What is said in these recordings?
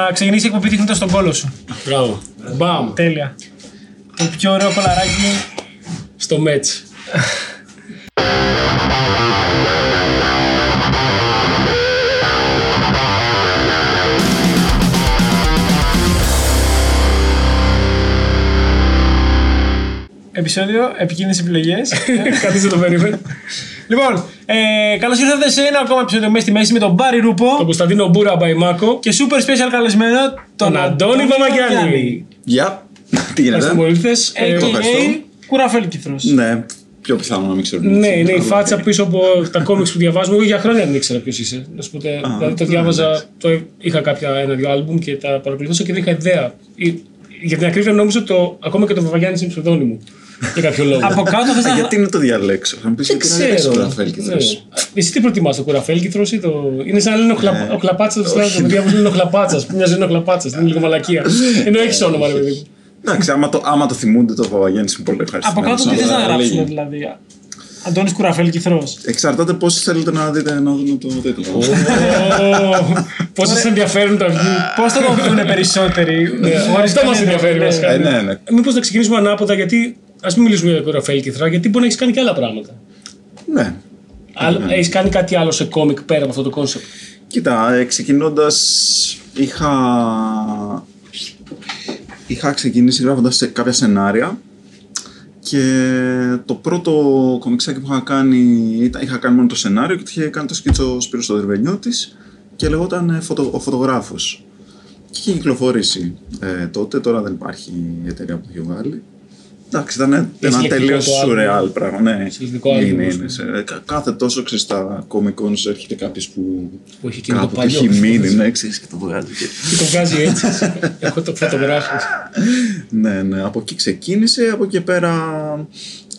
Να ξεκινήσει η εκπομπή δείχνοντας τον κόλο σου. Μπράβο. Μπαμ. Τέλεια. Το πιο ωραίο κολαράκι. Στο Μέτς. Επισόδιο, επικίνδυνες επιλογές. Κάτι δεν το περίμενε. Λοιπόν, ε, καλώς ήρθατε σε ένα ακόμα επεισόδιο μέσα στη μέση με τον Μπάρι Ρούπο Τον Κωνσταντίνο Μπούρα Μπαϊμάκο. και super special καλεσμένο Τον Αντώνη Βαβαγιάννη. Γεια. Τι γίνεται; Ευχαριστούμε που ήρθες. Ε, AKA ευχαριστώ. Κουραφέλκυθρος. Ναι, πιο πιθανό να μην ξέρω. Ναι, είναι η Αλλά, φάτσα οκ. πίσω από τα κόμιξ που διαβάζουμε. Εγώ για χρόνια δεν ήξερα ποιος είσαι. Να σου πω, τε- δηλαδή το διάβαζα, το είχα κάποια ένα-δύο άλμπουμ και τα παρακολουθούσα και δεν είχα ιδέα. Ή- Για την ακρίβεια νόμιζα το, ακόμα και το Βαβαγιάννη είναι ψευδόνυμο. Για κάποιο λόγο. Από κάτω θες Α, να... Γιατί να το διαλέξω; Θα μου πεις Δεν γιατί να διαλέξω ξέρω. το Ραφαέλ Ναι. Εσύ τι προτιμάς, το κουραφέλκυθρος ή το... Είναι σαν να λένε ο, χλαπ... ο χλαπάτσας, δηλαδή το παιδιά που λένε ο χλαπάτσας, που μοιάζει να είναι ο χλαπάτσας, είναι λίγο μαλακία. Ενώ έχεις όνομα, ρε παιδί μου. Εντάξει, άμα το, άμα το θυμούνται το Βαβαγιάννη είναι πολύ ευχαριστώ. Από κάτω τι θες να γράψουμε δηλαδή; Αντώνης Κουραφέλκυθρος. Εξαρτάται πόσοι θέλετε να δείτε να δουν το τίτλο. Πώς σας ενδιαφέρουν τα βγει. Πώς θα το δουν περισσότεροι; χωρίς Αυτό μας κανένα- ενδιαφέρει ναι. βασικά. Ε, ναι, ναι. Μήπως να ξεκινήσουμε ανάποδα, γιατί ας μην μιλήσουμε για κουραφέλκυθρα, γιατί μπορεί να έχεις κάνει και άλλα πράγματα. Ναι. Άλλο- Έχεις κάνει κάτι άλλο σε κόμικ πέρα από αυτό το κόνσεπτ. Κοίτα, ε, ξεκινώντας είχα... είχα ξεκινήσει γράφοντας σε κάποια σενάρια και το πρώτο κομιξάκι που είχα κάνει, ήταν, είχα κάνει μόνο το σενάριο και το είχε κάνει το σκίτσο ο Σπύρος ο Δερβενιώτης και λεγόταν ε, φωτο, ο φωτογράφος. Και είχε κυκλοφορήσει ε, τότε, τώρα δεν υπάρχει εταιρεία που το είχε βγάλει. Εντάξει, ήταν ένα συλλεκτικό τελείως το άλμπουμ. σουρεάλ πράγμα. Ναι, Συλλεκτικό άλμπουμ, είναι, ας είναι. σε- κα- κάθε τόσο ξέρεις στα κομικόνους έρχεται κάποιος που, Που έχει εκείνο το κάπου του παλιό. έχει μείνει, ναι, ξέρεις και το βγάζει. Και... Και το βγάζει έτσι. Έχω το φωτογράφο. ναι, ναι, από εκεί ξεκίνησε, από εκεί και πέρα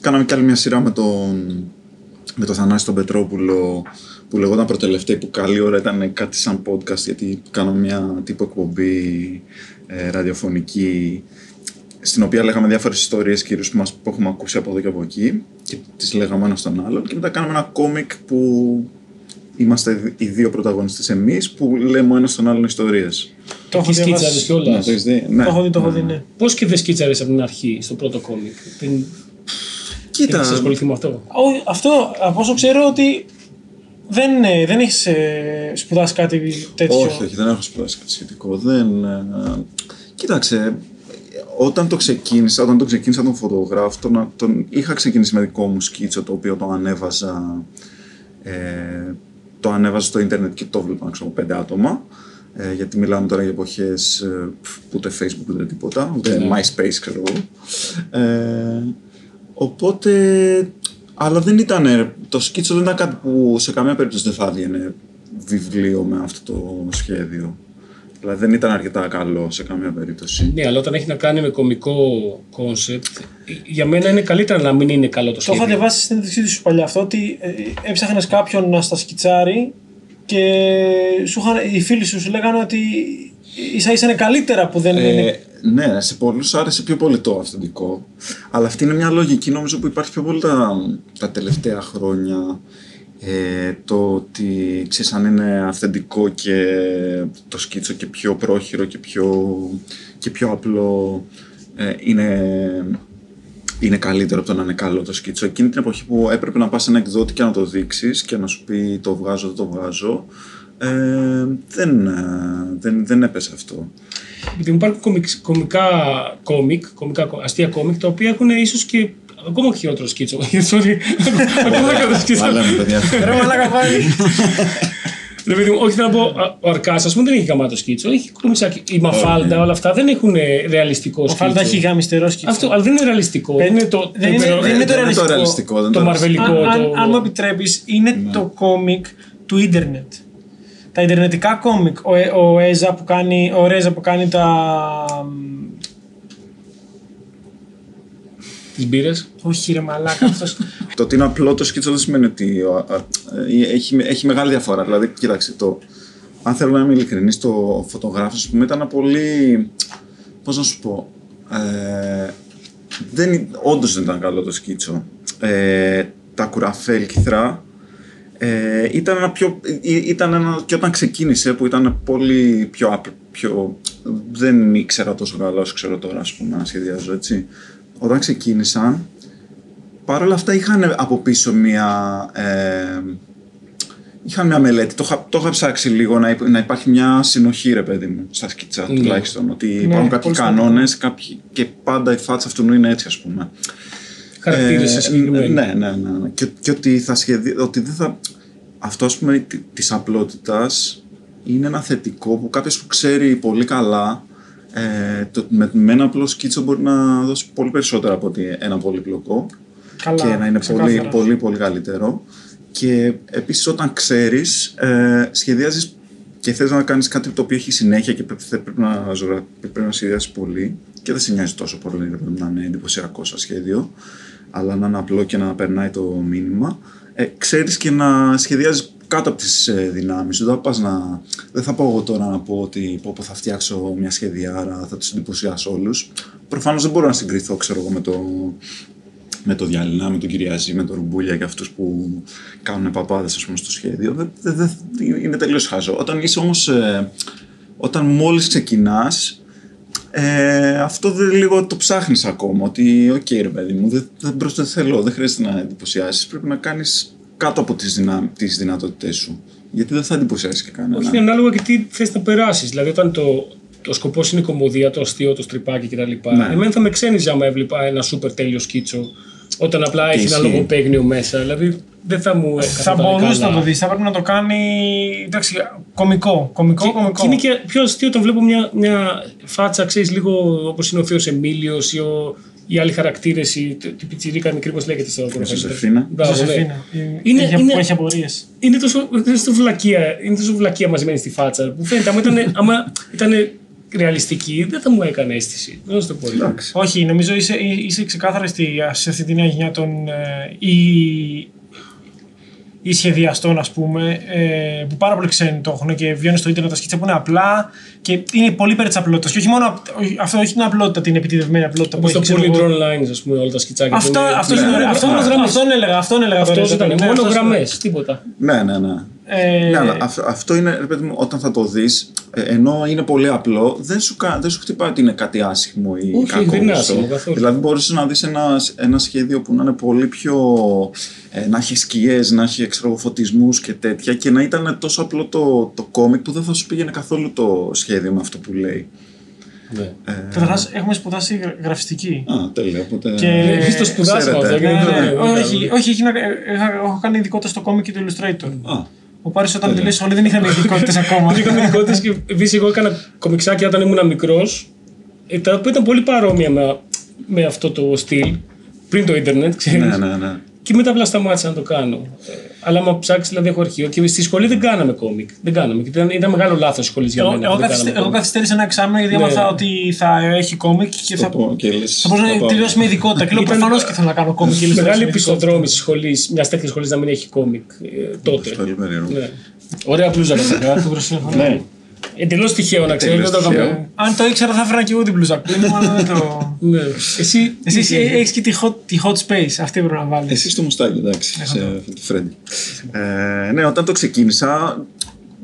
κάναμε κι άλλη μια σειρά με τον, με τον Θανάση τον Πετρόπουλο που λεγόταν προτελευταίοι που καλή ώρα ήταν κάτι σαν podcast γιατί κάναμε μια τύπο εκπομπή ε, ραδιοφωνική στην οποία λέγαμε διάφορες ιστορίες κυρίως που, μας, που έχουμε ακούσει από εδώ και από εκεί και τις λέγαμε ένα στον άλλον και μετά κάναμε ένα κόμικ που είμαστε οι δύο πρωταγωνιστές εμείς που λέμε ο ένας στον άλλον ιστορίες. Το έχω Εκεί σκίτσαρες διαβάσει. κιόλας. Ναι, το έχεις δει. Ναι. Το έχω δει, το έχω δει, ναι. Πώς και δεν σκίτσαρε από την αρχή στο πρώτο κόμικ; Δεν Κοίτα, έχεις ασχοληθεί με αυτό; Όχι, αυτό από όσο ξέρω ότι δεν, ε, δεν έχεις ε, σπουδάσει κάτι τέτοιο. Όχι, όχι, δεν έχω σπουδάσει κάτι σχετικό. Δεν, ε, κοίταξε, όταν το ξεκίνησα, όταν το ξεκίνησα τον φωτογράφο, τον, τον είχα ξεκινήσει με δικό μου σκίτσο το οποίο το ανέβαζα, ε, το ανέβαζα στο ίντερνετ και το βλέπαν ξέρω, πέντε άτομα. Ε, γιατί μιλάμε τώρα για εποχές ε, πφ, ούτε Facebook ούτε τίποτα, ούτε MySpace ξέρω εγώ. Ε, οπότε, αλλά δεν ήταν, το σκίτσο δεν ήταν κάτι που σε καμία περίπτωση δεν θα έβγαινε βιβλίο με αυτό το σχέδιο. Δηλαδή δεν ήταν αρκετά καλό σε καμία περίπτωση. Ναι, αλλά όταν έχει να κάνει με κομικό κόνσεπτ, για μένα είναι καλύτερα να μην είναι καλό το Το σχέδιο. είχα διαβάσει στην συνέντευξή σου παλιά αυτό ότι ε, έψαχνες κάποιον να στα σκιτσάρει και σου είχαν, οι φίλοι σου σου λέγανε ότι ίσα ίσα είναι καλύτερα που δεν Ε, είναι. ναι, σε πολλούς άρεσε πιο πολύ το αυθεντικό. Αλλά αυτή είναι μια λογική νομίζω που υπάρχει πιο πολύ τα, τα τελευταία χρόνια. Ε, το ότι ξέρεις αν είναι αυθεντικό και το σκίτσο και πιο πρόχειρο και πιο, και πιο απλό ε, είναι, είναι καλύτερο από το να είναι καλό το σκίτσο. Εκείνη την εποχή που έπρεπε να πας σε ένα εκδότη και να το δείξεις και να σου πει το βγάζω, δεν το βγάζω, ε, δεν, ε, δεν, δεν έπεσε αυτό. Γιατί υπάρχουν κομικ- κομικά κόμικ, κομικά, κο- αστεία κόμικ, τα οποία έχουν ίσως και ακόμα χειρότερο σκίτσο. Sorry. ακόμα χειρότερο σκίτσο. Μα λέμε, παιδιά. Ρε μαλάκα πάλι. Ρε παιδί μου, όχι θέλω να πω, α, ο Αρκάς, ας πούμε, δεν έχει γαμάτο σκίτσο. Έχει κομιξάκι. Η Μαφάλντα, όλα αυτά δεν έχουν ε, ρεαλιστικό Ο σκίτσο. Φάλτα έχει γαμιστερό σκίτσο. Αυτό, αλλά δεν είναι ρεαλιστικό. Δεν- είναι το, δεν το είναι- υπερο- δεν είναι το δεν είναι το ρεαλιστικό. ρεαλιστικό. δεν το είναι μαρβελικό. αν, αν, το- αν μου επιτρέπεις, είναι το κόμικ του ίντερνετ. Τα ιντερνετικά κόμικ. Ο, Ε- ο, Έζα που κάνει, ο Ρέζα που κάνει τα. Τις μπύρες. Όχι, ρε μαλάκα. Αυτός, Το ότι είναι απλό το σκίτσο δεν σημαίνει ότι ο- α- ε, έχει, έχει μεγάλη διαφορά. Δηλαδή, κοίταξε το. Αν θέλω να είμαι ειλικρινής, το φωτογράφος, ας πούμε, ήταν ένα πολύ. Πώς να σου πω. Ε, δεν, όντως δεν ήταν καλό το σκίτσο. Ε, τα κουραφέλ κυθρά Ε, ήταν ένα πιο, ή- ήταν ένα, και όταν ξεκίνησε που ήταν πολύ πιο, απ- πιο δεν ήξερα τόσο καλά όσο ξέρω τώρα ας πούμε να σχεδιάζω έτσι όταν ξεκίνησαν παρόλα αυτά είχαν από πίσω μια ε, είχαν μια μελέτη, το είχα, το είχα ψάξει λίγο να, υπ- να υπάρχει μια συνοχή ρε παιδί μου στα σκίτσα Ναι. τουλάχιστον ότι υπάρχουν κάποιοι πολύ σημαντικό. κανόνες κάποιοι, και πάντα η φάτσα αυτού είναι έτσι ας πούμε Χαρακτήρες ε, συγκεκριμένοι. Ναι, ναι, ναι. ναι. Και, και ότι, θα σχεδι... ότι δεν θα... Αυτό, ας πούμε, τη- της απλότητας είναι ένα θετικό που κάποιος που ξέρει πολύ καλά ε, το, με, με ένα απλό σκίτσο μπορεί να δώσει πολύ περισσότερα από ότι ένα πολύπλοκο Καλά, και να είναι πολύ, ξεκάθαρα. πολύ, πολύ καλύτερο. Και επίσης όταν ξέρεις, ε, σχεδιάζεις και θες να κάνεις κάτι το οποίο έχει συνέχεια και πρέπει, πρέπει να, ζωγρα... πρέπει να σχεδιάσεις πολύ και δεν σε νοιάζει τόσο πολύ ρε παιδί μου, να είναι εντυπωσιακό σαν σχέδιο αλλά να είναι απλό και να περνάει το μήνυμα ε, ξέρεις και να σχεδιάζεις κάτω από τις ε, δυνάμεις σου. Δεν θα, πας να... δεν θα πω εγώ τώρα να πω ότι πω, πω, θα φτιάξω μια σχεδιάρα, θα τους εντυπωσιάσω όλους. Προφανώς δεν μπορώ να συγκριθώ ξέρω εγώ με το, με το Διαλυνά, με τον Κυριαζή, με τον Ρουμπούλια και αυτούς που κάνουν παπάδες ας πούμε, στο σχέδιο. Δεν, δεν, δεν- είναι τελείως χαζό. Όταν είσαι όμως, ε, όταν μόλις ξεκινάς, ε, αυτό δεν, λίγο το ψάχνεις ακόμα. Ότι, οκ ρε παιδί μου, δεν, δεν, προς το θέλω, δεν χρειάζεται να εντυπωσιάσεις. Πρέπει να κάνεις κάτω από τις, δυνα, τις δυνατότητές σου. Γιατί δεν θα εντυπωσιάσεις και κανένα. Όχι, είναι ανάλογα και τι θες να περάσεις. Δηλαδή, όταν το, το σκοπός είναι η κομμωδία, το αστείο, το στριπάκι κτλ. Ναι. Εμένα θα με ξένιζε άμα έβλεπα ένα σούπερ τέλειο σκίτσο όταν απλά έχει ένα ισχύει. λογοπαίγνιο μέσα. Δηλαδή, δεν θα μου Θα έκαθαρε μπορούσε καλά. να το δεις, θα πρέπει να το κάνει. Εντάξει, κομικό. Κομικό, Και, κομικό. και είναι και πιο αστείο όταν βλέπω μια, μια φάτσα, ξέρεις, λίγο όπως είναι ο Θείο Εμίλιος ή ο, οι άλλοι χαρακτήρες, η, η πιτσιρίκα μικρή, πώ λέγεται στο Ζωσεφίνα. Μπράβο, ναι. Ζωσεφίνα. Είναι- Έχει- είναι- που έχει απορίες. είναι τόσο, είναι τόσο βλακεία, είναι τόσο βλακεία μαζεμένη στη φάτσα που φαίνεται άμα ήταν, άμα ήταν ρεαλιστική δεν θα μου έκανε αίσθηση. Δεν θα σου το πω. λίγο. Εντάξει. Όχι, νομίζω είσαι, είσαι ξεκάθαρα στη, σε αυτή τη νέα γενιά των ε, ή, ή σχεδιαστών, ας πούμε, ε, που πάρα πολύ ξένοι το έχουν και βιώνουν στο ίντερνετ τα σκίτσα που είναι απλά και είναι πολύ υπέρ της απλότητας. Και όχι μόνο απ- όχι- αυτό, όχι την απλότητα, την επιτιδευμένη απλότητα Όπως που το έχει. ξέρω Polygon εγώ. Lines, ας πούμε, όλα τα σκιτσάκια. Αυτό, που είναι- αυτός, Ναι, είναι- ναι, αυτό, μόνο αυτό, γραμμές. αυτόν έλεγα. Αυτόν έλεγα Αυτός τώρα, ήταν, ναι, μόνο αυτός- γραμμές, τίποτα. Ναι, ναι, ναι. Ε, Ναι, αλλά αυ- αυτό είναι, ρε παιδί μου, όταν θα το δεις, ενώ είναι πολύ απλό, δεν σου, κα- δεν σου χτυπάει ότι είναι κάτι άσχημο ή Όχι, κακό. δεν είναι αυτό. άσχημο καθόλου. Δηλαδή, μπορείς να δεις ένα, ένα σχέδιο που να είναι πολύ πιο. Ε, να έχει σκιές, να έχει φωτισμούς και τέτοια και να ήταν τόσο απλό το, το κόμικ που δεν θα σου πήγαινε καθόλου το σχέδιο με αυτό που λέει. Ναι. Ε, Καταρχάς, έχουμε σπουδάσει γρα- γραφιστική. α, τέλεια. Οπότε, Και- Εμείς το σπουδάσαμε ξέρετε. αυτό και Ναι, δεν ναι, το- όχι, δεν όχι, όχι, έχει να- ε, είχα- έχω κάνει ειδικότητα στο κόμικ και το Illustrator. Α, Ο Πάρης όταν τελείωσε σχολή δεν είχαν ειδικότητες ακόμα. Δεν είχαμε ειδικότητες και επίσης εγώ έκανα κομιξάκια όταν ήμουν μικρός ε, τα οποία ήταν πολύ παρόμοια με, με αυτό το στυλ πριν το ίντερνετ, ξέρεις. ναι, ναι, ναι. Και μετά απλά σταμάτησα να το κάνω. Ε, αλλά άμα ψάξεις, δηλαδή έχω αρχείο. Και στη σχολή δεν κάναμε κόμικ. Δεν κάναμε. Και ήταν, ήταν μεγάλο λάθος η σχολή για Εγώ, μένα. εγώ, που δεν καθυστε- κάναμε εγώ κόμικ. καθυστέρησα ένα εξάμεινο γιατί Ναι. έμαθα ότι θα έχει κόμικ και θα, Το πω και λες, θα μπορούσα θα να πάω. τελειώσω με ειδικότητα. Και λέω Ήταν- προφανώς και θέλω να κάνω κόμικ. και Μεγάλη illustration με ειδικότητα. οπισθοδρόμηση σχολής, μιας τέτοια σχολής να μην έχει κόμικ ε, τότε. Πολύ περίεργο. Ναι. Ωραία μπλούζα βασικά. Το προσέχω. ναι. Εντελώς τυχαίο να ξέρεις. Εντελώς Δεν το τυχαίο. έκανα. Αν το ήξερα θα έφερα και εγώ την μπλούζα. που είναι, αλλά δεν το- Ναι. Εσύ. Εσύ έχεις και τη hot, τη Hot Space. Αυτή πρέπει να βάλεις. Εσύ στο μουστάκι, εντάξει, σε αυτή τη Φρέντι. Ε, ναι, όταν το ξεκίνησα,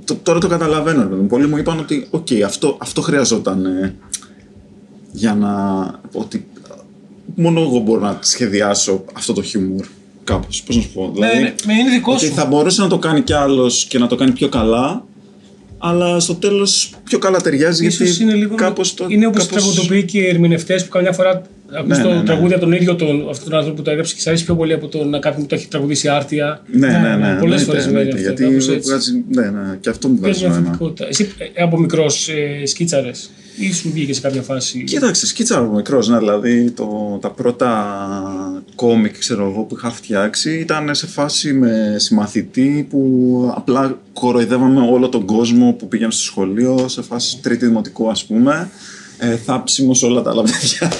το, τώρα το καταλαβαίνω. ρε παιδί μου. Πολλοί μου είπαν ότι, οκ, αυτό, αυτό χρειαζόταν ε, για να. ότι μόνο εγώ μπορώ να σχεδιάσω αυτό το χιούμορ. Κάπως, πώς να σου πω. Δηλαδή, Ναι, ναι, είναι δικό ότι σου. θα μπορούσε να το κάνει κι άλλος και να το κάνει πιο καλά, αλλά στο τέλος πιο καλά ταιριάζει Ίσως γιατί είναι λίγο. κάπως το... είναι όπως οι κάπως- τραγουδοποιοί και οι ερμηνευτές που καμιά φορά ακούς Ναι, το ναι, ναι. τραγούδι από τον ίδιο τον, αυτόν τον άνθρωπο που το έγραψε και σ' αρέσει πιο πολύ από τον να κάποιον που το έχει τραγουδήσει άρτια. Ναι, ναι, ναι. πολλές εννοείται, φορές συμβαίνει εννοείται, αυτό, Γιατί κάπως έτσι. βγάζει, ναι, ναι, και αυτό μου Παίζει βγάζει μια νόημα. θετικότητα. Εσύ ε, από μικρός ε, σκίτσαρες ή σου βγήκε σε κάποια φάση; Κοίταξε, σκίτσα από μικρός, ναι, δηλαδή το, τα πρώτα κόμικ ξέρω εγώ, που είχα φτιάξει ήταν σε φάση με συμμαθητή που απλά κοροϊδεύαμε όλο τον κόσμο που πήγαινε στο σχολείο, σε φάση τρίτη δημοτικού ας πούμε. Ε, θάψιμος σε όλα τα άλλα παιδιά.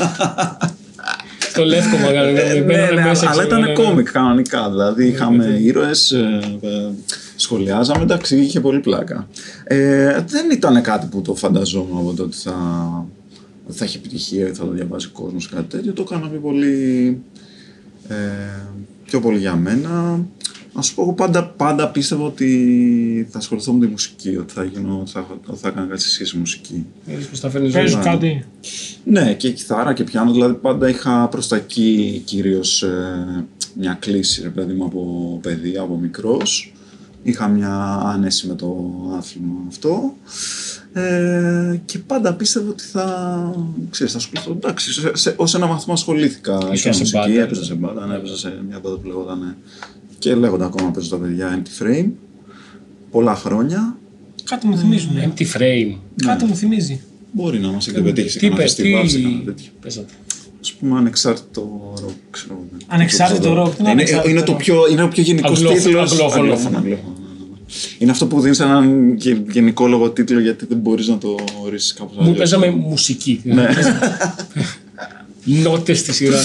Στο λεύκομα, Ε, ναι, ναι, ναι, μέσα. αλλά ξέρω, ναι, ήταν ναι. κόμικ κανονικά. Δηλαδή είχαμε ήρωες, ε, ε, σχολιάζαμε, εντάξει, είχε πολύ πλάκα. Ε, δεν ήταν κάτι που το φανταζόμουν από το ότι θα, ότι θα έχει επιτυχία ή θα το διαβάζει ο κόσμος κάτι τέτοιο. Το έκανα πιο πολύ, ε, πιο πολύ για μένα. Να σου πω, εγώ πάντα, πάντα πίστευα ότι θα ασχοληθώ με τη μουσική, ότι θα, γίνω, ότι θα, ότι θα έκανα κάτι σε σχέση με μουσική. Είδες πως τα φέρνεις Παίζουν ζωή. κάτι. Ναι, και κιθάρα και πιάνο, δηλαδή πάντα είχα προς τα εκεί κυρίως ε, μια κλίση, ρε παιδί μου, από παιδί, από μικρός. Είχα μια άνεση με το άθλημα αυτό. Ε, και πάντα πίστευα ότι θα, ξέρεις, θα ασχοληθώ. Εντάξει, σε, σε, ως ένα βαθμό ασχολήθηκα και σε με μουσική, μπάντα, έπαιζα σε μπάντα, ναι, έπαιζα σε μια μπάντα που λεγόταν και λέγεται ακόμα, παίζουν τα παιδιά Empty Frame. Πολλά χρόνια. Κάτι μου θυμίζουν. Empty frame. Κάτι μου θυμίζει. Μπορεί να μας έχει πετύχει σε Τι κανένα πες, φεστιβάλ, σε τι κανένα τέτοιο. παίζατε. Ας πούμε ανεξάρτητο ροκ, ξέρω. δεν- Ανεξάρτητο δεν ξέρω. ροκ, τι είναι Είναι, ανεξάρτητο είναι, το ροκ; πιο, είναι ο πιο γενικός Αγγλόφωνο, τίτλος. αγγλόφωνο. Είναι αυτό που δίνεις έναν γε- γενικόλογο τίτλο γιατί δεν μπορείς να το ορίσει κάπως Μου αλλιώς. παίζαμε μουσική. Ναι. Νότες στη σειρά.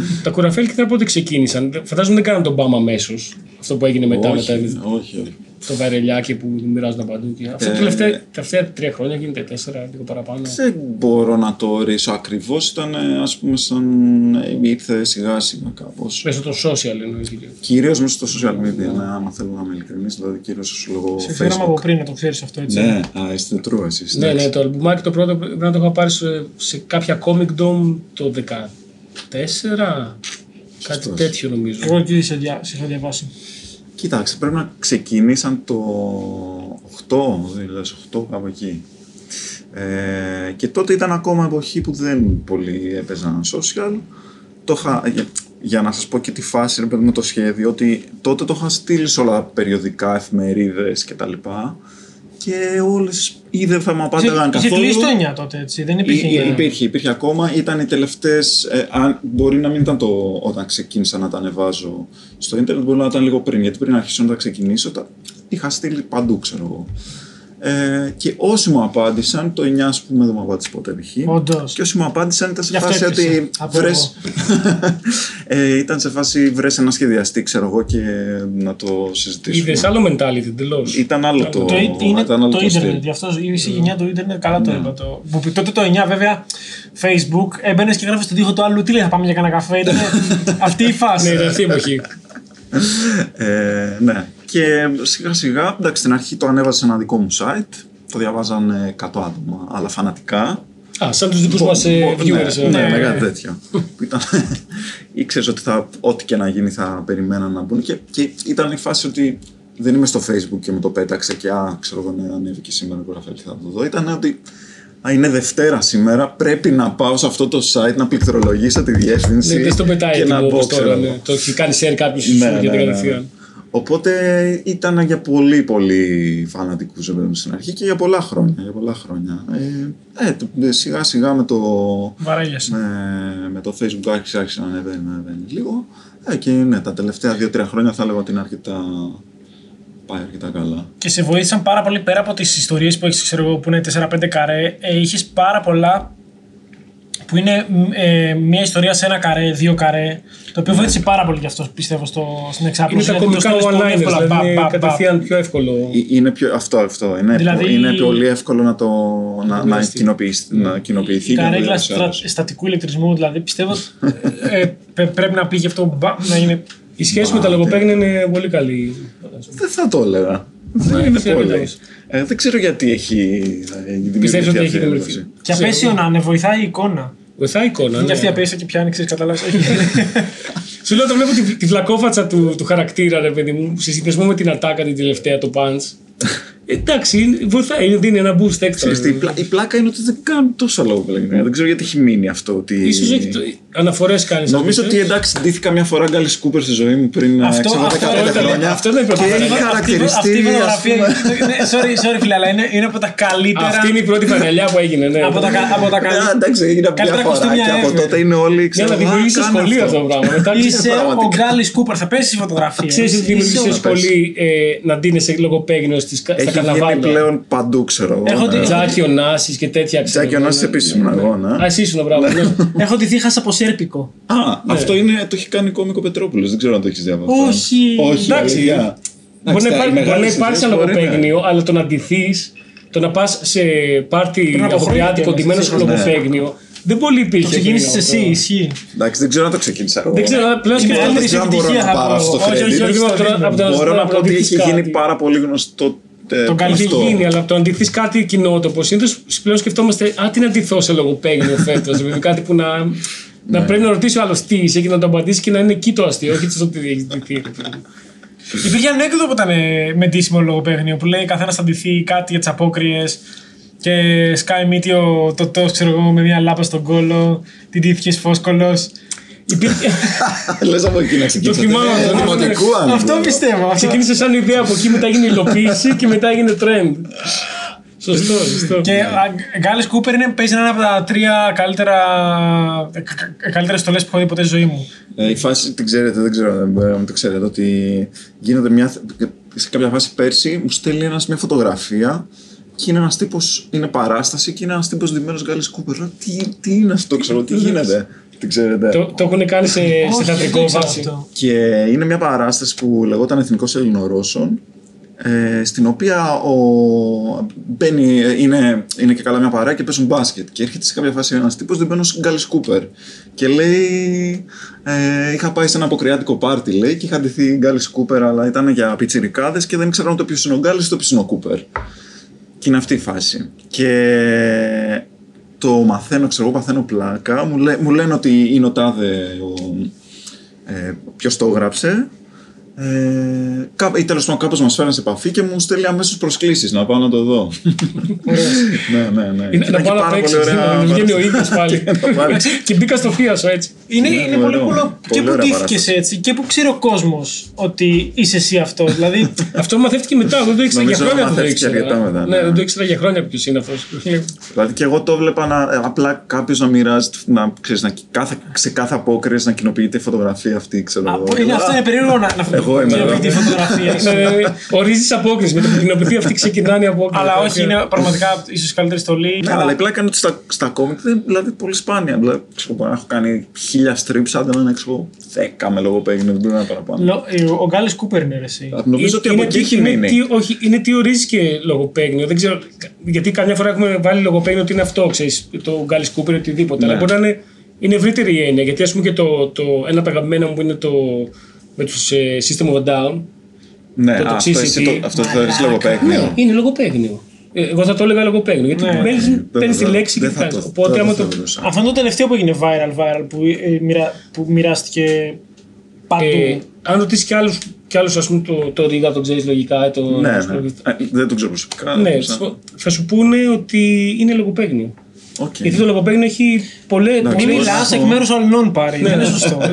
Ε, τέτοιο. Τα κουραφέλ και πότε ξεκίνησαν. Φαντάζομαι δεν κάναν τον μπαμ αμέσως. Αυτό που έγινε μετά με όχι, τα, όχι, όχι. το βαρελιάκι που μοιράζονταν παντού. Και αυτό Ε, τα τελευταία, τα τελευταία τρία χρόνια γίνεται τέσσερα, λίγο παραπάνω. Δεν μπορώ να το ορίσω ακριβώς. Ήταν ας πούμε σαν. ε, ήρθε σιγά σιγά κάπως. Μέσω των social εννοείς. δηλαδή. Κυρίως μέσα στο social media, ναι, άμα θέλω να είμαι ειλικρινής, δηλαδή κυρίως λόγω Σε ξέραμε από Facebook. πριν να το ξέρεις αυτό έτσι. Ναι, α, είστε true εσείς. Ναι, εντάξει. ναι, το αλμπουμάκι το πρώτο πρέπει να το είχα πάρει σε, σε κάποια Comic Dome το 14. Κάτι Σωστός. τέτοιο νομίζω. Εγώ εκεί σε, δια, σε είχα διαβάσει. Κοίταξε, πρέπει να ξεκίνησαν το 8, 2008, κάπου εκεί. Ε, και τότε ήταν ακόμα εποχή που δεν πολύ έπαιζαν social. Το είχα, για, για να σας πω και τη φάση, ρε παιδί με το σχέδιο, ότι τότε το είχα στείλει σε όλα τα περιοδικά, εφημερίδες και τα λοιπά. Και όλες ή δεν θα με απάνταγαν Είχε καθόλου. κλείσει το 9 τότε έτσι. Δεν υπήρχε. Ή- ή- υπήρχε, υπήρχε ακόμα. Ήταν οι τελευταίες. αν, μπορεί να μην ήταν το όταν ξεκίνησα να τα ανεβάζω στο ίντερνετ, μπορεί να ήταν λίγο πριν. Γιατί πριν αρχίσω να τα ξεκινήσω, τα είχα στείλει παντού, ξέρω εγώ. Ε, και όσοι μου απάντησαν, το 9 ας πούμε δεν μου απάντησε ποτέ π.χ. Όντως. Και όσοι μου απάντησαν ήταν σε Γι' αυτό φάση έκλεισε. ότι Από βρες... ε, ήταν σε φάση βρες ένα σχεδιαστή, ξέρω εγώ, και να το συζητήσουμε. Είδες άλλο mentality εντελώς. Ήταν άλλο το, Το, είναι ήταν άλλο το το ίντερνετ, στυλ. γι' αυτό η γενιά του ίντερνετ, καλά το είπα. Το, που τότε το 9 βέβαια, Facebook, έμπαινες και γράφεις στον τοίχο του άλλου, τι λέει, θα πάμε για κανένα καφέ. Ήταν αυτή η φάση. Ναι, ήταν αυτή η εποχή. Ε, ναι. Και σιγά σιγά, εντάξει, στην αρχή το ανέβαζα σε ένα δικό μου site. Το διαβάζαν ε, 100 άτομα, αλλά φανατικά. Α, σαν τους δικούς μας Μπο- viewers. Ναι, ε. ναι, ναι. μεγάλο τέτοιο. Που ήταν, ήξερες ότι θα, ό,τι και να γίνει θα περιμέναν να μπουν. Και, και ήταν η φάση ότι δεν είμαι στο facebook και μου το πέταξε και α, ξέρω εγώ, ναι, ανέβηκε σήμερα η γραφή και θα το δω. Ήταν ότι α, είναι Δευτέρα σήμερα, πρέπει να πάω σε αυτό το site να πληκτρολογήσω τη διεύθυνση. Ναι, δεν στο πετάει και να έτοιμο μπω, όπως ξέρω τώρα. εγώ. ναι. Το έχει κάνει share κάποιος σου Ναι, γιατί ναι, ναι, ναι. κατευθείαν. Οπότε ήταν για πολύ πολύ φανατικούς ρε παιδί μου, στην αρχή και για πολλά χρόνια. Για πολλά χρόνια. Ε, ε, το- σιγά σιγά με το, Βαράγιασε. με, με το facebook άρχισε, άρχισε να ανεβαίνει, να ανεβαίνει λίγο. Ε, και ναι, τα τελευταία δύο-τρία χρόνια θα έλεγα ότι είναι αρκετά, πάει αρκετά καλά. Και σε βοήθησαν πάρα πολύ πέρα από τις ιστορίες που έχεις, ξέρω εγώ, που είναι 4-5 καρέ. Ε, Είχες πάρα πολλά που είναι ε, μια ιστορία σε ένα καρέ, δύο καρέ. Το οποίο βοήθησε πάρα πολύ γι' αυτό πιστεύω στο, στην Είναι εξάπλωση. τα γιατί το κομικά στέλνεις πολύ one-liners, εύκολα. δηλαδή Μπα, είναι μπα, μπα. κατευθείαν πιο εύκολο. Ε, Είναι πιο, αυτό, αυτό. Είναι, Δηλαδή- είναι πολύ εύκολο να, το, να, να, μοιραστεί. κοινοποιηθεί, να κοινοποιηθεί. Η και να το καρέκλα δώσει στρα, άλλος. στατικού ηλεκτρισμού, δηλαδή πιστεύω ε, ε, πε- πρέπει να πήγε αυτό μπα, να είναι. Η σχέση με τα λογοπαίγνια είναι πολύ καλή. Δεν θα το έλεγα. Δεν είναι δεν πολύ. πιστεύεις. Ε, δεν ξέρω γιατί έχει δημιουργηθεί Πιστεύεις ότι αυτή έχει η δημιουργηθεί. έλευση. Και Ξέρω. απέσιο να είναι, βοηθάει η εικόνα. Βοηθάει η εικόνα. Είναι ναι. αυτή η απέσια και πιάνει, ξέρεις, καταλάβεις. Σου λέω, το βλέπω τη, τη βλακόφατσα του, του χαρακτήρα, ρε παιδί μου, σε συνδυασμό με την ατάκα την τελευταία, το punch. Εντάξει, είναι- βοηθάει, δίνει ένα boost extra. Ξέρεις τι, η, πλά- η πλάκα είναι ότι δεν κάνουν τόσο λόγο πλέον. Δεν ξέρω γιατί έχει μείνει αυτό. Ότι... Ίσως έχει το, αναφορές κάνεις. Νομίζω ότι εντάξει, ντύθηκα μια φορά Γκάλι Κούπερ στη ζωή μου πριν Αυτό- ε, ξέρω, αυτό 15 ήταν- χρόνια. αυτό ήταν η πρώτη και φορά. έχει Αυτή- χαρακτηριστεί. Αυτή η ας φωτογραφία. πούμε, ναι, sorry, sorry, φίλε, αλλά είναι, είναι από τα καλύτερα. Αυτή είναι η πρώτη φανελιά που έγινε, ναι. από, τα, κα- από τα Ε, καλύτερα. Εντάξει, έγινε μια Καλύτερα φορά κοστούμια και από ever. τότε είναι όλοι Για ξέρω, να «Α, δημιουργήσει κάνε σχολείο αυτό το πράγμα. Μετά Είσαι ο πραγματικά. Γκάλι Κούπερ, θα πέσεις φωτογραφία. Ξέρεις ότι δημιουργήσει Είσαι σχολή ε, να ντύνεσαι λογοπαίγνιο στις- στα Έχει γίνει καρναβάλια. πλέον παντού, ξέρω εγώ. Έχω ναι. δει- Τζάκι Ωνάσης και τέτοια. ξέρω Τζάκι εγώ, Ωνάσης ναι. επίσης ήμουν εγώ, ναι. Α, εσύ ήσουν, μπράβο. ναι. Έχω τη θύχασα από Σέρπικο. Α, αυτό είναι, το έχει κάνει κόμικο Πετρόπουλος. Δεν ξέρω αν το έχεις διαβάσει. Όχι. Όχι, Εντάξει. αλήθεια. Μπορεί να Εντάξει, υπάρχει- οι μπορεί να μεγάλες υπάρξει ιδέες μπορεί να- λογοπαίγνιο, αλλά το να ντυθείς, το να πας σε πάρτι Πριν από χρόνια αποπριάτικο κιόλας, ντυμένος έτσι, σε ναι. λογοπαίγνιο, Δεν πολύ υπήρχε. Το ξεκίνησες πριν εσύ, αυτό. ισχύει. Εντάξει, δεν ξέρω αν το ξεκίνησα εγώ. Δεν ξέρω, αλλά πλέον Είναι σκεφτόμαστε. δεύτερη δεν μπορώ επιτυχία να θα πάρω πω. αυτό το Όχι, όχι, credit. όχι, Λοιπόν, στο τώρα, Ringman. από τα- Μπορώ να από πω το ότι αντιθείς έχει γίνει κάτι. πάρα πολύ γνωστό. Ε, Τον κάνει Έχει αυτό. γίνει, αλλά από το αντιθεί κάτι κοινότοπο. Συνήθως πλέον σκεφτόμαστε, Α, τι να αντιθώ σε λογοπαίγνιο φέτος. Δηλαδή κάτι που να, να πρέπει να ρωτήσει ο άλλος τι είσαι και να το απαντήσει και να είναι εκεί το αστείο, όχι το ότι έχει ντυθεί. Υπήρχε ανέκδοτο που ήταν ε, με ντύσιμο λογοπαίγνιο που λέει καθένας θα ντυθεί κάτι για τις απόκριες και σκάει μύτη ο τοτό, ξέρω εγώ, με μια λάπα στον κόλο, την ντύθηκε φόσκολος. Υπήρχε. Λες από εκεί να ξεκινήσω. θυμάμαι αυτό, ναι, Δημοτικού αν Αυτό πω. πιστεύω. Αυτό. Ξεκίνησε σαν ιδέα από εκεί, μετά έγινε υλοποίηση και μετά έγινε trend. Σωστό, σωστό. Και Γκάλες Κούπερ είναι, παίζει ένα από τα τρία καλύτερα, καλύτερες στολές που έχω δει ποτέ στη ζωή μου. Ε, η φάση την ξέρετε, δεν ξέρω αν το ξέρετε, ότι γίνεται μια. Σε κάποια φάση πέρσι μου στέλνει ένας μια φωτογραφία και είναι ένας τύπος, είναι παράσταση και είναι ένας τύπος ντυμένος Γκάλες Κούπερ. Λέω, Τι, τι είναι αυτό, ξέρω, τι γίνεται; Την ξέρετε. Το, το έχουν κάνει σε, σε Όχι, θεατρικό δεν ξέρω βάση. αυτό. Και είναι μια παράσταση που λεγόταν Εθνικός Ελληνορώσων. Ε, στην οποία ο, μπαίνει, είναι, είναι και καλά μια παρέα και παίζουν μπάσκετ. Και έρχεται σε κάποια φάση ένας τύπος ντυμένο Γκάλι Κούπερ. Και λέει: ε, Είχα πάει σε ένα αποκριάτικο πάρτι, λέει, και είχα ντυθεί Γκάλι Κούπερ, αλλά ήταν για πιτσιρικάδες και δεν ήξεραν το ποιος είναι ο Γκάλι το ποιος είναι ο Κούπερ. Και είναι αυτή η φάση. Και το μαθαίνω, ξέρω εγώ, παθαίνω πλάκα. Μου, λέ, μου λένε ότι είναι ο τάδε ο, ε, ποιος το έγραψε. Ε, κά- ή τέλος πάντων κάπως μας φέραν σε επαφή και μου στέλνει αμέσως προσκλήσεις να πάω να το δω. ναι, ναι, ναι. Είναι Και να ήταν πάω και να πάρα παίξει. πολύ ωραία Να βγαίνει ο ίδιο πάλι. Και να πάρεις. Και μπήκα στο θείο έτσι. Είναι, Ναι, είναι ναι, πολύ ωραίο. cool και Πολύ που ωραία ντύθηκε παράσταση. έτσι και που ξέρει ο κόσμος ότι είσαι εσύ αυτό. δηλαδή, Αυτό μαθεύτηκε μετά. Δεν το ήξερα για Νομίζω χρόνια. Δεν το μαθεύτηκε ήξερα. αρκετά μετά, Ναι, ναι. δεν το ήξερα για χρόνια ποιος είναι αυτός. Δηλαδή και εγώ το έβλεπα να, ε, απλά κάποιος να μοιράζει, να, ξέρεις, να, κάθε, σε κάθε απόκριση να κοινοποιείται η φωτογραφία αυτή, ξέρω εγώ. από- είναι, αυτό είναι περίεργο να, να Εγώ είμαι εδώ. τη φωτογραφία σου. Ορίζεις απόκριση. Με το που κοινοποιηθεί αυτή ξεκινάνε οι απόκριση. Αλλά όχι, είναι πραγματικά ίσως η καλύτερη στολή. Ναι, αλλά η πλάκα είναι ότι στα, στα κόμικ δεν δηλαδή πολύ σπάνια. Δηλαδή, ξέρω, μπορεί να έχω κάνει χίλια strips, άντε να είναι ξέρω, δέκα με λογοπαίγνιο, δεν πρέπει να είναι παραπάνω. Λο- ε, Ο Γκάλε Κούπερ είναι ρε, εσύ. Νομίζω ότι από Είναι εκεί τι- είναι. είναι τι- Όχι, είναι τι ορίζει και λογοπαίγνιο. Δεν ξέρω. Γιατί καμιά φορά έχουμε βάλει λογοπαίγνιο ότι είναι αυτό, ξέρεις, το Γκάλι Κούπερ ή οτιδήποτε. Ναι. Αλλά μπορεί να είναι, είναι ευρύτερη η έννοια. Γιατί ας πούμε και το, το, ένα από τα αγαπημένα μου που είναι το. Με τους System of a Down. Ναι, το αυτό, toxicity. εσύ το, αυτό το θεωρείς λογοπαίγνιο. Είναι λογοπαίγνιο. Ε, Εγώ θα το έλεγα λογοπαίγνιο. Γιατί Ναι. παίρνεις- Δεν παίρνεις τη θα- λέξη και δεν θα τη το- Οπότε δεν άμα το το. θεωρούσα. Αυτό είναι το τελευταίο που έγινε viral, viral που, ε, μοιρα- που μοιράστηκε παντού. Ε, αν ρωτήσεις κι άλλου, κι άλλους, ας πούμε, το, το Ρίγα το ξέρεις λογικά. ε, Το, Ναι, ας ναι. πούμε, Ε, Δεν το ξέρω προσωπικά. Ναι, σαν- θα σου πούνε ότι είναι λογοπαίγνιο. Οκ. Γιατί το λογοπαίγνιο έχει πολλέ. Εντάξει, Μην μπορείς μιλάς να εκ πω- μέρους αλλών πάρει. Δεν είναι σωστό.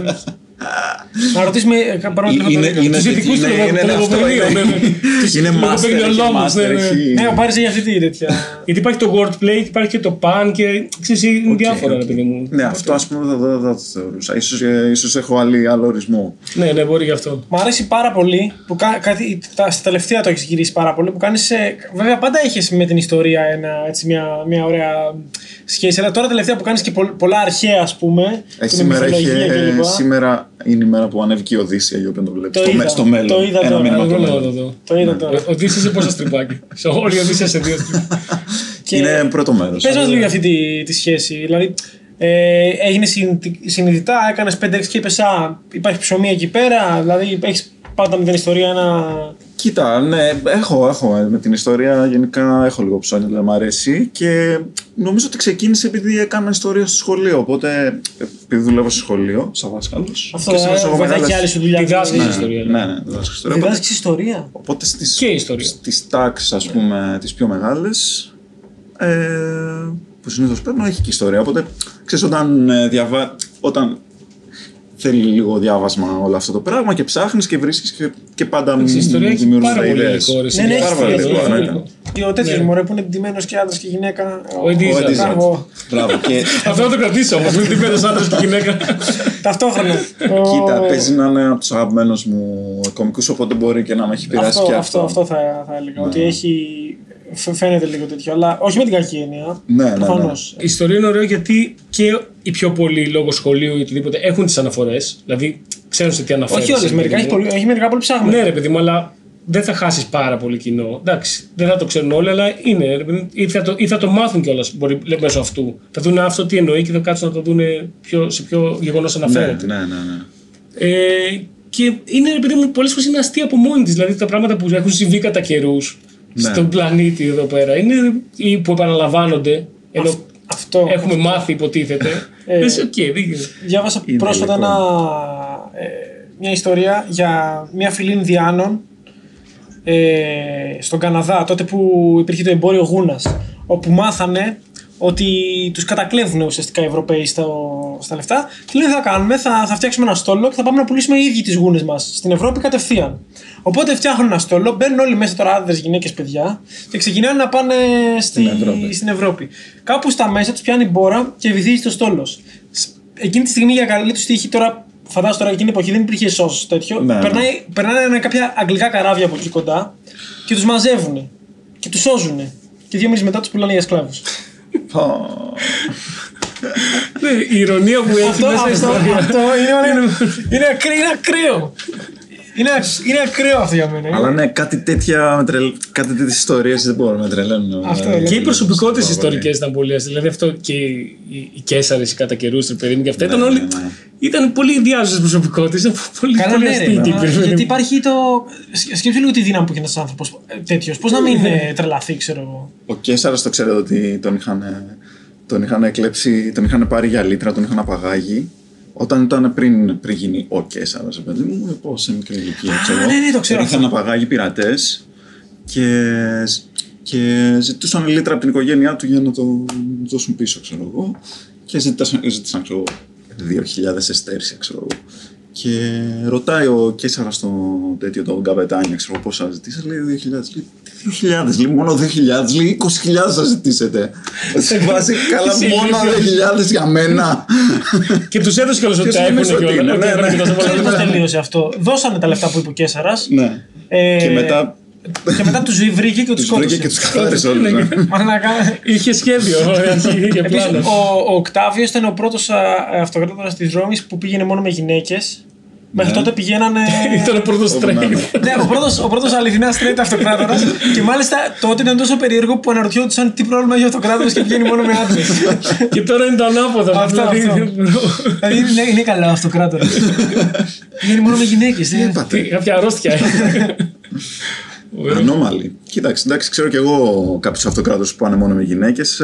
Να ρωτήσουμε. ε, Πάρω Είναι- τηλέφωνο. είναι- είναι- Τους ειδικούς του είναι- είναι αυτό, λογοπαίγνιο. είναι- ναι, ναι. Τους Είναι master, λογοπαίγνιο έχει λόγους, ναι, master, ναι. έχει- Ναι, ο Πάρης έχει αυτή τη τέτοια. Γιατί υπάρχει το wordplay, υπάρχει και το pan και ξέρεις, είναι Οκ, διάφορα, οκ. ρε παιδί μου. Ναι, αυτό ας πούμε δεν δεν- δεν το θεωρούσα. Ίσως, ε, ίσως έχω άλλη, άλλο ορισμό. Ναι, ναι, μπορεί γι' αυτό. Μ' αρέσει πάρα πολύ που κα- κάτι, τα, στα τελευταία το έχεις γυρίσει πάρα πολύ. Που κάνεις, ε, βέβαια, πάντα έχεις με την ιστορία ένα, έτσι, μια, μια ωραία σχέση. Αλλά τώρα τελευταία που κάνεις και πολλ- πολλά αρχαία, ας πούμε. Ε, και με σήμερα, είχε, μυθολογία κλπ. σήμερα είναι η μέρα που ανέβηκε η Οδύσσια για όποιον το βλέπει. Το στο, είδα, με- στο μέλλον. το είδα Ένα τώρα. μήνυμα Εγώ το να μέλλον. το δω. Το είδα τώρα. Ο Οδύσσης σε πόσα στριπάκι. Σε όλη η Οδύσσια σε δύο στριπάκι. Και- Είναι πρώτο μέρος. Πες μας λίγο για αυτή τη, τη σχέση. Δηλαδή, ε, έγινε συνειδη- συνειδητά, έκανες 5-6 και είπες, Α, υπάρχει ψωμί εκεί πέρα. Δηλαδή, έχεις πάντα με την ιστορία ένα. Κοίτα, ναι, έχω, έχω. Με την ιστορία γενικά έχω λίγο ψώνια, δηλαδή μου αρέσει. Και νομίζω ότι ξεκίνησε επειδή έκανα ιστορία στο σχολείο. Οπότε, επειδή δουλεύω στο σχολείο, σαν δάσκαλος. Αυτό ε, βοηθάει και άλλη σου δουλειά. Διδάσκεις δηλαδή. ιστορία. Ναι, ναι, διδάσκω ιστορία. Οπότε, Διδάσκεις ιστορία. οπότε στις, Και ιστορία. στις τάξεις, ας πούμε, τις πιο μεγάλες, ε, που συνήθως παίρνω, έχει και ιστορία. Οπότε, ξέρεις, όταν, ε, διαβα... όταν θέλει λίγο διάβασμα όλο αυτό το πράγμα και ψάχνεις και βρίσκεις και, και πάντα μου Η ιστορία έχει δημιουργούνται πάρα πολύ ιδέες. υλικό. ρε, Ναι, ναι, σε έχει πάρα πολύ φύλλο, υλικό, έχει ναι, φύλλο. ναι. Και ο τέτοιος Ναι. μωρέ που είναι ντυμένος και άντρας και γυναίκα. Ο Εντίζα. Ο Εντίζα. Μπράβο. Μπράβο. και Αυτό να το κρατήσω όμως. Μην την παίρνει άντρας και γυναίκα. Ταυτόχρονα. κοίτα, Ο- παίζει να είναι από τους αγαπημένους μου κομικούς, οπότε μπορεί και να με έχει επηρεάσει αυτό, και αυτό, αυτό. αυτό θα, θα έλεγα. Ότι έχει. Φ- Φαίνεται λίγο τέτοιο, αλλά όχι με την κακή έννοια. Ναι, ναι, ναι. Προφανώς. Η ιστορία είναι ωραίο γιατί και οι πιο πολλοί λόγω σχολείου ή οτιδήποτε έχουν τις αναφορές. Δηλαδή ξέρουν σε τι αναφέρεις. Όχι όλες, μερικά έχει, πολύ, έχει μερικά πολύ ψάχνει. Ναι, ρε παιδί μου, αλλά δεν θα χάσεις πάρα πολύ κοινό. Εντάξει, δεν θα το ξέρουν όλοι, αλλά είναι. Ή θα το, ή θα το μάθουν κιόλας μέσω αυτού. Θα δουν αυτό τι εννοεί και θα κάτσουν να το δουν πιο, σε ποιο γεγονός αναφέρεται. Ναι, ναι, ναι. ναι. Ε, και είναι, επειδή μου, πολλές φορές είναι αστεία από μόνη της. Δηλαδή τα πράγματα που έχουν συμβεί κατά καιρούς Ναι. Στον πλανήτη εδώ πέρα είναι ή που επαναλαμβάνονται. Ενώ Αυτό. έχουμε μάθει, υποτίθεται. Ε, Λες, οκ, δεν γίνεται. Διάβασα Είναι πρόσφατα λοιπόν. ένα, ε, μια ιστορία για μια φυλή Ινδιάνων ε, στον Καναδά, τότε που υπήρχε το εμπόριο γούνας, όπου μάθανε ότι τους κατακλέβουν ουσιαστικά οι Ευρωπαίοι στο, στα λεφτά και λένε τι θα κάνουμε, θα, θα φτιάξουμε ένα στόλο και θα πάμε να πουλήσουμε οι ίδιοι τις γούνες μας στην Ευρώπη κατευθείαν. Οπότε φτιάχνουν ένα στόλο, μπαίνουν όλοι μέσα τώρα άντρες, γυναίκες, παιδιά και ξεκινάνε να πάνε στη, Στην Ευρώπη. στην Ευρώπη. Κάπου στα μέσα τους πιάνει μπόρα και βυθίζει το στόλος. Σ- Εκείνη τη στιγμή για καλή τους τύχη τώρα Φαντάζομαι τώρα εκείνη την εποχή δεν υπήρχε σως τέτοιο. Ναι, ναι. Περνάει, περνάνε κάποια αγγλικά καράβια από εκεί κοντά και τους μαζεύουν. Και τους σώζουν. Και δύο μήνες μετά τους πουλάνε για σκλάβους. Πω. Ναι, Η ηρωνία που έχει αυτό, μέσα η αυτό, ιστορία. αυτό είναι, είναι, είναι, ακρι- είναι ακραίο. Είναι, ακ- είναι ακραίο αυτό για μένα. Αλλά ναι, κάτι τέτοια, με τρελ... κάτι τέτοιες ιστορίες δεν μπορώ να με τρελαίνουν. Αυτό Δηλαδή, είναι. Και οι προσωπικότητε πάρα πολύ. ιστορικέ ήταν πολύ αστείε. Δηλαδή αυτό και οι, οι, οι Κέσσαρε, οι κατά καιρού, οι παιδί μου και αυτά Ναι, ήταν ναι, όλοι. ναι. Ήταν πολύ ιδιάζουσες προσωπικότητες. Ήταν πολύ, Καλά, πολύ ναι, ρε, αστείοι μα, τύποι, ρε παιδί Γιατί μου. υπάρχει το. σκ- Σκέψου λίγο τη δύναμη που έχει ένας άνθρωπος τέτοιος. Πώς να μην ε, τρελαθεί, ξέρω εγώ. Ο Κέσσαρας το ξέρετε ότι τον είχαν, τον είχαν κλέψει, τον είχαν πάρει για λίτρα, τον είχαν απαγάγει. Όταν ήταν πριν, πριν γίνει ο Κέσσαρας, παιδί μου, πώς σε μικρή ηλικία, ξέρω. ναι, ναι, το ξέρω Τον είχαν απαγάγει πειρατές και, και ζητούσαν λίτρα από την οικογένειά του για να το δώσουν πίσω, ξέρω εγώ. Και ζήτησαν, ζήτησαν ξέρω, 2.000 εστέρια, ξέρω εγώ. Και ρωτάει ο Κέσσαρας στον τέτοιο, τον καπετάνια, ξέρω πόσα ζητήσατε. Λέει 2.000. Λέει 2.000, λέει μόνο 2.000, λέει 20.000 θα ζητήσετε. Σε βάση, καλά, Είσαι μόνο ηλίθιος. 2.000 για μένα. Και τους έδωσε κιόλα ότι Ποιος τα έχουν νομίζει και ότι όλα. είναι, ότι ναι, έβαλε ναι. και τόσο πολλά Ξέρει πώ λεφτά. τελείωσε αυτό. Δώσανε τα λεφτά που είπε ο Κέσσαρα. ναι. Ε, Και μετά και μετά τους βρήκε και τους τους βρήκε σκότωσε. και τους καθάρισε όλους. Μαλάκα. Είχε σχέδιο, αρχή, είχε Επίσης, πλάνο. ο, ο Οκτάβιος ήταν ο πρώτος αυτοκράτορας της Ρώμης που πήγαινε μόνο με γυναίκες. Μέχρι τότε πηγαίνανε. Ήταν ο πρώτος Όπου να τρέιν. είναι. ναι, ο πρώτος, ο πρώτος αληθινά straight αυτοκράτορας. και μάλιστα τότε ήταν τόσο περίεργο που αναρωτιόντουσαν τι πρόβλημα έχει ο αυτοκράτορας και πηγαίνει μόνο με άντρες. Και τώρα είναι το ανάποδο. Αυτό, δηλαδή, αυτό. δηλαδή είναι, είναι καλό αυτοκράτορας. πηγαίνει μόνο με γυναίκες. Είπατε. Κάποια αρρώστια. Ανώμαλοι. Κοίταξε, εντάξει, ξέρω κι εγώ κάποιου αυτοκράτου που πάνε μόνο με γυναίκες.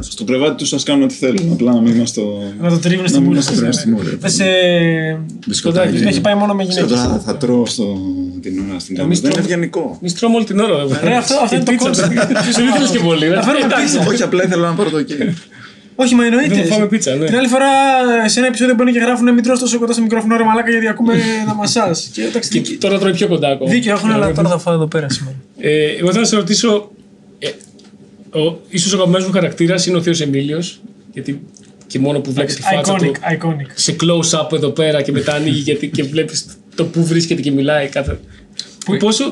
στο κρεβάτι τους α κάνουν ό,τι θέλουν. Απλά να μην είμαστε στο. Να το τρίβουν Να στην μην πούλα. μας το τρίβουν στη μούρη. Δεν σε. Μπισκοτάκι. Έχει πάει μόνο με Ξέρω, γυναίκες. τώρα θα τρώω στο... την ώρα στην κάμερα. Εμείς Δεν είναι τρώμε- ευγενικό. Εμείς τρώμε όλη την ώρα. εδώ πέρα. Ρε, αυτό- αυτό Η είναι το πίτσα, concept. Δεν ήθελες και πολύ. ρε. Να φέρουμε Εντάξει. πίτσα. Όχι, απλά ήθελα να πάρω το κέικ. Όχι, μα εννοείται. Δεν θα φάμε πίτσα, ναι. Την άλλη φορά σε ένα επεισόδιο μπαίνουν και γράφουν Μην τρως τόσο κοντά στο μικρόφωνο ρε μαλάκα γιατί ακούμε ένα μασάζ. Και εντάξει, Και δίκιο- τώρα τρώει πιο κοντά ακόμα. δίκιο έχουν, αλλά τώρα θα φάω εδώ πέρα σήμερα. Ε, εγώ θέλω να σε ρωτήσω. Ε, ο, ίσως ο αγαπημένος μου χαρακτήρας είναι ο Θείος Εμίλιος. Γιατί και μόνο που βλέπεις τη φάτσα του Iconic, iconic. σε close-up εδώ πέρα και μετά ανοίγει γιατί, και βλέπεις το που βρίσκεται και μιλάει κάθε... Που πόσο...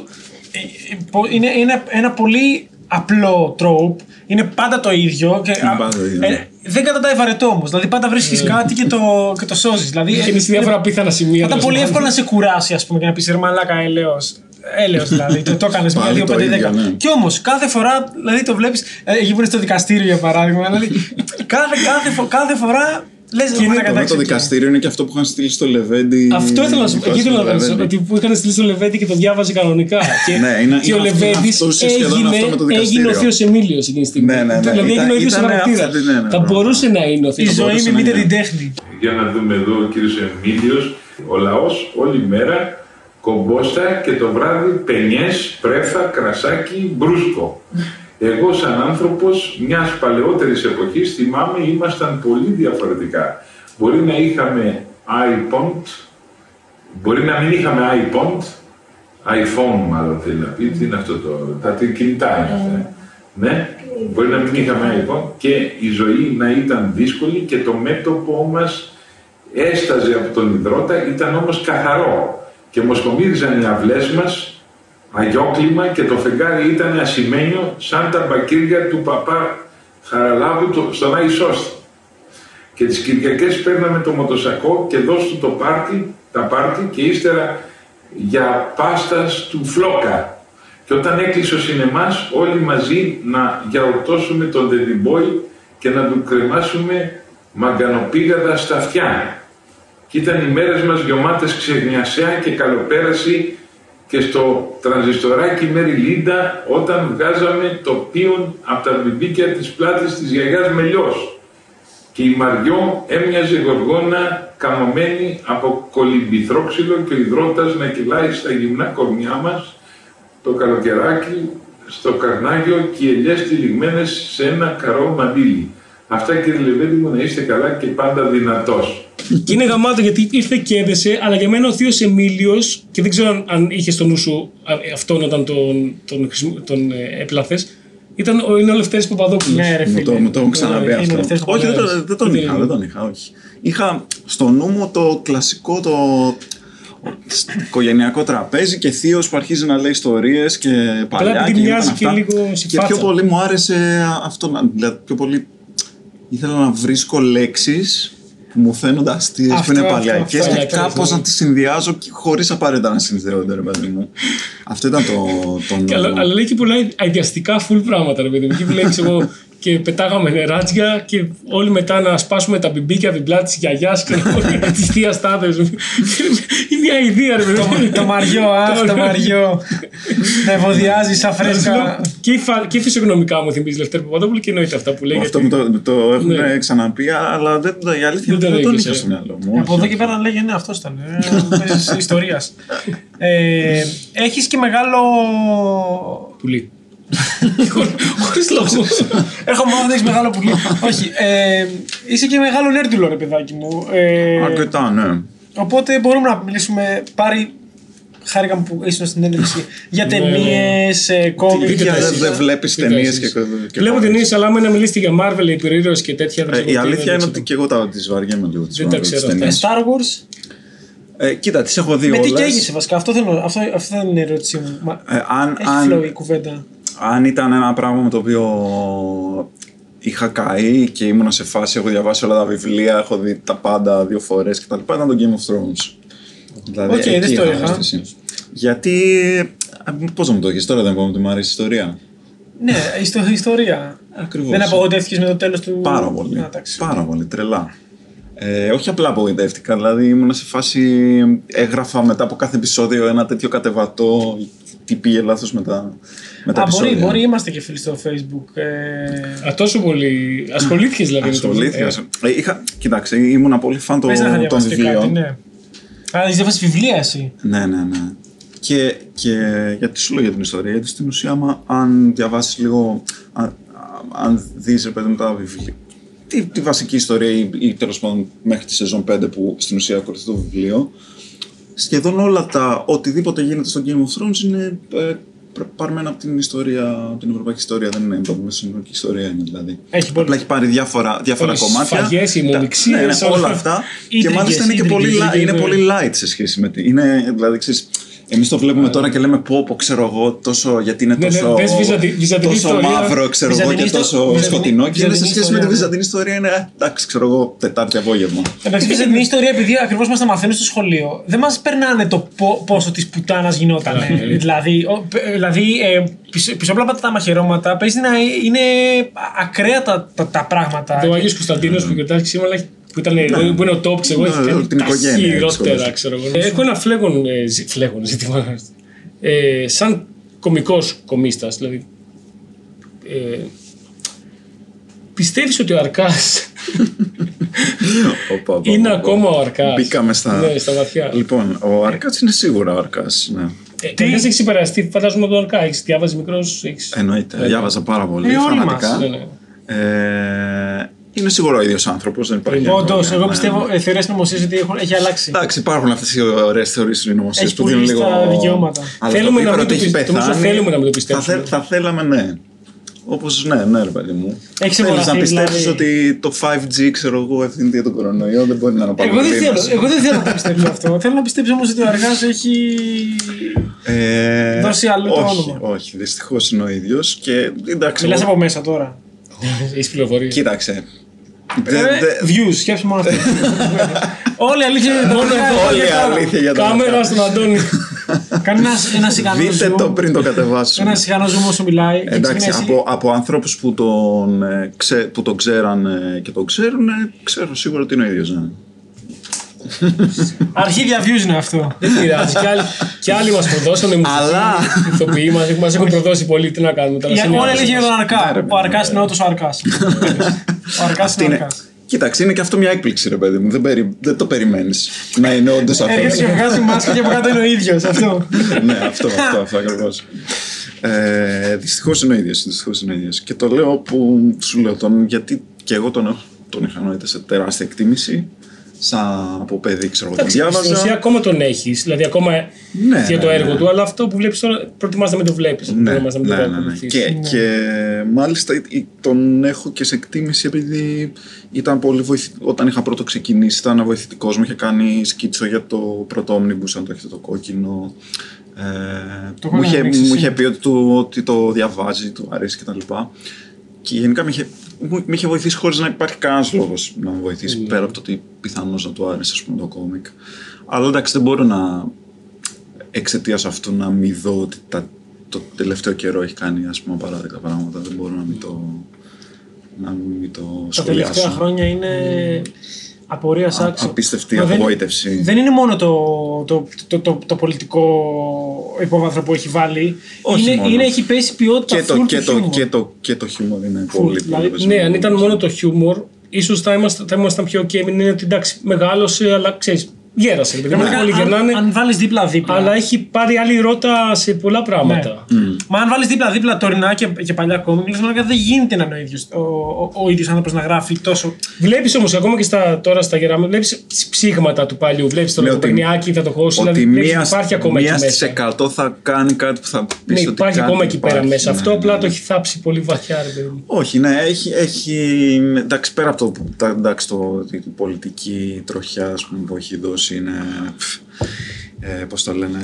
Ε, ε, πο- Είναι, είναι ένα πολύ απλό τρόπ. Είναι πάντα το ίδιο. Και, α, πάντα το ίδιο, ε, ναι. δεν καταντάει βαρετό όμως. Δηλαδή πάντα βρίσκεις κάτι και το, και το σώζεις. Δηλαδή, Και είναι σε διάφορα απίθανα σημεία. Πάντα τέλος πολύ πάντων. εύκολο να σε κουράσει, ας πούμε, και να πεις ρε μαλάκα, έλεος. Έλεος δηλαδή, το, το έκανες μια, Πάλι δύο, το πέντε, ίδιο, δέκα. ναι. Και όμως κάθε φορά, δηλαδή το βλέπεις, εκεί που είναι στο δικαστήριο για παράδειγμα, δηλαδή κάθε, κάθε, φο- κάθε φορά λες: είναι μαλάκα, Το, εντάξει, το οκ». δικαστήριο είναι και αυτό που είχαν στείλει στο Λεβέντι. Αυτό ήθελα να σου η πω. Εκεί φάση ήθελα του να ρωτήσω. Λεβέντι. Ότι που είχαν στείλει στο Λεβέντι και το διάβαζε κανονικά. Και, Ναι, είναι- και ο είναι αυτό- Λεβέντης αυτό σχεδόν έγινε, αυτό με το έγινε ο δικαστήριο. Θείος Εμίλιος εκείνη τη στιγμή. Ναι, ναι, ναι. Δηλαδή Ήταν- έγινε ο ίδιος ήταν χαρακτήρας. αυτή, ναι, ναι, Θα ναι. μπορούσε να είναι ο Θείος Η ζωή μπορούσε να μιμείται είναι. την τέχνη. Για να δούμε εδώ ο κύριος Εμίλιος. Ο λαός όλη μέρα κομπόστα και το βράδυ πενιές, πρέφα, κρασάκι, μπρούσκο. Εγώ σαν άνθρωπος μιας παλαιότερης εποχής θυμάμαι ήμασταν πολύ διαφορετικά. Μπορεί να είχαμε iPod, μπορεί να μην είχαμε iPod, iPhone μάλλον θέλει να πει, τι είναι αυτό το, τα τι κινητά είναι αυτά. ε. Ναι, μπορεί να μην είχαμε iPhone και η ζωή να ήταν δύσκολη και το μέτωπό μας έσταζε από τον υδρότα, ήταν όμως καθαρό και μοσκομύριζαν οι αυλές μας αγιόκλημα και το φεγγάρι ήταν ασημένιο σαν τα μπακύρια του παπά Χαραλάβου το- στον Άι Σώστη. Και τις Κυριακές παίρναμε το μοτοσακό και δώσ' του το πάρτι, τα πάρτι και ύστερα για πάστας του Φλόκα. Και όταν έκλεισε ο σινεμάς όλοι μαζί να γιαουρτώσουμε τον Boy και να του κρεμάσουμε μαγκανοπήγαδα στα αυτιά. Και ήταν οι μέρες μας γεμάτες ξεγνιασέα και καλοπέραση και στο τρανζιστοράκι Μέρι Λίντα όταν βγάζαμε το πίον από τα μπιμπίκια της πλάτης της γιαγιάς Μελιός και η Μαριό έμοιαζε γοργόνα καμωμένη από κολυμπηθρόξυλο και ο υδρότας να κυλάει στα γυμνά κορμιά μας το καλοκαιράκι στο καρνάγιο και οι ελιές τυλιγμένες σε ένα καρό μαντίλι. Αυτά κύριε Λεβέντη μου να είστε καλά και πάντα δυνατός. Και είναι γαμάτο γιατί ήρθε και έδεσε, αλλά για μένα ο Θείος Εμίλιος, και δεν ξέρω αν είχες στο νου σου αυτόν όταν τον, τον, τον, τον ε, έπλαθες, ήταν ο, είναι ο Λευτέρης Παπαδόπουλος. Ναι, ρε Μου φίλε. το, μου το έχω ξαναπεί Είναι ο αυτό. Λευτέρης Όχι, δεν, το- Παπαδόπουλος. δεν τον Δεν είχα, είναι. δεν τον είχα, όχι. Είχα στο νου μου το κλασικό το οικογενειακό τραπέζι και θείος που αρχίζει να λέει ιστορίες και παλιά. επειδή και γινόταν μοιάζει και αυτά. λίγο Και συμφάτσα. πιο πολύ μου άρεσε αυτό, να- δηλαδή πιο πολύ ήθελα να βρίσκω λέξεις που μου φαίνονται αστείες, που Αυτό, είναι αυτό, παλιακές αυτό, και αυτό, κάπως αυτό. να τις συνδυάζω χωρίς απαραίτητα να συνδέονται, ρε παιδί μου. Αυτό ήταν το, το Και, αλλά, νόημα. αλλά λέει και πολλά αειδιαστικά full πράγματα, ρε παιδί μου. Εκεί που λέει, ξέρω εγώ, και πετάγαμε νεράτζια και όλοι μετά να σπάσουμε τα μπιμπίκια από την πλάτη της γιαγιάς και τη θεία τάδες. Είναι μια ιδέα, ρε παιδί μου. Το μαριό, αχ, το μαριό. Να ευωδιάζει σαν φρέσκα. και, φα- και φυσιογνωμικά μου θυμίζει Λευτέρη Παπαδόπουλο και εννοείται αυτά που λέει. Αυτό γιατί- μου το, το έχουν Ναι. ξαναπεί, αλλά δεν, η αλήθεια Δεν είναι το ότι δεν τον έχεις, είχα ε. στο μυαλό μου. Από όχι. εδώ και πέρα λέγε ναι, αυτός ήταν. Ε, Ιστορίας. Ε, Έχεις και μεγάλο. Πουλί. Χωρίς λόγο. Έχω μάθει ότι έχεις μεγάλο πουλί. Όχι. Ε, είσαι και μεγάλο νέρτουλο, ρε παιδάκι μου. Ε, Αρκετά, ναι. οπότε μπορούμε να μιλήσουμε. Πάρει. Χάρηκα μου που ήσουν στην έντευξη για Ναι, ναι. ταινίες, κόμικ. Δείτε Για τα δεν εσείς. δεν βλέπεις Δείτε ταινίες εσείς. και, και Βλέπω κόμικς. ταινίες, αλλά άμα να μιλήσετε για Marvel, υπερήρωε και τέτοια. δεν Ε, ξέρω Η τι, αλήθεια δεν είναι ξέρω. ότι και εγώ τα τις βαριέμαι λίγο τις Δεν τα Marvel, τις ξέρω αυτά. Ε, ταινίες. Star Wars; Ε, Κοίτα, τις έχω δει Με τι όλες. καίγεσαι βασικά. Αυτό, θέλω, αυτό, αυτό δεν είναι η ερώτησή μου. Μα, Ε, αν, έχει flow η αν, κουβέντα. Αν ήταν ένα πράγμα με το οποίο είχα καεί και ήμουν σε φάση, έχω διαβάσει όλα τα βιβλία, έχω δει τα πάντα δύο φορές κτλ. Ήταν το Game of Thrones. Δηλαδή, Οκ, δεν εκεί στο είχα είχα. αίσθηση. Γιατί. Πώς να μου το έχει τώρα, δεν πω ότι μου αρέσει η ιστορία. Ναι, ιστο- ιστορία. Ακριβώς. Δεν απογοητεύτηκε με το τέλος του. Πάρα πολύ. Α, εντάξει. πάρα πολύ, τρελά. Ε, όχι απλά απογοητεύτηκα, δηλαδή ήμουν σε φάση. Έγραφα μετά από κάθε επεισόδιο ένα τέτοιο κατεβατό. Τι πήγε λάθος με τα, με τα Α, επεισόδια. μπορεί, μπορεί, είμαστε και φίλοι στο facebook. Ε, Α, τόσο πολύ. Ασχολήθηκες δηλαδή. με το- Ασχολήθηκα. Ε, Ε, είχα, κοιτάξτε, ήμουν πολύ φαν των, πες να είχα των διαβάσεις και βιβλίων. κάτι, ναι. Α, έχεις διαβάσει βιβλία εσύ. Ναι, ναι, ναι. Και, και γιατί σου λέω για την ιστορία, γιατί στην ουσία, άμα, αν διαβάσεις λίγο, αν, αν δεις ρε παιδί μου τα βιβλία, τη, τη βασική ιστορία ή, ή τέλος πάντων μέχρι τη σεζόν 5 που στην ουσία ακολουθεί το βιβλίο, σχεδόν όλα τα οτιδήποτε γίνεται στο Game of Thrones είναι ε, πr- πάρμενα από την ιστορία, από την ευρωπαϊκή ιστορία, δεν είναι από την μεσονομική ιστορία είναι δηλαδή. Έχει πολύ. Απλά έχει πάρει διάφορα, διάφορα Όλες τις κομμάτια. σφαγές, οι Τα- αιμονιξίες, ναι, ναι, όλα όλα αυτά. αυτά. και Ίντριγκες, μάλιστα είναι και πολύ, ίντριγκες, li- είναι ίντριγκες, πολύ light σε σχέση με την. Είναι, δηλαδή, ξέρεις, εμείς το βλέπουμε τώρα και λέμε πω, πω, ξέρω εγώ, τόσο, γιατί είναι Ναι, ναι, τόσο, πες βυζαντι- βυζαντινή τόσο ιστορία. μαύρο, ξέρω εγώ, και Βυζαντινή ιστο- τόσο βυζαντινή- σκοτεινό. Και είναι σε βυζαντινή σχέση με τη ιστορία, ναι. βυζαντινή ιστορία, είναι, ε, εντάξει, ξέρω εγώ, Τετάρτη απόγευμα. Εντάξει, και την ιστορία, επειδή ακριβώς μας τα μαθαίνουν στο σχολείο, δεν μας περνάνε το πο- πόσο της πουτάνας γινόταν. Καλά, ναι. δηλαδή, ο- π- δηλαδή ε, πισ- πισόπλα από τα μαχαιρώματα παίζει να είναι ακραία τα, τα, τα πράγματα. Το Αγίο Κωνσταντίνος που γιορτάζει σήμερα που, ήταν, που είναι ο top, ξέρω εγώ, Ναι, έχει κάνει την τα οικογένεια, χειρότερα, έτσι, ξέρω εγώ. Ε, Έχω ένα φλέγον, ε, ζη- φλέγον ζήτημα. Ε, σαν κωμικό κομίστας, δηλαδή. Ε, Πιστεύεις ότι ο Αρκάς Οπα, οπα, είναι οπα. ακόμα ο Αρκάς; Μπήκαμε στα. Ναι, στα βαθιά. Λοιπόν, ο Αρκάτς είναι σίγουρα ο Αρκάς, ναι. Ε, Καταρχάς έχεις υπεραστεί, φαντάζομαι τον Αρκά. Έχεις διάβαζεις μικρός, έχεις... Εννοείται, διάβαζα πάρα πολύ, Ε, όλοι φανατικά. Ναι, ναι. Ε, είναι σίγουρα ο ίδιος άνθρωπος, δεν υπάρχει. Όντω, αμφιβολία. εγώ Ναι, πιστεύω ναι. ε, θεωρίες νομοσίε ότι έχουν- έχει αλλάξει. Εντάξει, υπάρχουν αυτές οι ωραίες θεωρίες συνωμοσίε Έχει που δίνουν πουλήσει λίγο. τα δικαιώματα. Αλλά Θέλουμε το να είπα μην ότι το έχει πιστε- νομίζω πεθάνει. θέλουμε να μην το Θα, πιστέψουμε. θέλ- θα θέλαμε, ναι. Όπως ναι, ναι, ρε παιδί μου. Έχεις Θέλεις να αγοραθεί, πιστέψεις δηλαδή. ότι το 5G, ξέρω εγώ, ευθύνεται για τον κορονοϊό, δεν μπορεί να είναι Εγώ δεν, θέλω, παραπολίτευση. εγώ δεν θέλω να το πιστέψω αυτό. θέλω να πιστέψω όμως ότι ο Αργάς έχει. Ε, Δώσει αλλού το όχι, όνομα. Όχι, δυστυχώς είναι ο ίδιος. Και εντάξει. Μιλάς εγώ- από μέσα τώρα. Έχεις πληροφορίες. Κοίταξε. Ε, Δε- δε- Views, σκέψου μόνο αυτό. Όλη η αλήθεια είναι Μόνο εδώ, Όλη η για τα- αλήθεια για τα Κάμερα λεφτά. στον Αντώνη. Κάνει ένας- ένας ικανός Δείτε zoom. το πριν το κατεβάσουμε. Ένας σιγανό ζούμε όσο μιλάει. και Εντάξει, ξεκινάει από, από άνθρωπους που τον, ε, ξέ, που τον ξέραν ε, και τον ξέρουν, ε, ξέρω σίγουρα ότι είναι ο ίδιος. Ναι. Εσύ. Αρχή διαβιούς είναι αυτό. Δεν πειράζει. Κι άλλοι, κι άλλοι μας προδώσανε μουσική. Αλλά- Ηθοποιοί μας μας έχουν προδώσει πολύ. Τι να κάνουμε τώρα. Για σε όλα μια- έλεγε για τον Ναι, Αρκά. ρε, Ο Αρκάς είναι όντως ο Αρκάς. Ο Αρκάς Αυτή είναι ο είναι, Αρκάς. κοίταξε, είναι και αυτό μια έκπληξη, ρε παιδί μου. Δεν, περι, δεν το περιμένεις να είναι όντως αυτό. Έρχεται και βγάζει μάσκα και από κάτω είναι ο ίδιος. Αυτό. ναι, αυτό, αυτό, αυτό ακριβώς. Ε, Δυστυχώς είναι ο ίδιος. Δυστυχώς είναι ο ίδιος. Και το λέω που σου λέω τον, γιατί και εγώ τον, έχω- τον είχα νοείται σε τεράστια εκτίμηση. Σαν από παιδί, ξέρω εγώ, τον Εντάξει, Στην ουσία διάβαζα. ακόμα τον έχεις, δηλαδή ακόμα Ναι, για το ναι, έργο ναι. του, αλλά αυτό που βλέπεις τώρα προτιμάς να μην το βλέπεις. Ναι, ναι, ναι, ναι. Και, και μάλιστα ε, ε, τον έχω και σε εκτίμηση επειδή ήταν πολύ βοηθη... όταν είχα πρώτο ξεκινήσει ήταν βοηθητικός μου. Είχε κάνει σκίτσο για το πρώτο Omnibus, αν το έχετε το κόκκινο. Ε, Το μου, έχω είχε, ανοίξει, μου ναι. είχε πει ότι, του, ότι το διαβάζει, του αρέσει κτλ. Και γενικά με είχε, μου, με είχε βοηθήσει χωρίς να υπάρχει κανένας λόγος να με βοηθήσει πέρα από το ότι πιθανώς να του άρεσε ας πούμε, το κόμικ. Αλλά εντάξει, δεν μπορώ να εξαιτίας αυτού να μην δω ότι τα, το τελευταίο καιρό έχει κάνει ας πούμε απαράδεκτα πράγματα. Δεν μπορώ να μην το, να μην το Τα τελευταία σχολιάσω. χρόνια είναι απορίας άξιο. απίστευτη Μα δεν- απογοήτευση. Δεν είναι μόνο το, το, το, το, το πολιτικό υπόβαθρο που έχει βάλει. Όχι είναι, μόνο. είναι, έχει πέσει ποιότητα Και το, full και, του το, χιούμορ. και, το, και το χιούμορ είναι Full, πολύ, δηλαδή, πολύ Ναι, αν ήταν πεσμένο. μόνο το χιούμορ, ίσως θα, είμαστε, θα ήμασταν πιο ok. Είναι ότι εντάξει, μεγάλωσε, αλλά ξέρεις, γέρασε. Επειδή Πραγματικά, όλοι αν, γερνάνε, αν βάλεις δίπλα-δίπλα. αλλά έχει πάρει άλλη ρότα σε πολλά πράγματα. Μα αν βάλεις δίπλα-δίπλα τωρινά και, και παλιά κόμικ, λες, μαλάκα, δεν γίνεται να είναι ο ίδιο ο, ο, ο ίδιος άνθρωπος να γράφει τόσο. Βλέπεις όμως ακόμα και στα, τώρα στα γεράματα, βλέπεις ψήγματα του παλιού. Βλέπεις τον Ναι, ότι- Λογοπαιρνιάκη, θα το χώσει. Ότι Δηλαδή, βλέπεις μία, ότι υπάρχει ακόμα εκεί μία στις μέσα. εκατό θα κάνει κάτι που θα πεις Ναι, ότι υπάρχει κάτι ακόμα εκεί πέρα υπάρχει. μέσα. Ναι, Αυτό ναι, απλά ναι. το έχει θάψει πολύ βαθιά, ρε παιδί μου. Όχι, ναι, έχει, έχει εντάξει, πέρα από το, τα, εντάξει, το, η πολιτική τροχιά ας πούμε, που έχει δώσει είναι, πφ, ε, πώς το λένε,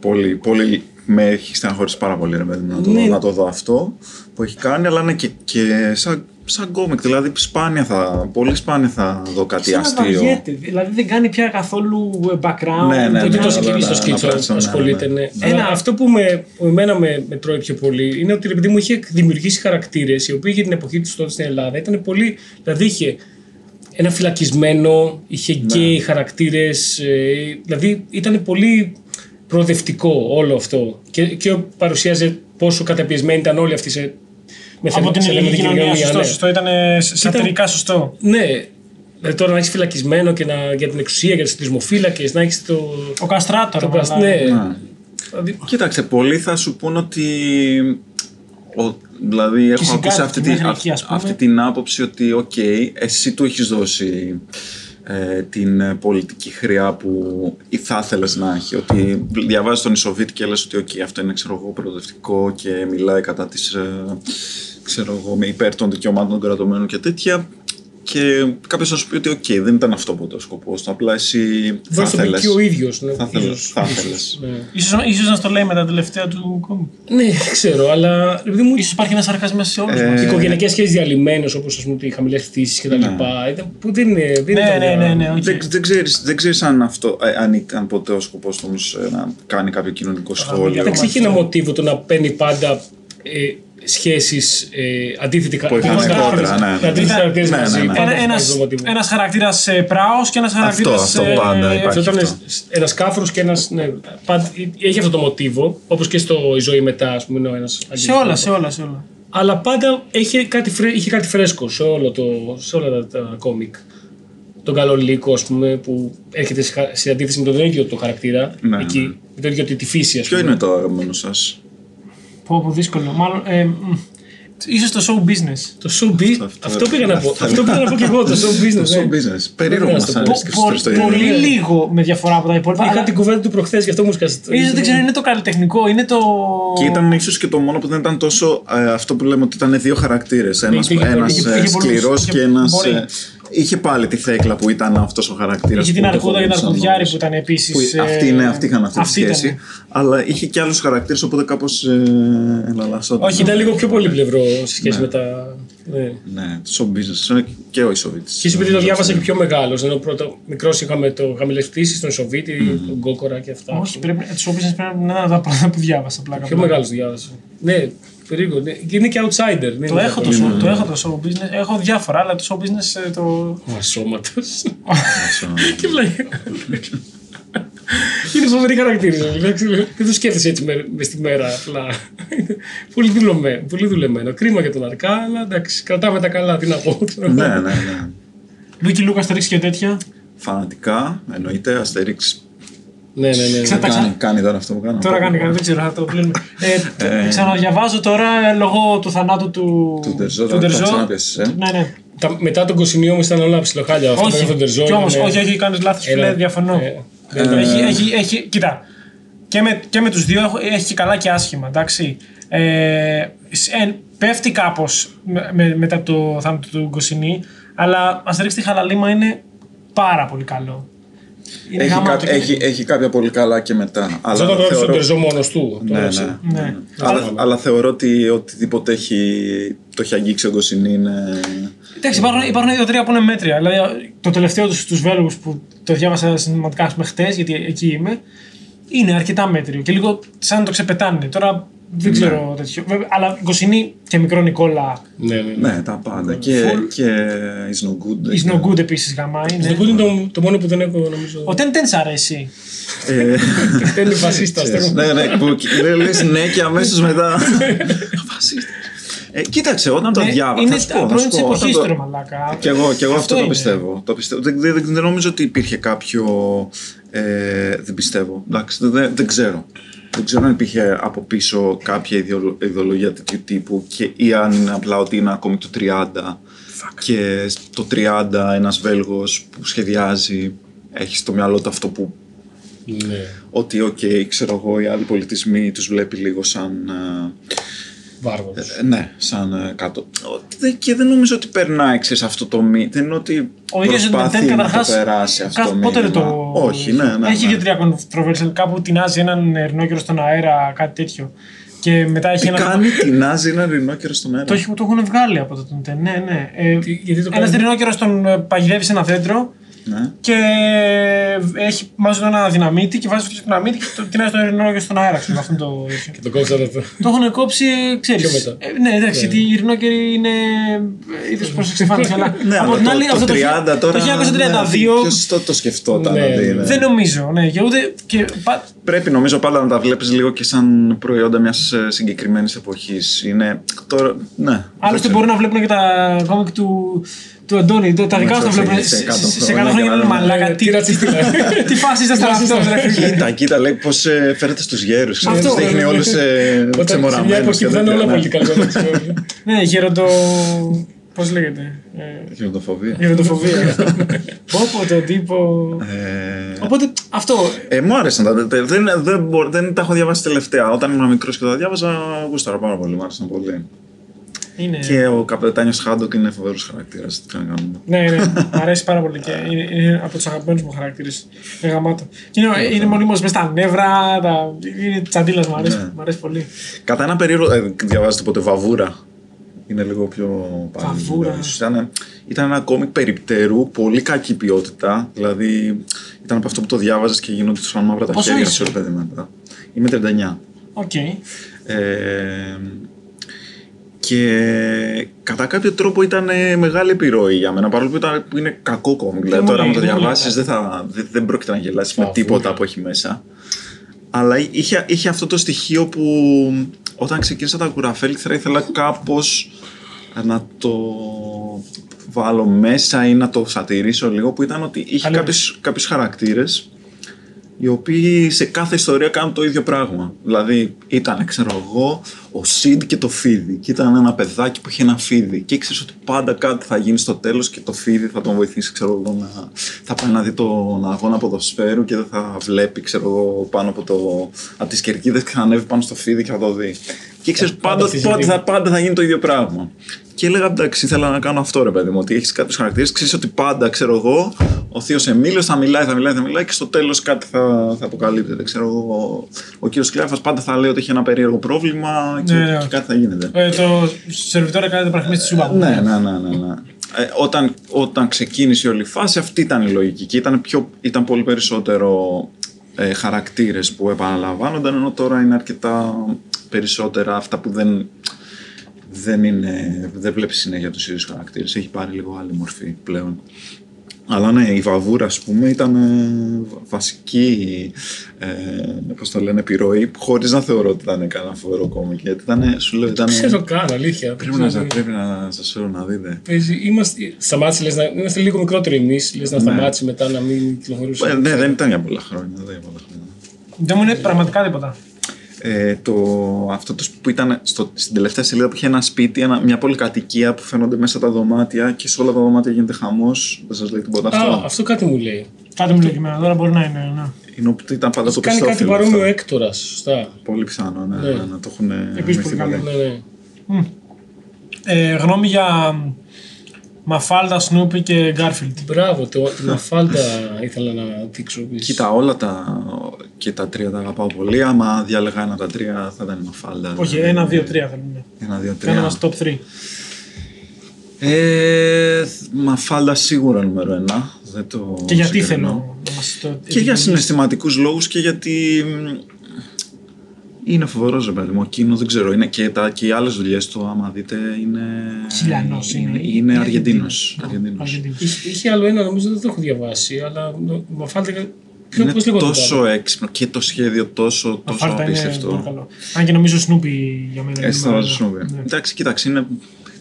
πολύ, πολύ, με έχει στεναχωρήσει πάρα πολύ ρε παιδί μου, να, το, Ναι. να το δω αυτό που έχει κάνει, αλλά είναι και, και σαν, σαν κόμικ, δηλαδή σπάνια θα, πολύ σπάνια θα δω κάτι αστείο. Ξαναβαριέται. Δηλαδή δεν κάνει πια καθόλου background. Ναι, ναι, Το ναι, ότι το ναι, σκηνή στο ναι, σκίτσο ναι, ναι, ασχολείται, ναι. ναι. Ένα- Αλλά αυτό που, με, που εμένα με, με τρώει πιο πολύ είναι ότι επειδή μου είχε δημιουργήσει χαρακτήρες οι οποίοι για την εποχή τους τότε στην Ελλάδα ήταν πολύ. Δηλαδή είχε ένα φυλακισμένο, είχε Ναι. γκέι χαρακτήρες. δηλαδή ήταν πολύ προοδευτικό όλο αυτό. Και, και παρουσίαζε πόσο καταπιεσμένοι ήταν όλοι αυτοί σε, με Από την σε ελληνική ελληνική κοινωνία. Σωστό, ναι. σωστό. Ήταν σατυρικά σωστό. Ναι, δηλαδή τώρα να έχεις φυλακισμένο και να, για την εξουσία, για τους δημοφύλακε, να έχεις το. Ο Καστράτορ. το αλλά- πας- ναι. Ναι. Δηλαδή, Κοίταξε, πολλοί θα σου πούν ότι. Ο, δηλαδή, έχω συγκάτοικοι ακούσει αυτή, τη- μέχρι αυ- εκεί, ας πούμε. αυτή την άποψη ότι, οκ, εσύ του έχεις δώσει ε, την ε, πολιτική χροιά που ή θα ήθελε να έχει. Ότι διαβάζεις τον Ισοβίτη και λες ότι, οκ, αυτό είναι ξέρω εγώ, προοδευτικό και μιλάει κατά της. Ε, ξέρω εγώ, με υπέρ των δικαιωμάτων των κρατουμένων και τέτοια. Και κάποιος θα σου πει ότι, οκ, δεν ήταν αυτό ποτέ ο σκοπός του. Απλά εσύ θα Μπορεί να το πει ήθελες. και ο ίδιος. Ναι, Θα ήθελες, ίσως, θα ίσως, ήθελες. ναι. Ίσως, ίσως να στο λέει με τα τελευταία του κόμικ. Ναι, δεν ξέρω, αλλά επειδή μου Ίσως υπάρχει ένας σαρκασμός σε όλους Ε, μας. οι οικογενειακές σχέσεις διαλυμένες, όπως ας πούμε οι Χαμηλές Πτήσεις κτλ. Ναι. Ήταν, που δεν είναι. Δεν Ναι, ήταν ναι, για- ναι, ναι, οκ. Δεν, δεν, ξέρεις, δεν ξέρεις αν, αυτό, ε, αν ήταν ποτέ ο σκοπός του όμως ε, να κάνει κάποιο κοινωνικό σχόλιο. Εντάξει, είχε ένα μοτίβο το να παίρνει πάντα ε, σχέσεις ε, αντίθετη Που είχαν κόντρα, ναι, ναι. Αντίθετοι χαρακτήρες Ναι, ναι, μαζί. ναι. πάντα Ένα, έχει ένας, αυτό το μοτίβο. ένας χαρακτήρας ε, πράος και ένας χαρακτήρας... αυτό ε, πάντα ε, υπάρχει. Αυτό ήταν αυτό. ένας κάφρος και ένα. Ναι, πάντα- έχει αυτό το μοτίβο, όπως και στο Η ζωή μετά, ας πούμε, είναι ο ένας. Σε όλα, σε όλα, σε όλα. Αλλά πάντα είχε κάτι, φρέ, είχε κάτι φρέσκο σε, όλο το, σε όλα τα, τα κόμικ. Τον καλό Λύκο, ας πούμε, που έρχεται σε, χα- σε αντίθεση με τον ίδιο το χαρακτήρα. Ναι, εκεί, ναι. με τον ίδιο τη, τη φύση, ας Ποιο πούμε. είναι το αγαπημένο σας; Πω, πω, δύσκολο. Μάλλον, ε, μ, ίσως το show business. Το showbiz. Αυτό, Αυτό- πήγα να πω. αυτό- αυτό πήγα να πω και εγώ, το show business. Το ναι. show business. Περίεργο να μας στο πω. αρέσει και Πο- στους τρεις το πολύ ίδιο. λίγο με διαφορά από τα υπόλοιπα. Είχα αλλά την κουβέντα του προχθές, γι' αυτό μου σκάσε. Ίσως δεν ξέρω, είναι το καλλιτεχνικό, είναι το... Και ήταν ίσως και το μόνο που δεν ήταν τόσο ε, αυτό που λέμε ότι ήταν δύο χαρακτήρες. Ένας, είχε- ένας είχε- ε, είχε πολλούς, σκληρός είχε- και ένας... μπορεί. ε, είχε πάλι τη θέκλα που ήταν αυτός ο χαρακτήρας. Είχε την που το Αρκούδα και την φοβόντουσαν Αρκουδιάρη όλους. που ήταν επίσης... Που αυτοί, ε, ναι, αυτοί είχαν αυτή τη αυτή ήταν. σχέση. Αλλά είχε και άλλους χαρακτήρες, οπότε κάπως ε, ελαλασσόταν. Όχι, Ήταν λίγο πιο πολύ πλευρό σε σχέση με τα. Ναι. Ναι, το show business. Είναι και ο Ισοβίτης. Και εσύ επειδή το διάβασα και πιο μεγάλος, ενώ πρώτο μικρός είχαμε το χαμηλές πτήσεις, τον Ισοβίτη, τον Γκόκορα και αυτά. Όχι, πρέπει, του business πρέπει να είναι ένα από τα πρώτα που διάβασα. Πλάκα, Πιο πλάκα. μεγάλος το διάβασα. Ναι, περίπου. ναι. Και είναι και outsider. ναι, Το έχω το, show, το έχω το show business. Έχω διάφορα, αλλά το show business ε, το. Ο ασώματος. Και βλέπει. Είναι φοβερή χαρακτήριζα. Δεν το σκέφτεσαι έτσι με, μες στη μέρα απλά. Είναι πολύ, δουλεμένο, πολύ δουλεμένο. Κρίμα για τον Αρκά, αλλά εντάξει, κρατάμε τα καλά. Τι να πω. ξέρω. ναι, ναι, ναι. Λούκι Λουκ, Αστερίξ και τέτοια. Φανατικά, εννοείται, Αστερίξ. Ναι, ναι, ναι, ναι. Ξα- Τα Κάνει, ξα- κάνει τώρα αυτό που κάνω. Τώρα κάνει κάτι, δεν ξέρω, θα το κλείνουμε. Ε, ξαναδιαβάζω τώρα ε, λόγω του θανάτου του. Του Ντερζό, του τώρα Ντερζό. τα ξαναπιάσεις, ε. Ναι, ναι. Τα, μετά τον Κοσινή όμω ήταν όλα ψιλοχάλια. Αυτό Όχι, με τον Τερζό. κι όμως, ήταν, όχι, όχι, κάνεις λάθος, Ένα- φίλε, διαφωνώ. ε, δεν έχει, ήταν- έχει, έχει, κοίτα, και με, και με τους δύο έχω- έχει και καλά και άσχημα, εντάξει. Ε, σ- ε, πέφτει κάπως με, με- μετά το θάνατο του Γκοσινή, αλλά ας ρίξει τη χαλαλίμα είναι πάρα πολύ καλό. Είναι Έχει, γαμάτο κά- και- έχει, έχει κάποια πολύ καλά και μετά. Αλλά Όταν γράψει τον θεωρώ, Τερζό μόνος του. το ναι, έγραψε. ναι. Ναι. Αλλά, αλλά θεωρώ ότι οτιδήποτε έχει, το έχει αγγίξει ο Γκοσινή είναι. Εντάξει, υπάρχουν, υπάρχουν δύο-τρία που είναι μέτρια. Δηλαδή, το τελευταίο του στου Βέλγους που το διάβασα συστηματικά ας πούμε, χτες, γιατί εκεί είμαι, είναι αρκετά μέτριο και λίγο σαν να το ξεπετάνε. Τώρα δεν ξέρω τέτοιο. Βέβαια, αλλά Γκοσινή και μικρό Νικόλα. Ναι, ναι. ναι. Ναι, τα πάντα. Και, Full. και Is No Good. Is no good επίσης γαμά. Το Είναι. είναι το, το μόνο που δεν έχω νομίζω. Ο Τεν Τεν σ' αρέσει. Ε, Δεν είναι φασίστας. ξέρεις, ναι, ναι, που λέ- λες ναι και αμέσως μετά. Φασίστας. Ε, κοίταξε, όταν το Ναι, διάβασα. είναι θα σου πω, θα πρώην σου της πω, όταν εποχής το- του, ρε Μαλάκα. Κι εγώ, κι εγώ αυτό, το είναι. πιστεύω. Το πιστεύω. Δεν, δεν, δεν νομίζω ότι υπήρχε κάποιο. Ε, δεν πιστεύω. Εντάξει, δεν, δεν ξέρω. Δεν ξέρω αν υπήρχε από πίσω κάποια ιδεολο- ιδεολογία τέτοιου τύπου και, ή αν είναι απλά ότι είναι ακόμη το 30 και το 30 ένας Βέλγος που σχεδιάζει έχει στο μυαλό του αυτό που Ναι. ότι οκ, ξέρω εγώ, οι άλλοι πολιτισμοί τους βλέπει λίγο σαν ε, Βάρβαρος. ε, ναι, σαν ε, κάτω. Ο- δε- Και δεν νομίζω ότι περνάει ξέρεις, αυτό το μήνυμα. Δεν είναι ότι Ο ίδιος προσπαθεί Τεν να το καταρχάς. περάσει αυτό το μήνυμα. Πότε το. Όχι, ναι, ναι. Έχει ναι. δύο-τρία controversial. Κάπου τινάζει έναν ρινόκερο στον αέρα, κάτι τέτοιο. Και μετά έχει Τι ένα. κάνει, τεινάζει ένα ρινόκερο στον αέρα. Το, έχει- το έχουν βγάλει από το τότε. Ναι, ναι. Ε, Τι- γιατί το Ένας κάνει; ρινόκερο τον ε, παγιδεύει σε ένα δέντρο Ναι. και έχει μαζί του ένα δυναμίτη και βάζει αυτό το δυναμίτη και το τεινάζει το ρινόκερο στον αέρα. Ξέρω, αυτό το, τέτοιο. Και το κόψατε αυτό. το έχουν κόψει, ξέρεις. Πιο μετά. ναι, εντάξει, γιατί οι ρινόκεροι είναι. είδο προ εξεφάνιση. Αλλά Ναι, από αλλά την το, άλλη, το, αυτό το, 30 τώρα. το 1932. Ποιος το, το σκεφτόταν Ναι, δηλαδή, ναι. Δεν νομίζω, ναι. Και ούτε. Και, πα- Πρέπει νομίζω πάντα να τα βλέπεις λίγο και σαν προϊόντα μιας ε, συγκεκριμένης εποχής. Είναι τώρα, ναι. δεν Άλλωστε ξέρω. μπορεί να βλέπουν και τα κόμικ του, του Αντώνη. Τα τα δικά σου τα σε- βλέπουν. σε Σε 100 σε 100 χρόνια χρόνια και είναι να- μαλάκα. Ε, Τι Τι ρατσιστικά. τι φάση ήταν αυτό, ρε φίλε; Κοίτα, κοίτα, λέει πώς ε, φέρετε στους γέρους. Αυτό, Τους δείχνει ναι, όλους ε, Όταν σε μια ξεμοραμένου. εποχή που δεν είναι όλα πολύ καλά. Ναι, γεροντο. Πώς λέγεται. ε, Χειροτοφοβία. Γεροντοφοβία. Πω πω τον τύπο. Ε, Οπότε αυτό. ε, μου άρεσαν τα. τε- Δεν, δεν, μπο- δεν τα έχω διαβάσει τελευταία. Όταν ήμουν μικρός και τα διάβαζα, γούσταρα πάρα πολύ. Μου άρεσαν πολύ. Είναι. Και ο καπετάνιος Χάντοκ είναι φοβερός χαρακτήρας. Τι να κάνουμε. Ναι, ναι, μ' αρέσει πάρα πολύ και είναι, είναι από τους αγαπημένους μου χαρακτήρες. Είναι γαμάτο. Και είναι, είναι μονίμως μες στα νεύρα, τα, είναι τσαντίλα, μου αρέσει, Ναι. μ' αρέσει πολύ. Κατά ένα περίεργο. Ε, διαβάζετε ποτέ Βαβούρα; Είναι λίγο πιο πάλι. Βαβούρα. ίσως. Ήταν, ήταν ένα κόμικ περιπτερού, πολύ κακή ποιότητα. Δηλαδή ήταν από αυτό που το διάβαζες και γίνονται του μαύρα τα Πόσο χέρια είσαι; σου, ρε παιδί μετά. Είμαι 39. Οκ. Ε, και κατά κάποιο τρόπο ήταν ε, μεγάλη επιρροή για μένα, παρόλο που, ήταν, που είναι κακό κόμικ. Δηλαδή, μου τώρα, αν λέει, το δεν μου διαβάσεις, λέει. δεν, θα, δεν, δεν πρόκειται να γελάσεις με Αφού, τίποτα ναι. που έχει μέσα. Αλλά είχε, είχε αυτό το στοιχείο που όταν ξεκίνησα τα Κουραφέλκυθρα ήθελα κάπως να το βάλω μέσα ή να το σατιρίσω λίγο που ήταν ότι είχε Καλή. κάποιους, κάποιους χαρακτήρες οι οποίοι σε κάθε ιστορία κάνουν το ίδιο πράγμα. Δηλαδή ήταν, ξέρω εγώ, ο Σιντ και το Φίδι. Και ήταν ένα παιδάκι που είχε ένα φίδι. Και ήξερε ότι πάντα κάτι θα γίνει στο τέλος και το φίδι θα τον βοηθήσει, ξέρω εγώ, να. θα πάει να δει τον αγώνα ποδοσφαίρου και δεν θα βλέπει, ξέρω εγώ, πάνω από, το... από τις κερκίδες και θα ανέβει πάνω στο φίδι και θα το δει. Και ήξερε Πάντα πάντα, αυτή η πάντα, ζητή. θα, πάντα θα γίνει το ίδιο πράγμα. Και έλεγα εντάξει, ήθελα να κάνω αυτό ρε παιδί μου. Ότι έχεις κάποιους χαρακτήρες, ξέρεις ότι πάντα, ξέρω εγώ, ο Θείος Εμίλιος θα μιλάει, θα μιλάει, θα μιλάει και στο τέλος κάτι θα, θα αποκαλύπτεται. Ξέρω εγώ, ο, ο κύριος Κλέφας πάντα θα λέει ότι έχει ένα περίεργο πρόβλημα και, Ναι, ναι. και κάτι θα γίνεται. Ε, το σερβιτόρα κάνετε παραχμή στη σούπα. Ναι, ναι, ναι, ναι, ναι. ε, όταν, όταν ξεκίνησε η όλη φάση, αυτή ήταν η λογική. Και ήταν, πιο, ήταν πολύ περισσότερο ε, χαρακτήρες που επαναλαμβάνονταν, ενώ τώρα είναι αρκετά περισσότερα αυτά που δεν, δεν, είναι, δεν βλέπεις συνέχεια τους ίδιους χαρακτήρες. Έχει πάρει λίγο άλλη μορφή πλέον. Αλλά ναι, η Βαβούρα, ας πούμε, ήταν ε, βασική, ε, πώς το λένε, επιρροή, χωρίς να θεωρώ ότι ήταν κανένα φοβερό κόμικ. Γιατί ήταν, σου λέω, ήταν... Δεν ξέρω καν, αλήθεια. Πρέπει να, σας- πρέπει να σας φέρω να δείτε. Παίζει, είμαστε, σταμάτησε, λες, να, είμαστε λίγο μικρότεροι εμείς, λες να σταμάτησε μετά να μην κυκλοφορούσε. Ε, ναι, δεν ήταν για πολλά χρόνια. Δεν για πολλά χρόνια. Δεν μου είναι πραγματικά τίποτα. Ε, το, αυτό το, που ήταν στο, στην τελευταία σελίδα που είχε ένα σπίτι, ένα, μια πολυκατοικία που φαίνονται μέσα τα δωμάτια και σε όλα τα δωμάτια γίνεται χαμός. Δεν σας λέει τίποτα αυτό. Α, αυτό κάτι μου λέει. Κάτι μου λέει και εμένα, τώρα μπορεί να είναι. Ναι. Είναι που ήταν πάντα το Κάνει κάτι πιστόφυλλο παρόμοιο αυτό. Έκτορας, σωστά. Πολύ πιθανό, ναι, Ναι. ναι, να το έχουν Επίσης πολύ θυμηθεί καλό. πολύ. Ναι, ναι. Ε, γνώμη για Μαφάλτα, Σνούπι και Γκάρφιλντ. Μπράβο, το, τη Μαφάλτα ήθελα να δείξω επίσης. Κοίτα, όλα τα, και τα τρία τα αγαπάω πολύ. Άμα διάλεγα ένα από τα τρία θα ήταν η Μαφάλτα. Όχι, δηλαδή. ένα, δύο, τρία θέλουν. Ένα, δύο, Κάνε τρία. μας top 3. Ε, Μαφάλτα σίγουρα νούμερο ένα. Δεν το Και γιατί συγκρινώ. θέλω να μας το Και για επικοινωνήσεις. συναισθηματικούς λόγους και γιατί μ, είναι φοβερός ρε παιδί μου. Εκείνο δεν ξέρω. Είναι και, τα, και οι άλλες δουλειές του άμα δείτε είναι... Χιλιανός είναι. Είναι, είναι Αργεντίνος. Αργεντίνος. Αργεντίνος. Είχε, είχε άλλο ένα, νομίζω δεν το έχω διαβάσει, αλλά νο- Μαφάλτα. Ποιο, Είναι πώς λέγονται το τόσο άλλο; έξυπνο και το σχέδιο τόσο, τόσο Μαφάλτα είναι πολύ απίστευτο. καλό. Αν και νομίζω Σνούπι για μένα. Έτσι θα είναι βάζω νούμερο Σνούβι. ένα. Ναι. Εντάξει, κοίταξε, είναι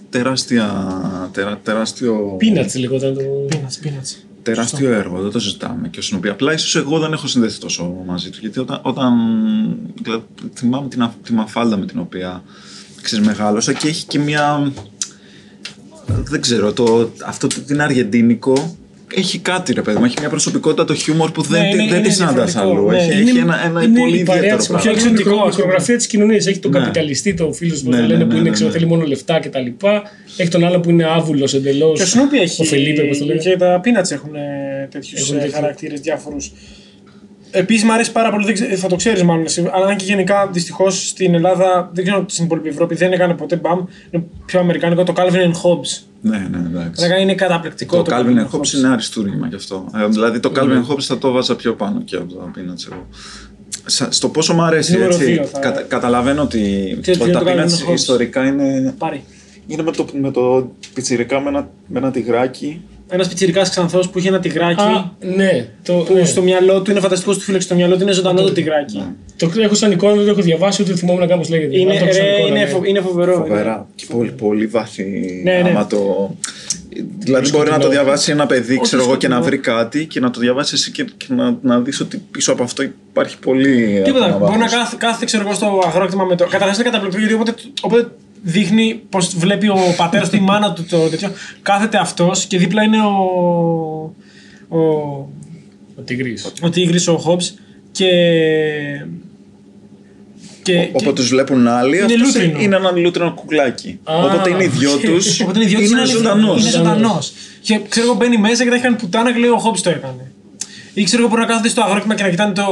τεράστια, τερα, τεράστιο, Peanuts λεγόταν το. Peanuts, peanuts. Τεράστιο έργο, δεν το συζητάμε. Και ο Σνούβι. Απλά ίσως εγώ δεν έχω συνδεθεί τόσο μαζί του. Γιατί όταν, όταν δηλαδή, θυμάμαι την, α- τη μαφάλτα με την οποία ξέρεις, μεγάλωσα και έχει και μια. Δεν ξέρω, το, αυτό το, είναι αργεντίνικο. Έχει κάτι ρε παιδί μου, έχει μια προσωπικότητα το χιούμορ που δεν, Ναι, τη- είναι- δεν είναι τη συναντάς διαφορετικό, αλλού. ναι. Έχει, Είναι- έχει ένα, ένα είναι πολύ η παρέα ιδιαίτερο της, πράγμα. πιο εξωτικό, εξωτικό, ας η πούμε. μικρογραφία της κοινωνίας. Έχει τον Ναι. καπιταλιστή, το φίλο που Ναι, το ναι, λένε ναι, που ναι, είναι ναι. ξέρω, θέλει μόνο λεφτά κτλ. Έχει τον άλλο που είναι άβουλος εντελώς. Και ο Σνούπι έχει. Ο Φελίπε, πώ το λένε. Και τα Peanuts έχουν τέτοιους Έχουν τέτοιο. χαρακτήρες διάφορους. Επίσης μου αρέσει πάρα πολύ, δεν ξέ- θα το ξέρεις μάλλον εσύ, αλλά αν και γενικά δυστυχώς στην Ελλάδα, δεν ξέρω στην υπόλοιπη Ευρώπη, δεν έκανε ποτέ μπαμ. Είναι πιο αμερικάνικο το Calvin and Hobbes. Ναι, ναι, εντάξει. Πραγματικά είναι καταπληκτικό. Το Calvin and Hobbes είναι αριστούργημα γι' αυτό. Ε, δηλαδή το Calvin and Hobbes θα το βάζα πιο πάνω και από τα Peanuts εγώ. Σα- Στο πόσο μου αρέσει, Νούμερο έτσι, δύο θα- κατα- καταλαβαίνω ότι, Ξέρεις ότι τι τα είναι το Calvin Peanuts and Hobbes? ιστορικά είναι, Πάρει. είναι με, το, με το πιτσιρικά με ένα, με ένα τυγράκι. Ένας πιτσυρικά ξανθός που είχε ένα τυγράκι. Α, ναι. Το, που ναι. στο μυαλό του είναι φανταστικό του φίλεξ. Στο μυαλό του είναι ζωντανό το τυγράκι. το έχω σαν εικόνα, δεν το έχω διαβάσει, ούτε θυμόμαι να κάνω πώ λέγεται. Είναι, Αλλά το έχω σαν ρε, εικόνα, είναι, ναι. φο- είναι φοβερό. Φοβερά. Και πολύ, πολύ βαθύ. Ναι, ναι. Άμα το... Δηλαδή μπορεί να το διαβάσει ένα παιδί, ξέρω εγώ, και να βρει κάτι και να το διαβάσει εσύ και, και να, να δεις ότι πίσω από αυτό υπάρχει πολύ. Τίποτα. ακόμα Μπορεί να βάθος. κάθεται, κάθεται ξέρω εγώ, στο αγρόκτημα με το. Καταρχάς είναι καταπληκτικό γιατί όποτε, όποτε δείχνει πώ βλέπει ο πατέρας του ή η μάνα του το τέτοιο. Κάθεται αυτός και δίπλα είναι ο. ο, Ο Τιγρής. ο Τίγρης, ο Χόμπς και. και, Όποτε τους βλέπουν άλλοι, Είναι αυτός λούτρινο. είναι ένα λούτρινο κουκλάκι. Α, Όποτε είναι οι δυο οκ. τους, Οπότε είναι ιδιώτης, είναι αληθινός, ζωντανός. Είναι ζωντανός. Και ξέρω εγώ μπαίνει μέσα και τα έχει κάνει πουτάνα και λέει ο Χόμπς το έκανε. Ή ξέρω εγώ μπορεί να κάθεται στο αγρόκτημα και να κοιτάνε το.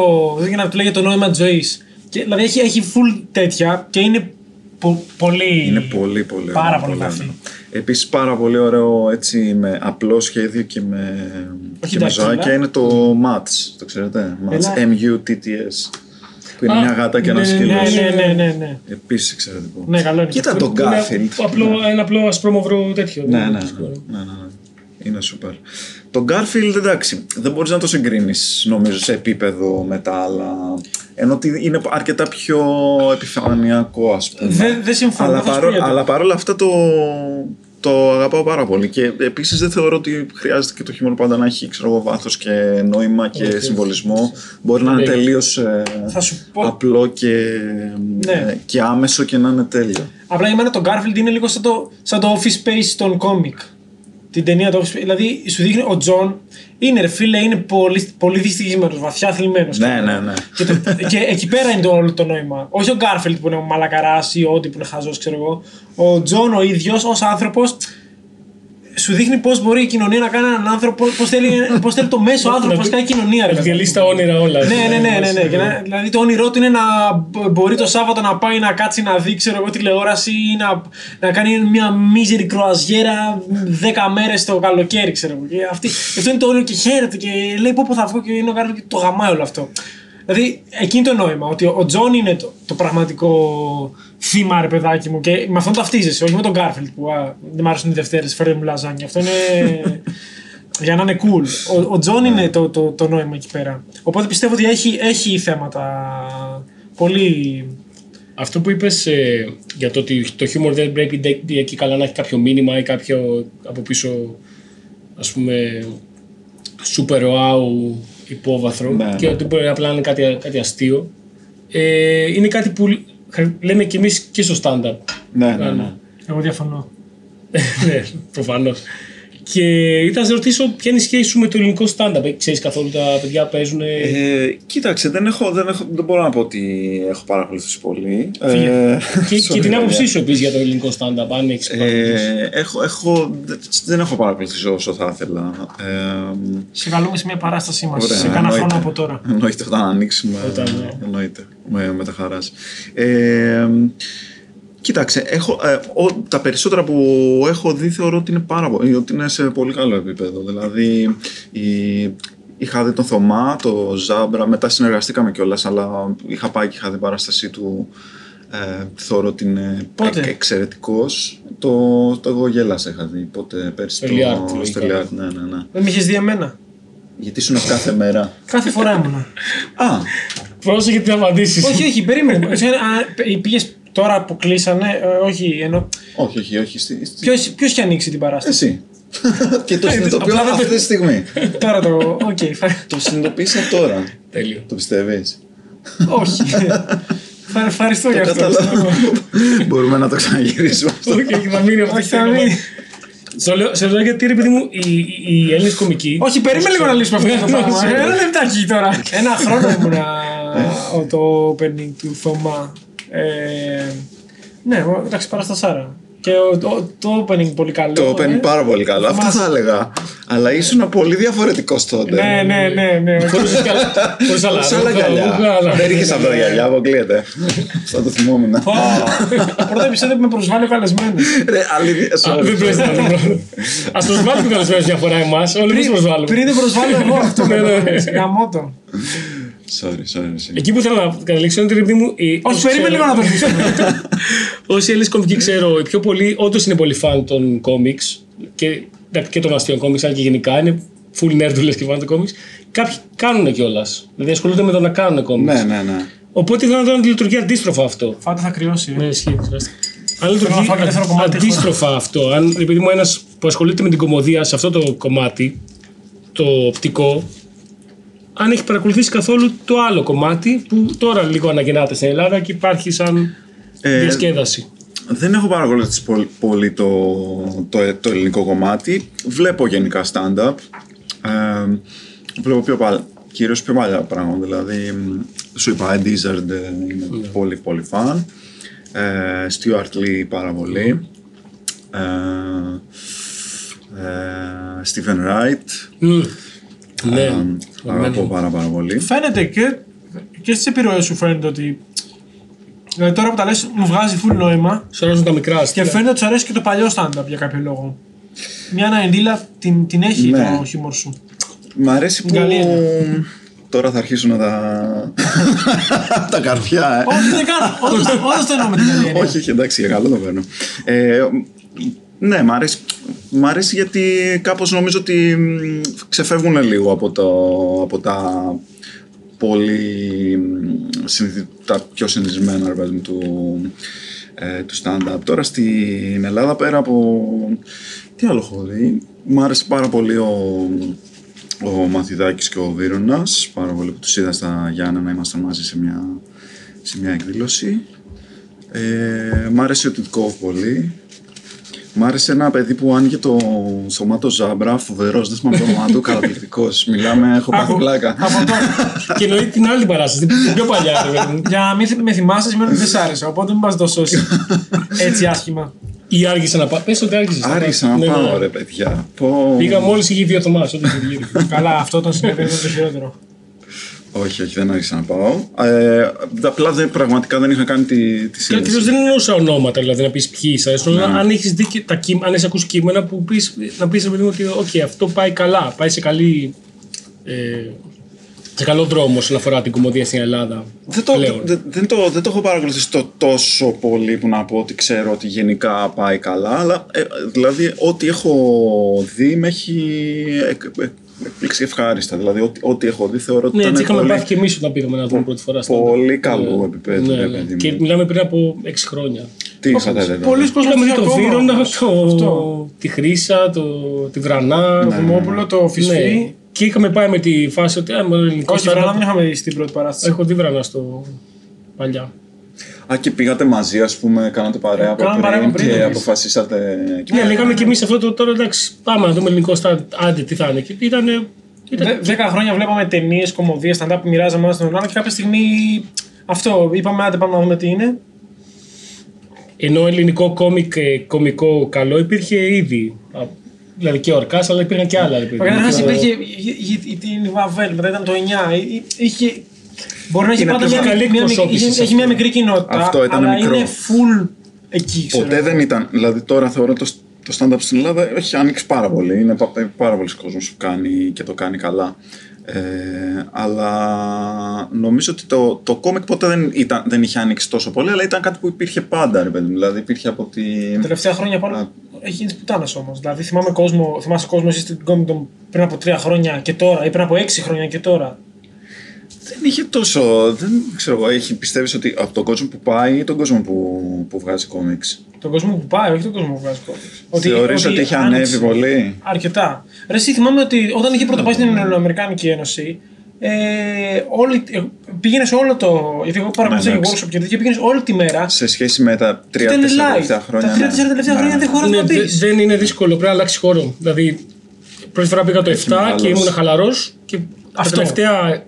και να του λέγεται το νόημα τη ζωή. Δηλαδή έχει, έχει full τέτοια και είναι πο- πολύ. Είναι πολύ πολύ Πάρα ωραίο, πολύ ωραίο. βαθύ. Επίσης πάρα πολύ ωραίο έτσι με απλό σχέδιο και με, Όχι και με ταχύλα. ζωάκια είναι το Mats, το ξέρετε, Mats, Έλα. M-U-T-T-S που είναι Α, μια γάτα και ένας ναι, ναι, σκύλος. Ναι, ναι, ναι, ναι, ναι. Επίσης εξαιρετικό. Ναι, καλό είναι. Κοίτα τον Που είναι Garfield. απλό, Ένα απλό ασπρόμαυρο τέτοιο. Ναι, ναι, δεν ναι, είναι ναι, ναι, ναι. Είναι σούπερ. Το Garfield εντάξει, δεν μπορείς να το συγκρίνεις νομίζω σε επίπεδο με τα άλλα. Ενώ ότι είναι αρκετά πιο επιφανειακό ας πούμε. Δεν δεν συμφωνώ. αλλά, θα σου πω παρό, γιατί. αλλά παρόλα αυτά το, το αγαπάω πάρα πολύ. Και επίσης δεν θεωρώ ότι χρειάζεται και το χιούμορ πάντα να έχει ξέρω, εγώ, βάθος και νόημα και Όχι. συμβολισμό. Μπορεί να είναι Ναι. τελείως ε, Θα σου πω. απλό και, Ναι. ε, και άμεσο και να είναι τέλειο. Απλά για μένα το Garfield είναι λίγο σαν το, σαν το Office Space των κόμικ. Την ταινία του Office Space. Δηλαδή σου δείχνει ο Τζον είναι ρε φίλε, είναι πολύ, πολύ δυστυχισμένος, βαθιά θλιμμένος. Ναι, ναι, ναι. Και, το- και εκεί πέρα είναι το όλο το νόημα. Όχι ο Garfield που είναι ο μαλακαράς ή ό,τι που είναι χαζός, ξέρω εγώ. Ο Τζον ο ίδιος ως άνθρωπος σου δείχνει πώς μπορεί η κοινωνία να κάνει έναν άνθρωπο, πώς θέλει, πώς θέλει το μέσο άνθρωπο, πώς κάνει η κοινωνία. Ρε, Έχει παιδί. διαλύσει τα όνειρα όλα. ναι, ναι, ναι, ναι, ναι. Και να- δηλαδή το όνειρό του είναι να μπο- μπορεί το Σάββατο να πάει να κάτσει να δει ξέρω εγώ, τηλεόραση ή να, να κάνει μια μίζερη κροαζιέρα 10 μέρες το καλοκαίρι, ξέρω εγώ. Και αυτή, αυτό είναι το όνειρο και χαίρεται και λέει πω, πω θα βγω και είναι ο Garfield και το γαμάει όλο αυτό. Δηλαδή, εκείνη το νόημα, ότι ο Τζον είναι το, το πραγματικό θύμα, ρε παιδάκι μου, και με αυτόν ταυτίζεσαι, όχι με τον Garfield που α, δεν μ' άρεσουν οι Δευτέρες, φέρε μου λαζάνια. Αυτό είναι. για να είναι cool. Ο, ο Τζον είναι το, το, το νόημα εκεί πέρα. Οπότε πιστεύω ότι έχει, έχει θέματα πολύ. Αυτό που είπες για το ότι το χιούμορ δεν πρέπει ντε- εκεί καλά να έχει κάποιο μήνυμα ή κάποιο από πίσω ας πούμε super wow υπόβαθρο Ναι, και ναι. ότι μπορεί απλά να είναι κάτι, κάτι αστείο. Ε, είναι κάτι που λέμε κι εμείς και στο stand-up. Ναι, ναι, ναι. Εγώ διαφωνώ. ναι, προφανώς. Και ήθελα να σε ρωτήσω ποια είναι η σχέση σου με το ελληνικό stand-up; Ξέρεις καθόλου τα παιδιά παίζουν. Ε, κοίταξε, δεν, έχω, δεν, έχω, δεν μπορώ να πω ότι έχω παρακολουθήσει πολύ. Φύγε. Ε, και, και sorry, την άποψή παιδιά. σου επίσης για το ελληνικό stand-up, αν έχεις παρακολουθήσει. Ε, έχω, έχω, δεν έχω παρακολουθήσει όσο θα ήθελα. Ε, Σε καλούμε σε μια παράστασή μας. Ωραία, Σε κάνα εννοείται. χρόνο από τώρα. Εννοείται όταν ανοίξουμε. Όταν, ναι. Εννοείται. Με, με τα χαράς. Ε, κοίταξε, έχω, ε, ο, τα περισσότερα που έχω δει θεωρώ ότι είναι, πάρα, πο- ότι είναι σε πολύ καλό επίπεδο. Δηλαδή, η, είχα δει τον Θωμά, το Ζάμπρα, μετά συνεργαστήκαμε κιόλας, αλλά είχα πάει και είχα δει παράστασή του. Ε, θεωρώ ότι είναι Πότε; εκ- εξαιρετικός. Το, το εγώ γέλασα είχα δει πότε πέρσι. Στο το- Λιάρτ, στο λογικά. Λιάρτ, ναι, ναι, ναι. Δεν με είχες δει εμένα; Γιατί ήσουν κάθε μέρα. Κάθε φορά ήμουνα. Α, Πρόσεχε την απαντήσεις. όχι, όχι, περίμενε. Πήγες τώρα που κλείσανε. ε, όχι, ενώ. όχι, όχι, όχι. Στη, στη... Ποιος είχε ανοίξει την παράσταση; Εσύ. και το συνειδητοποιώ απλά δεν το- αυτή τη στιγμή. τώρα το. Οκ, φα- το συνειδητοποίησα τώρα. Τέλειο. Το πιστεύεις; όχι. Φα- Ευχαριστώ για αυτό. Κατάλαβα. Μπορούμε να το ξαναγυρίσουμε αυτό. Όχι, όχι, θα μείνει αυτό. Όχι, θα μείνει. Σε λέω, σε λέω γιατί ρε παιδί μου, οι, οι Έλληνες κωμικοί. Όχι, περίμενε λίγο να λύσουμε αυτό το Ναι, πράγμα. ναι, ναι. Ένα λεπτάκι τώρα. Ένα χρόνο ήμουνα ο- το opening του Θωμά. Ε, Ναι, ο- εντάξει, παραστασάρα. Και ο- το, το opening πολύ καλό. Το open ε. πάρα πολύ καλό. Αυτό Θυμάσαι. θα έλεγα. Αλλά ήσουν πολύ διαφορετικός τότε. Ναι, ναι, ναι. ναι. Χωρίς άλλα. Σε άλλα γυαλιά. Δεν είχε αυτά τα γυαλιά, αποκλείεται. Θα το θυμόμουν. Πω, Πρώτο επεισόδιο που με προσβάλλει ο καλεσμένος. Ρε, αλήθεια. Α, sorry. Δεν πρέπει να το Α προσβάλλουμε καλεσμένο μια φορά εμάς. Όλοι μας προσβάλλουμε. Πριν δεν προσβάλλω εγώ αυτό. Ναι, ναι, ναι. Γαμώτο. Sorry, sorry. sorry. Εκεί που θέλω να καταλήξω είναι ότι ρε παιδί μου. οι- Όχι, όσοι περίμενε λίγο ξέρω- να το λύσουμε. Όσοι Έλληνες κομικοί ξέρω, οι πιο πολλοί όντως είναι πολύ φαν των κόμιξ και, εντάξει, και των αστείων κόμιξ, αλλά και γενικά είναι full nerdουλε και φαν των κόμιξ. Κάποιοι κάνουν κιόλας. Δηλαδή ασχολούνται με το να κάνουν κόμιξ. Ναι, ναι, ναι. Οπότε θέλω να δω αν λειτουργεί αντίστροφα αυτό. Φάτε θα κρυώσει. Ναι, ισχύει. χρειάζεται. Αν να λειτουργεί φάω και δεύτερο κομμάτι, αντίστροφα αυτό, αν επειδή μου ένας που ασχολείται με την κομμωδία σε αυτό το κομμάτι, το οπτικό, αν έχει παρακολουθήσει καθόλου το άλλο κομμάτι που τώρα λίγο αναγεννάται στην Ελλάδα και υπάρχει σαν Ε, διασκέδαση. Δεν έχω παρακολουθήσει πολύ, πολύ το, το, το ελληνικό κομμάτι. Βλέπω γενικά stand-up. Ε, βλέπω πιο παλ, κυρίως πιο παλιά πράγματα. Δηλαδή, μ, σου είπα, Ed Izzard ε, είναι πολύ πολύ φαν. Ε, Stuart Lee πάρα πολύ. Ε, ε, Stephen Wright. Μμ. Ναι. Ε, αγαπώ πάρα πάρα πολύ. Φαίνεται και, και στις επιρροές σου φαίνεται ότι. Δηλαδή τώρα που τα λες μου βγάζει full νόημα Σου αρέσουν τα μικρά και αστεία. φαίνεται ότι σου αρέσει και το παλιό stand-up για κάποιο λόγο. Μια αναεντήλα την, την έχει Ναι. το χιούμορ σου. Μ' αρέσει που. Καλή είναι. Τώρα θα αρχίσουν να τα. τα καρφιά, ε. Όχι, δεν κάνω. Όντως- Όντως το εννοώ με την καλή έννοια. όχι, όχι, εντάξει, για καλό το παίρνω. Ε, ναι, μ' αρέσει, μ' αρέσει γιατί κάπως νομίζω ότι μ, ξεφεύγουν λίγο από, το, από τα πολύ μ, συνηθι- τα πιο συνηθισμένα ρε παιδί μου, του, ε, του stand-up. Τώρα στην Ελλάδα πέρα από... Τι άλλο έχω δει; Μ' άρεσε πάρα πολύ ο, ο Μαθηδάκης και ο Βίρονας. Πάρα πολύ που τους είδα στα Γιάννα να ήμασταν μαζί σε μια, σε μια εκδήλωση. Ε, μ' άρεσε ο Τιτκόβ πολύ. Μ' άρεσε ένα παιδί που άνοιγε το σωμάτο Ζάμπρα, φοβερός, δεν θυμάμαι το όνομά του, καταπληκτικό. Μιλάμε, έχω πάθει Άκου, πλάκα. Από τώρα. Και εννοεί την άλλη την παράσταση, την πιο παλιά. ρε παιδί μου. Για να μην θυ- με θυμάσαι σημαίνει ότι δεν σ' άρεσε. Οπότε μην πας το σώσει. Έτσι άσχημα. Ή άργησε να πάω. Πες ότι άργησες. Άργησα να πάω, ρε παιδιά. Πω... Πήγα μόλις είχε δύο εβδομάδε όταν είχε γύρει. Καλά, αυτό ήταν συνέβη, ήταν το χειρότερο. Όχι, όχι, δεν άρχισα να πάω. Ε, απλά δεν, πραγματικά δεν είχα κάνει τη, τη Και σύνδεση. ακριβώς δεν εννοούσα ονόματα, δηλαδή να πεις ποιοι είσαι. Ναι. Αν έχεις δει και τα κείμενα, αν έχεις ακούσει κείμενα που πεις, να πεις παιδί μου ότι οκ, αυτό πάει καλά, πάει σε καλή. Ε, σε καλό δρόμο όσον αφορά την κωμωδία στην Ελλάδα. Δεν το, πλέον. δεν, δεν το, δεν το έχω παρακολουθήσει το τόσο πολύ που να πω ότι ξέρω ότι γενικά πάει καλά, αλλά ε, δηλαδή ό,τι έχω δει με έχει εκ, εκ, εκπλήξει ευχάριστα. Δηλαδή ό,τι, ό,τι έχω δει θεωρώ ότι Ναι, έτσι ήταν είχαμε πολύ, πάθει και εμείς όταν πήγαμε να δούμε πρώτη φορά. stand-up. πολύ καλό Ναι. επίπεδο. Ναι, ρε ναι. παιδί μου. Και μιλάμε πριν από 6 χρόνια. Τι είχατε δει. Πολλοί κόσμοι Είχαμε δει το ακόμα. Βύρονα, το, Αυτό. τη Χρύσα, το, τη Βρανά. Το Δημόπουλο, το Φυσφή. Ναι. Και είχαμε πάει με τη φάση ότι. Α, με ελληνικό Όχι, stand-up. βραδά δεν είχαμε δει στην πρώτη παράσταση. Έχω δει Βρανά στο παλιά. Α, και πήγατε μαζί, ας πούμε, κάνατε παρέα από Κάναμε παρέα πριν, από πριν, και εμείς. αποφασίσατε. Ναι, λέγαμε και εμείς αυτό το τώρα εντάξει. Πάμε να δούμε ελληνικό stand. Άντε, τι θα είναι. Και ήταν. ήταν Δε- Δέκα χρόνια βλέπαμε ταινίες, κομμωδίες, stand-up που μοιράζαμε ένα τον άλλο και κάποια στιγμή αυτό είπαμε, άντε πάμε να δούμε τι είναι. ενώ ελληνικό κόμικ ε, κομικό καλό υπήρχε ήδη. Α, Δηλαδή και ο Ορκά, αλλά υπήρχαν και άλλα. ρε παιδί μου. Καταρχά Και ο- υπήρχε η- η- η- την Βαβέλ, μετά ήταν το 9. Εί- εί- Είχε, μπορεί να έχει Είναι πάντα πιο μια, καλή μια, εκπροσώπηση είχε- σε έχει αυτό. μια μικρή κοινότητα. Αυτό ήταν αλλά μικρό. είναι full εκεί, ξέρω. Ποτέ δεν ήταν. Δηλαδή τώρα θεωρώ το, το stand-up στην Ελλάδα έχει ανοίξει πάρα πολύ. Είναι πα- πάρα πολλοί κόσμος που κάνει και το κάνει καλά. Ε, αλλά νομίζω ότι το, το κόμικ ποτέ δεν, ήταν, δεν είχε ανοίξει τόσο πολύ, αλλά ήταν κάτι που υπήρχε πάντα, ρε παιδί μου. Δηλαδή υπήρχε από τη. Τα τελευταία χρόνια πάνω έχει γίνει τη πουτάνας όμως. Δηλαδή θυμάμαι κόσμο, θυμάσαι κόσμο εσύ στην Comic πριν από τρία χρόνια και τώρα, ή πριν από έξι χρόνια και τώρα. Δεν είχε τόσο. Δεν ξέρω εγώ, έχει πιστεύεις ότι από τον κόσμο που πάει ή τον κόσμο που, που βγάζει κόμιξ; Τον κόσμο που πάει, όχι τον κόσμο που βγάζει κόμιξ. Θεωρείς ότι, είχε άνοιξε ανέβει πολύ; Αρκετά. Ρε, εσύ θυμάμαι ότι όταν είχε πρώτο πάει στην Ελληνοαμερικάνικη Ένωση, ε, όλη, ε, πήγαινες σε όλο το. Γιατί εγώ παρακολουθούσα Ναι, και εντάξει. workshop και τέτοια, πήγαινες όλη τη μέρα. Σε σχέση με τα Ήταν 3-4 live. τελευταία χρόνια. Τα ναι. 3-4 τελευταία Ναι, χρόνια ναι. δεν χωράει Ναι, να δε- πει. δεν είναι δύσκολο, πρέπει να αλλάξει χώρο. Δηλαδή, πρώτη φορά πήγα το 7 και μεγαλώσει. ήμουν χαλαρός και τα Αυτό. τελευταία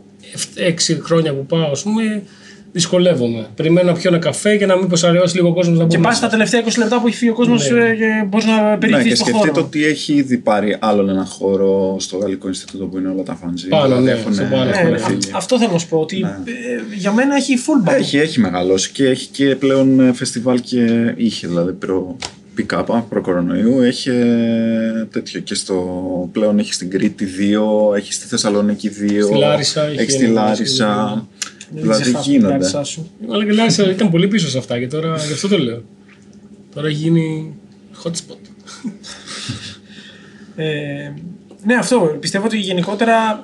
6 χρόνια που πάω, ας πούμε, δυσκολεύομαι. Περιμένω να πιω ένα καφέ για να μην ποσαρεώσει λίγο ο κόσμος να μπει. Και πας μέσα. τα τελευταία 20 λεπτά που έχει φύγει ο κόσμος Ναι. και μπορείς να Ναι, περιηθεί και στο σκεφτείτε χώρο. ότι έχει ήδη πάρει άλλον ένα χώρο στο Γαλλικό Ινστιτούτο που είναι όλα τα φαντζή. Πάνω, δηλαδή ναι, έχουν- στο πάνω, έχουν Ναι, φύγει. α- αυτό θέλω να σου πω. Ότι ε, για μένα έχει full back. Έχει, έχει μεγαλώσει και έχει και πλέον ε, φεστιβάλ και είχε δηλαδή προ πικάπα, προ-κορονοϊού. Έχει ε, τέτοιο και στο πλέον έχει στην Κρήτη 2, έχει στη Θεσσαλονίκη 2, Στη Λάρισα έχει έχει στη ένα, Λάρισα. Δεν Δηλαδή ξεχάσω την γίνονται. κάρτησά σου. Αλλά και Λάρισα ήταν πολύ πίσω σε αυτά και τώρα γι' αυτό το λέω. Τώρα έχει γίνει hot spot. Ε, ναι, αυτό. Πιστεύω ότι γενικότερα ε,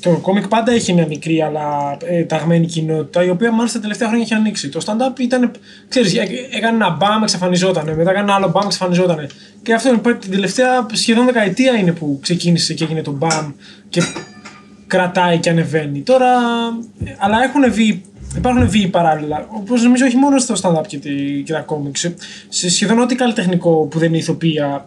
το κόμικ πάντα έχει μια μικρή αλλά ε, ταγμένη κοινότητα, η οποία μάλιστα τα τελευταία χρόνια έχει ανοίξει. Το stand-up ήταν, ξέρεις, ε, έκανε ένα μπαμ, εξαφανιζότανε, μετά έκανε ένα άλλο μπαμ, εξαφανιζότανε. Και αυτό είναι, την τελευταία σχεδόν δεκαετία είναι που ξεκίνησε και έγινε το μπαμ και κρατάει και ανεβαίνει. Τώρα, ε, αλλά έχουν βγει, υπάρχουν βγει παράλληλα. Όπως νομίζω όχι μόνο στο stand-up και, τη, και τα comics. Σε- Σε σχεδόν ό,τι καλλιτεχνικό που δεν είναι ηθοποιία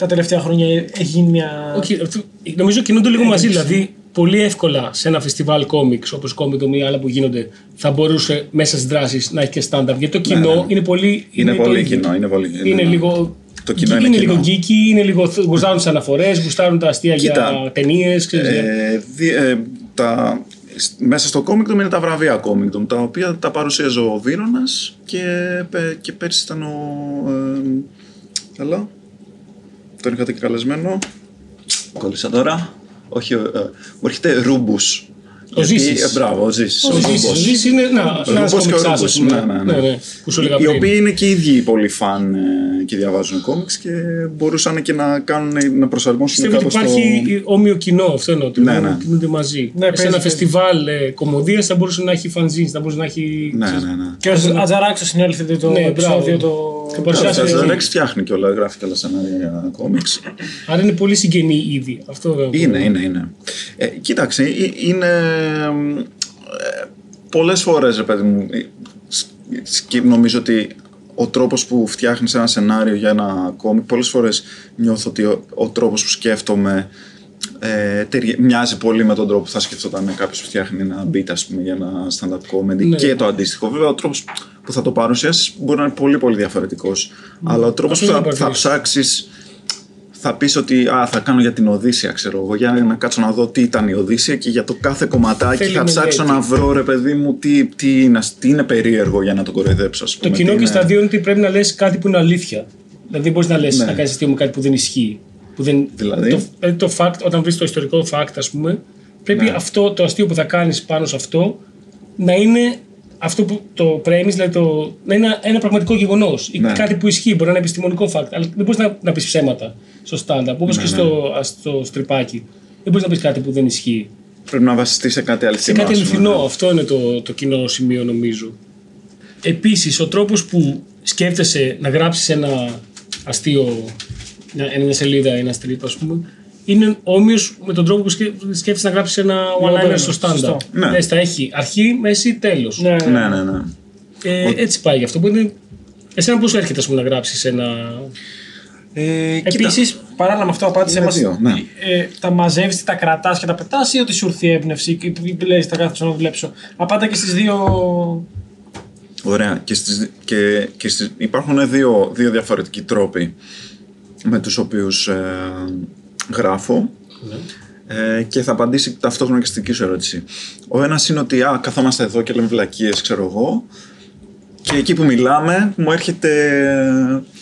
τα τελευταία χρόνια έχει γίνει μια. Όχι, αυτό- νομίζω κινούνται λίγο μαζί. Έκρηξη. Δηλαδή, πολύ εύκολα σε ένα φεστιβάλ κόμιξ όπως κόμικ ή άλλα που γίνονται, θα μπορούσε μέσα στις δράσεις να έχει και stand-up. Γιατί το κοινό ναι. είναι πολύ. Είναι το πολύ ίδιο. κοινό, είναι πολύ κοινό. Είναι λίγο. Το κοινό είναι κοινό. λίγο geeky, είναι λίγο. γουστάρουν τις αναφορές, γουστάρουν τα αστεία Κοίτα, για ταινίε. Ε, δι- ε, τα, σ- μέσα στο Comic Dome είναι τα βραβεία Comic Dome, τα οποία τα παρουσίαζε ο Βύρονας και, πε- και πέρσι ήταν ο... Ε, έλα, τον είχατε και καλεσμένο. Κόλλησα τώρα. Όχι, ε, ε, μου έρχεται Ρούμπους. Ο Γιατί- Ζήσης. ε, μπράβο, ο Ζήσης. Ο Ρούμπος. Ζήσης- ο Ζήσης είναι. Να, Ο ένα Ρούμπος και ο κομιξάς, Ρούμπος, ας πούμε. ναι, ναι, ναι. Που σου έλεγα Οι πριν. οποίοι είναι και οι ίδιοι πολύ φαν ε, και διαβάζουν κόμιξ και μπορούσαν και να, κάνουν, να προσαρμόσουν Πιστεύω ότι κάπως υπάρχει όμοιο κοινό, αυτό εννοώ. ότι Ναι, ναι. Κινούνται μαζί. Ναι, σε παίζει, ένα παίζει. φεστιβάλ ε, κομμωδίας θα μπορούσε να έχει φανζίνς, θα μπορούσε να έχει. Ναι, ναι, ναι. Και ο Ατζαράκη συνέλθει το Ναι, επεισόδιο. μπράβο. Το... Και παρουσιάσει- Ο Παρουσιάζει- Ζαρέξ φτιάχνει και όλα, γράφει και όλα σενάρια για κόμιξ. Άρα είναι πολύ συγγενή ήδη. Αυτό δεν Είναι, είναι, είναι. Ε, κοίταξε, ε, είναι. Ε, Πολλές φορές, ρε παιδί μου, ε, σ- σκ- νομίζω ότι ο τρόπος που φτιάχνεις ένα σενάριο για ένα κόμικ, πολλές φορές νιώθω ότι ο, ο τρόπος που σκέφτομαι Ε, τερι- μοιάζει πολύ με τον τρόπο που θα σκεφτόταν κάποιος που φτιάχνει ένα beat ας πούμε, για ένα stand-up comedy και το αντίστοιχο. Βέβαια, ο τρόπος που θα το παρουσιάσεις μπορεί να είναι πολύ πολύ διαφορετικός. Αλλά ο τρόπος Αυτό που δεν θα, είναι θα παρατήρηση. ψάξεις θα πεις ότι α, θα κάνω για την Οδύσσια, ξέρω εγώ, για να κάτσω να δω τι ήταν η Οδύσσια και για το κάθε κομματάκι Θέλει θα ψάξω μελέτη. να βρω, ρε παιδί μου, τι, τι, είναι, τι είναι περίεργο για να το κοροϊδέψω, ας Το πούμε. κοινό τι και είναι- στα δύο είναι ότι πρέπει να λες κάτι που είναι αλήθεια. Δηλαδή, δεν μπορείς να λες Ναι. να κάνεις αστείο με κάτι που δεν ισχύει. Που δεν, Δηλαδή; Το, δηλαδή το fact, όταν βρεις το ιστορικό fact, ας πούμε, πρέπει Ναι. αυτό το αστείο που θα κάνεις πάνω σε αυτό να είναι αυτό που το premise, δηλαδή το, να είναι ένα, ένα πραγματικό γεγονός ή Ναι. κάτι που ισχύει. Μπορεί να είναι επιστημονικό fact, αλλά δεν μπορείς να, να πεις ψέματα στο stand-up, όπως Ναι, και στο, ας, στο στριπάκι. Δεν μπορείς να πεις κάτι που δεν ισχύει. Πρέπει να βασιστείς σε κάτι Σε αληθινό. κάτι ας πούμε. αληθινό. Αυτό είναι το, το κοινό σημείο νομίζω. Επίσης, ο τρόπος που σκέφτεσαι να γράψεις ένα αστείο, μια, μια σελίδα, ένα strip ας πούμε, είναι όμοιος με τον τρόπο που σκέ- σκέφτεσαι να γράψεις ένα one-liner στο σωστό. standard. Ναι. Δηλαδή, θα έχει αρχή, μέση, τέλος. Ναι, Ναι, ναι, ναι. Ε, έτσι πάει γι' αυτό. Που είναι... Εσένα πώς έρχεται ας πούμε, να γράψεις ένα... Ε, κοίτα, Επίσης, παράλληλα με αυτό, απάντησε Είναι μας. δύο, ναι. Ε, τα μαζεύεις, τα κρατάς και τα πετάς ή ότι σου έρθει η έμπνευση και λες, τα κάθεσαι να δουλέψω. Απάντα και στις δύο. Ωραία. Και, στις, και, και στις, υπάρχουν δύο, δύο διαφορετικοί τρόποι με τους οποίους ε, γράφω ε, και θα απαντήσει ταυτόχρονα και στην δική σου ερώτηση. Ο ένας είναι ότι α, καθόμαστε εδώ και λέμε βλακίες, ξέρω εγώ, και εκεί που μιλάμε μου έρχεται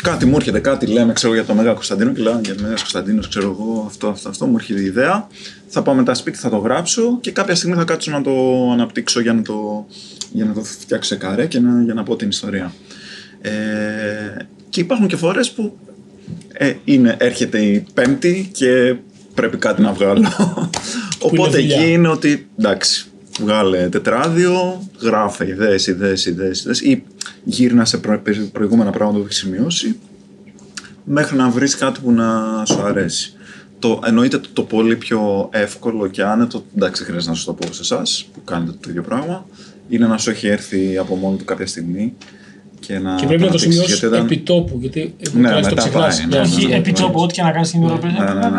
κάτι, μου έρχεται κάτι, λέμε ξέρω για το Μέγα Κωνσταντίνο και λέω για το Μέγας Κωνσταντίνος, ξέρω εγώ, αυτό, αυτό, αυτό, μου έρχεται η ιδέα. Θα πάω μετά σπίτι, θα το γράψω και κάποια στιγμή θα κάτσω να το αναπτύξω για να το, για να το φτιάξω σε καρέ και να, για να πω την ιστορία. Ε, και υπάρχουν και φορές που ε, είναι, έρχεται η Πέμπτη και πρέπει κάτι να βγάλω. Οπότε δουλειά. εκεί είναι ότι εντάξει, βγάλε τετράδιο, γράφε ιδέες, ιδέες, ιδέες, ιδέες ή γύρνα σε προ- προηγούμενα πράγματα που έχει σημειώσει μέχρι να βρεις κάτι που να σου αρέσει. Το, εννοείται το, το πολύ πιο εύκολο και άνετο, εντάξει δεν χρειάζεται να σου το πω σε εσάς που κάνετε το ίδιο πράγμα, είναι να σου έχει έρθει από μόνο του κάποια στιγμή και να Και πρέπει να το αναπτύξεις, σημειώσεις γιατί όταν- επί τόπου, γιατί Ναι, ναι, το μετά ξεχνάς. πάει, Ναι, ναι. Όχι, ναι, επί ναι. τόπου, ό,τι και να κάνεις την ώρα. Ναι, ναι,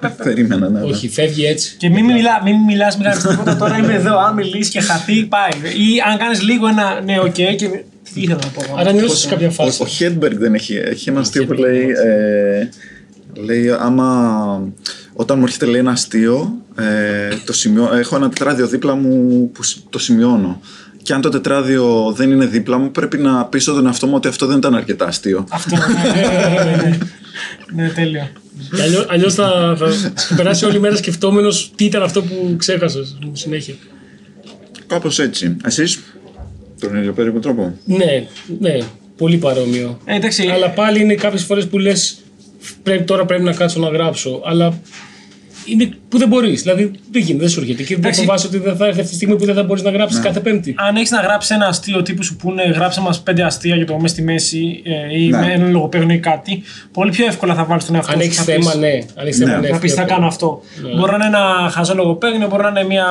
ναι. Περίμενα, ναι, ναι. Όχι, φεύγει έτσι. Και μην μιλά, μην μιλάς, μην κάνεις τίποτα. Τώρα είμαι εδώ. Αν μιλήσεις και χαθεί, πάει. Ή αν κάνεις λίγο ένα ναι, οκ. και. Τι ήθελα να πω. εγώ. Άρα νιώσεις σε κάποια Ο, φάση. ο Hedberg δεν έχει, έχει ένα αστείο που Hedberg, λέει, ε, λέει άμα όταν μου έρχεται λέει ένα αστείο, ε, το σημειώ, έχω ένα τετράδιο δίπλα μου που σ- το σημειώνω. Και αν το τετράδιο δεν είναι δίπλα μου, πρέπει να πείσω τον εαυτό μου ότι αυτό δεν ήταν αρκετά αστείο. Αυτό. ναι, ναι, ναι, ναι. Ναι, τέλειο. Και αλλιώς, αλλιώς θα, θα περάσει όλη μέρα σκεφτόμενος τι ήταν αυτό που ξέχασες συνέχεια. Κάπως έτσι. Εσείς, τον ίδιο περίπου τρόπο. Ναι, ναι, πολύ παρόμοιο. Ε, εντάξει, Αλλά πάλι είναι κάποιες φορές που λες πρέπει, τώρα πρέπει να κάτσω να γράψω. Αλλά είναι που δεν μπορείς. Δηλαδή δεν γίνεται, δεν σου έρχεται. Και δεν Εντάξει. φοβάσαι ότι δεν θα έρθει αυτή τη στιγμή που δεν θα μπορείς να γράψεις κάθε Πέμπτη. αν έχεις να γράψεις ένα αστείο τύπου σου πούνε γράψε μας πέντε αστεία για το μέσα στη μέση ε, ή Ναι. με ένα λογοπαίγνιο ή κάτι, πολύ πιο εύκολα θα βάλεις τον εαυτό Αν σου. έχεις θα θέμα, πεις- ναι. Αν έχεις θέμα, Ναι. ναι. Να πεις θα εύκολα. κάνω αυτό. Μπορεί να είναι ένα χαζό λογοπαίγνιο, μπορεί να είναι μια.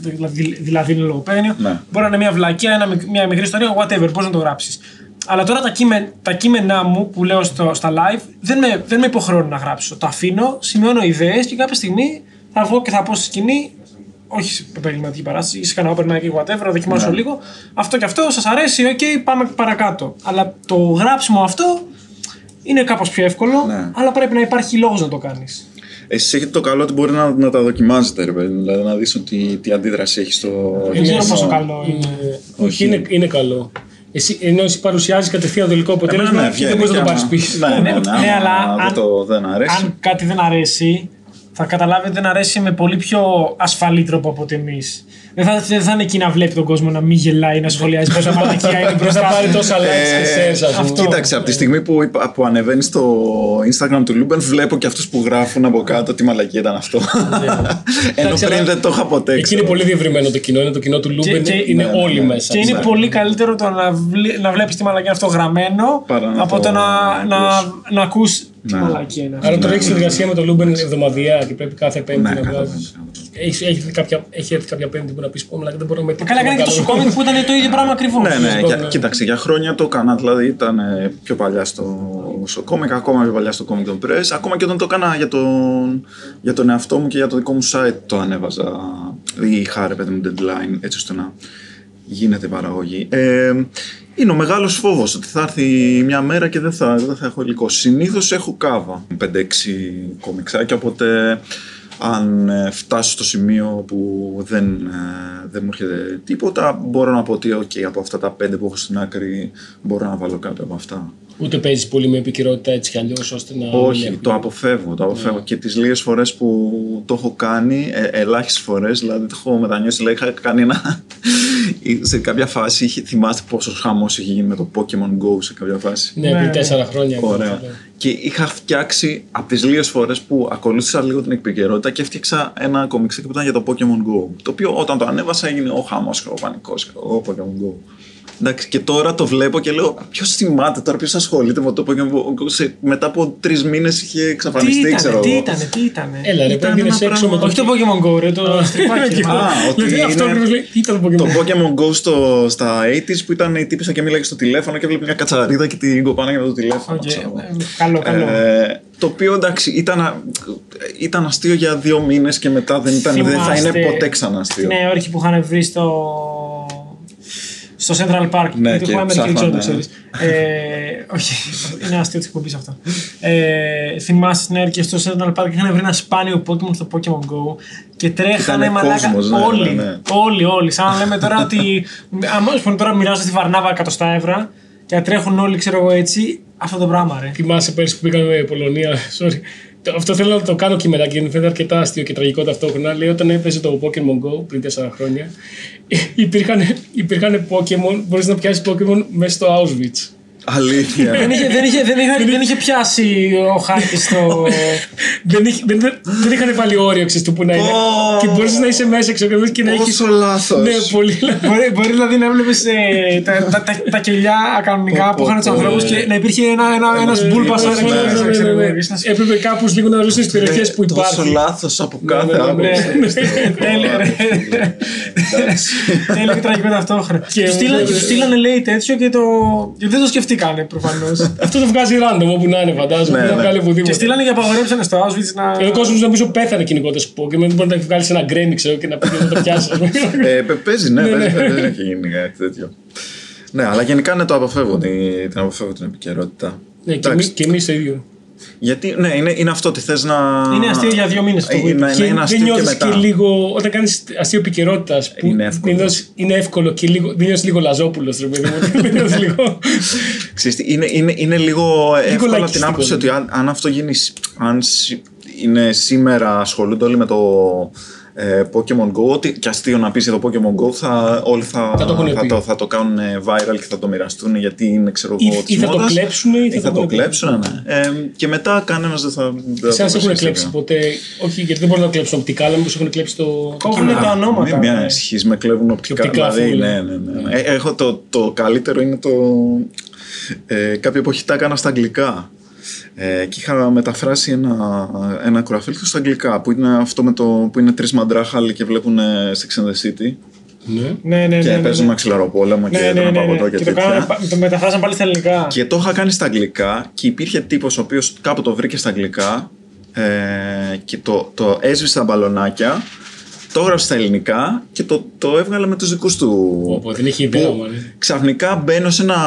Δηλαδή, δηλαδή είναι λογοπαίγνιο. Ναι. Μπορεί να είναι μια βλακία, ένα, μικ- μια μικρή ιστορία, whatever, πώς να το γράψεις. Αλλά τώρα τα, κείμεν, τα κείμενά μου που λέω στο, στα live δεν με, δεν με υποχρεώνουν να γράψω. Τα αφήνω, σημειώνω ιδέες και κάποια στιγμή θα βγω και θα πω στη σκηνή. Όχι σε επαγγελματική παράσταση, ή σε κανένα open mic ή whatever, να δοκιμάσω Ναι. λίγο. Αυτό και αυτό, σας αρέσει, οκ, πάμε παρακάτω. Αλλά το γράψιμο αυτό είναι κάπως πιο εύκολο, Ναι. αλλά πρέπει να υπάρχει λόγος να το κάνεις. Εσείς έχετε το καλό ότι μπορεί να, να τα δοκιμάζετε, ρε παιδί. μου. Δηλαδή να δεις ότι τι αντίδραση έχει στο. Δεν ξέρω Ναι, πόσο ναι. καλό είναι. Ε, Όχι, είναι, είναι καλό. Εσύ, ενώ εσύ παρουσιάζεις κατευθείαν το τελικό αποτέλεσμα Εμένα, ναι, και δεν βγαίνει μπορείς να το και πάρεις άμα- πίσω. Ναι, ναι, ναι, Ναι, άμα αλλά δεν αν- το δεν αρέσει. Αν κάτι δεν αρέσει, θα καταλάβει ότι δεν αρέσει με πολύ πιο ασφαλή τρόπο από ότι εμείς. Δεν θα, δεν θα είναι εκεί να βλέπει τον κόσμο να μην γελάει, να σχολιάζει πόσα μαλακία είναι Δεν μπροστά. θα πάρει του. τόσα likes και shares, ας πούμε. αυτό. Κοίταξε, από τη στιγμή που, είπα- που ανεβαίνει στο Instagram του Λούμπεν, βλέπω και αυτούς που γράφουν από κάτω τι μαλακία ήταν αυτό. Ενώ Εντάξει, πριν αλλά δεν το είχα ποτέ. Εκεί είναι ξέρω. πολύ διευρυμένο το κοινό. Είναι το κοινό του Λούμπεν. και- Είναι ναι, ναι, όλοι ναι. μέσα. Και είναι Ναι. πολύ καλύτερο το να, βλέ, να βλέπεις τη μαλακία αυτό γραμμένο Παρά να από το το να, να, ακούς. να ακούς τι Ναι. μαλακία είναι αυτό. Άρα τώρα έχεις συνεργασία με τον Λούμπεν εβδομαδιαία και πρέπει κάθε Πέμπτη Ναι, να κάθε βγάζεις. Πέμπτη, κάθε Πέμπτη. Έχεις έχεις έρθει κάποια, έχει έρθει κάποια Πέμπτη που να πεις πω, αλλά δεν μπορώ να με Καλά έκανε και το σου κόμικ που ήταν το ίδιο πράγμα ακριβώς. Ναι, ναι, Λοιπόν, για, ναι. κοίταξε, για χρόνια το έκανα, δηλαδή ήταν ε, πιο παλιά στο, στο κόμικ, ακόμα πιο παλιά στο Comic Don Press. Ακόμα και όταν το έκανα για τον, για τον εαυτό μου και για το δικό μου site το ανέβαζα. Ή είχα ρε παιδί μου deadline, έτσι ώστε να γίνεται παραγωγή. Ε, είναι ο μεγάλος φόβος ότι θα έρθει μια μέρα και δεν θα, δεν θα έχω υλικό. Συνήθως έχω κάβα 5-6 κομιξάκια, οπότε αν ε, φτάσω στο σημείο που δεν, ε, δεν μου έρχεται τίποτα, μπορώ να πω ότι okay, από αυτά τα πέντε που έχω στην άκρη μπορώ να βάλω κάποια από αυτά. Ούτε παίζεις πολύ με επικαιρότητα έτσι κι αλλιώς ώστε να. Όχι, μην το αποφεύγω. Το αποφεύγω. Και τις λίγες φορές που το έχω κάνει, ε, ελάχιστες φορές, δηλαδή το έχω μετανιώσει. Δηλαδή, είχα κάνει ένα. Σε κάποια φάση, είχε- θυμάστε πόσο χαμός είχε γίνει με το Pokemon Go σε κάποια φάση; Ναι, Ναι, πριν ναι. τέσσερα χρόνια. Ωραία. Και είχα φτιάξει από τις λίγες φορές που ακολούθησα λίγο την επικαιρότητα και έφτιαξα ένα κομιξάκι που ήταν για το Pokemon Go. Το οποίο όταν το ανέβασα έγινε ο χαμός και ο πανικός και ο Pokemon Go. Εντάξει, και τώρα το βλέπω και λέω: Ποιος θυμάται τώρα, ποιος ασχολείται με το Pokemon Go. Σε, μετά από τρεις μήνες είχε Τι εξαφανιστεί, ξέρω ήτανε, τι εγώ. ήτανε, τι ήτανε. Έλα, ρε, Ήταν πρέπει να ένα έξω με πράγμα- το. Όχι το Pokemon Go, ρε, το στριφάκι. Α, ότι Δηλαδή, αυτό είναι- ακριβώς λέει. Ήταν το Το Pokemon. Pokemon Go στο, στα 80s που ήταν η τύπισσα και μίλαγε στο τηλέφωνο και έβλεπε μια κατσαρίδα και την κοπάναγε το τηλέφωνο. Οκ, ξέρω εγώ. ε, Καλό, καλό. Ε, το οποίο εντάξει ήταν, α- ήταν αστείο για δύο μήνες και μετά δεν, ήταν, δεν θα Θυμάστε είναι ποτέ ξανά αστείο. Την όρχη που είχαν βρει στο. Στο Central Park. Ναι, Γιατί και έχουμε με ψάχνανε. το το ξέρεις. Ε, όχι, είναι αστείο τη εκπομπή αυτό. Ε, θυμάσαι στην όρχη στο Central Park είχαν βρει ένα σπάνιο Pokemon στο Pokemon Go και τρέχανε Ήτανε μαλάκα. κόσμος, ναι, όλοι, ναι, ναι. όλοι, όλοι. Σαν να λέμε τώρα ότι. Αν πούμε τώρα μοιράζω τη Βαρνάβα εκατοστά ευρώ και να τρέχουν όλοι, ξέρω εγώ έτσι. Αυτό το πράγμα, ρε. Θυμάσαι πέρσι που πήγαμε Πολωνία. Sorry. Το- Αυτό θέλω να το κάνω και μετά και μου φαίνεται αρκετά αστείο και τραγικό ταυτόχρονα. Λέει όταν έπαιζε το Pokemon Go πριν 4 χρόνια, υπήρχαν, υπήρχαν Pokemon, μπορείς να πιάσεις Pokemon μέσα στο Auschwitz. Αλήθεια. δεν, είχε, δεν, είχε, δεν, είχε, δεν είχε πιάσει ο χάρτη στο. δεν, είχε, δεν, δεν, δεν είχαν βάλει όριο ξέρεις, του που να είναι. Πω. και μπορεί να είσαι μέσα ξέρω, εγώ, και να έχει. Πόσο λάθος. Ναι, πολύ. μπορεί, μπορεί δηλαδή να έβλεπες τα, τα, τα, τα κελιά κανονικά Πω, που είχαν τους πω, ανθρώπους ναι. και να υπήρχε ένα, ένα, ένας μπούλπας Ναι, μέσα, ναι, ναι, ναι, ξέρω εγώ, ναι, ναι. και να σου- Έπρεπε κάπου λίγο να ρωτήσει τι περιοχές που Τόσο υπάρχει. λάθος από κάθε ναι, ναι, άποψη. Τέλειο, ρε. Εντάξει. Τέλειο και τραγικό ταυτόχρονα. Και- Του στείλανε- Του στείλανε λέει τέτοιο και το. και δεν το σκεφτήκανε προφανώς. Αυτό το βγάζει random όπου να είναι, φαντάζομαι. Ναι, Δεν ναι. βγάλει και οπουδήποτε. στείλανε και απαγορέψανε στο Auschwitz να. Και ο κόσμος νομίζω πέθανε κυνηγώντας Pokemon. Δεν μπορεί να βγάλει ένα γκρέμι, ξέρω και να πει να το πιάσεις. Ε, παι- παίζει, ναι, Ναι, παίζει, ναι. δεν έχει γίνει κάτι τέτοιο. Ναι, αλλά γενικά ναι, το αποφεύγω την, την, αποφεύγω την επικαιρότητα. Ναι, και Εντάξει. εμεί- και εμείς το ίδιο. Γιατί, ναι, είναι, είναι αυτό ότι θες να. Είναι αστείο για δύο μήνες το Ε, βίντεο. να- Και να είναι δεν αστείο και νιώθεις μετά. και λίγο. Όταν κάνεις αστείο επικαιρότητας. Είναι εύκολο. Είναι εύκολο και λίγο, δεν νιώθεις λίγο λαζόπουλος, ρε παιδί μου. Δεν νιώθεις λίγο. Ξέρεις τι, είναι, είναι, είναι λίγο εύκολο από την λαϊκιστικό, άποψη ναι. ότι αν, αν αυτό γίνει. σ- Αν σ- είναι σήμερα ασχολούνται όλοι με το ε, Pokemon Go, ότι και αστείο να πεις για το Pokemon Go, θα, όλοι θα, Θα το έχουν θα, πει. το, θα το κάνουν ε, viral και θα το μοιραστούν γιατί είναι ξέρω Ή- εγώ ή της θα το μόδας. κλέψουν ή θα το θα το έχουν πει. κλέψουν, ναι. Ε, και μετά κανένας δεν θα. δεν θα Εσάς το έχουν βασίσει, κλέψει βέβαια. ποτέ. Όχι, γιατί δεν μπορούν να το κλέψουν οπτικά, αλλά μήπως έχουν κλέψει το. Κόβουν τα ονόματα. Μην μια ναι. ισχύς, με κλέβουν οπτικά. οπτικά δηλαδή, φούλ. ναι, ναι, ναι. Ε, έχω το, το καλύτερο είναι το. Ε, κάποια εποχή τα έκανα στα αγγλικά. Ε, και είχα μεταφράσει ένα, ένα κουραφίλτο στα αγγλικά που είναι αυτό με το, που είναι τρεις μαντράχαλοι και βλέπουν ε, Sex and the City Ναι. Ναι, ναι, και ναι. ναι, παίζουν ναι. μαξιλαροπόλεμο και Ναι, ναι, ένα ναι, παγωτό ναι. και Και το, τέτοια. κάνανε, πα- το μεταφράσαν πάλι στα ελληνικά. Και το είχα κάνει στα αγγλικά και υπήρχε τύπος ο οποίος κάπου το βρήκε στα αγγλικά ε, και το, το έσβησε τα μπαλονάκια, το έγραψε στα ελληνικά και το, το έβγαλε με τους δικούς του. Πω, δεν έχει ιδέα, Που μωρέ. Ξαφνικά μπαίνω σε ένα.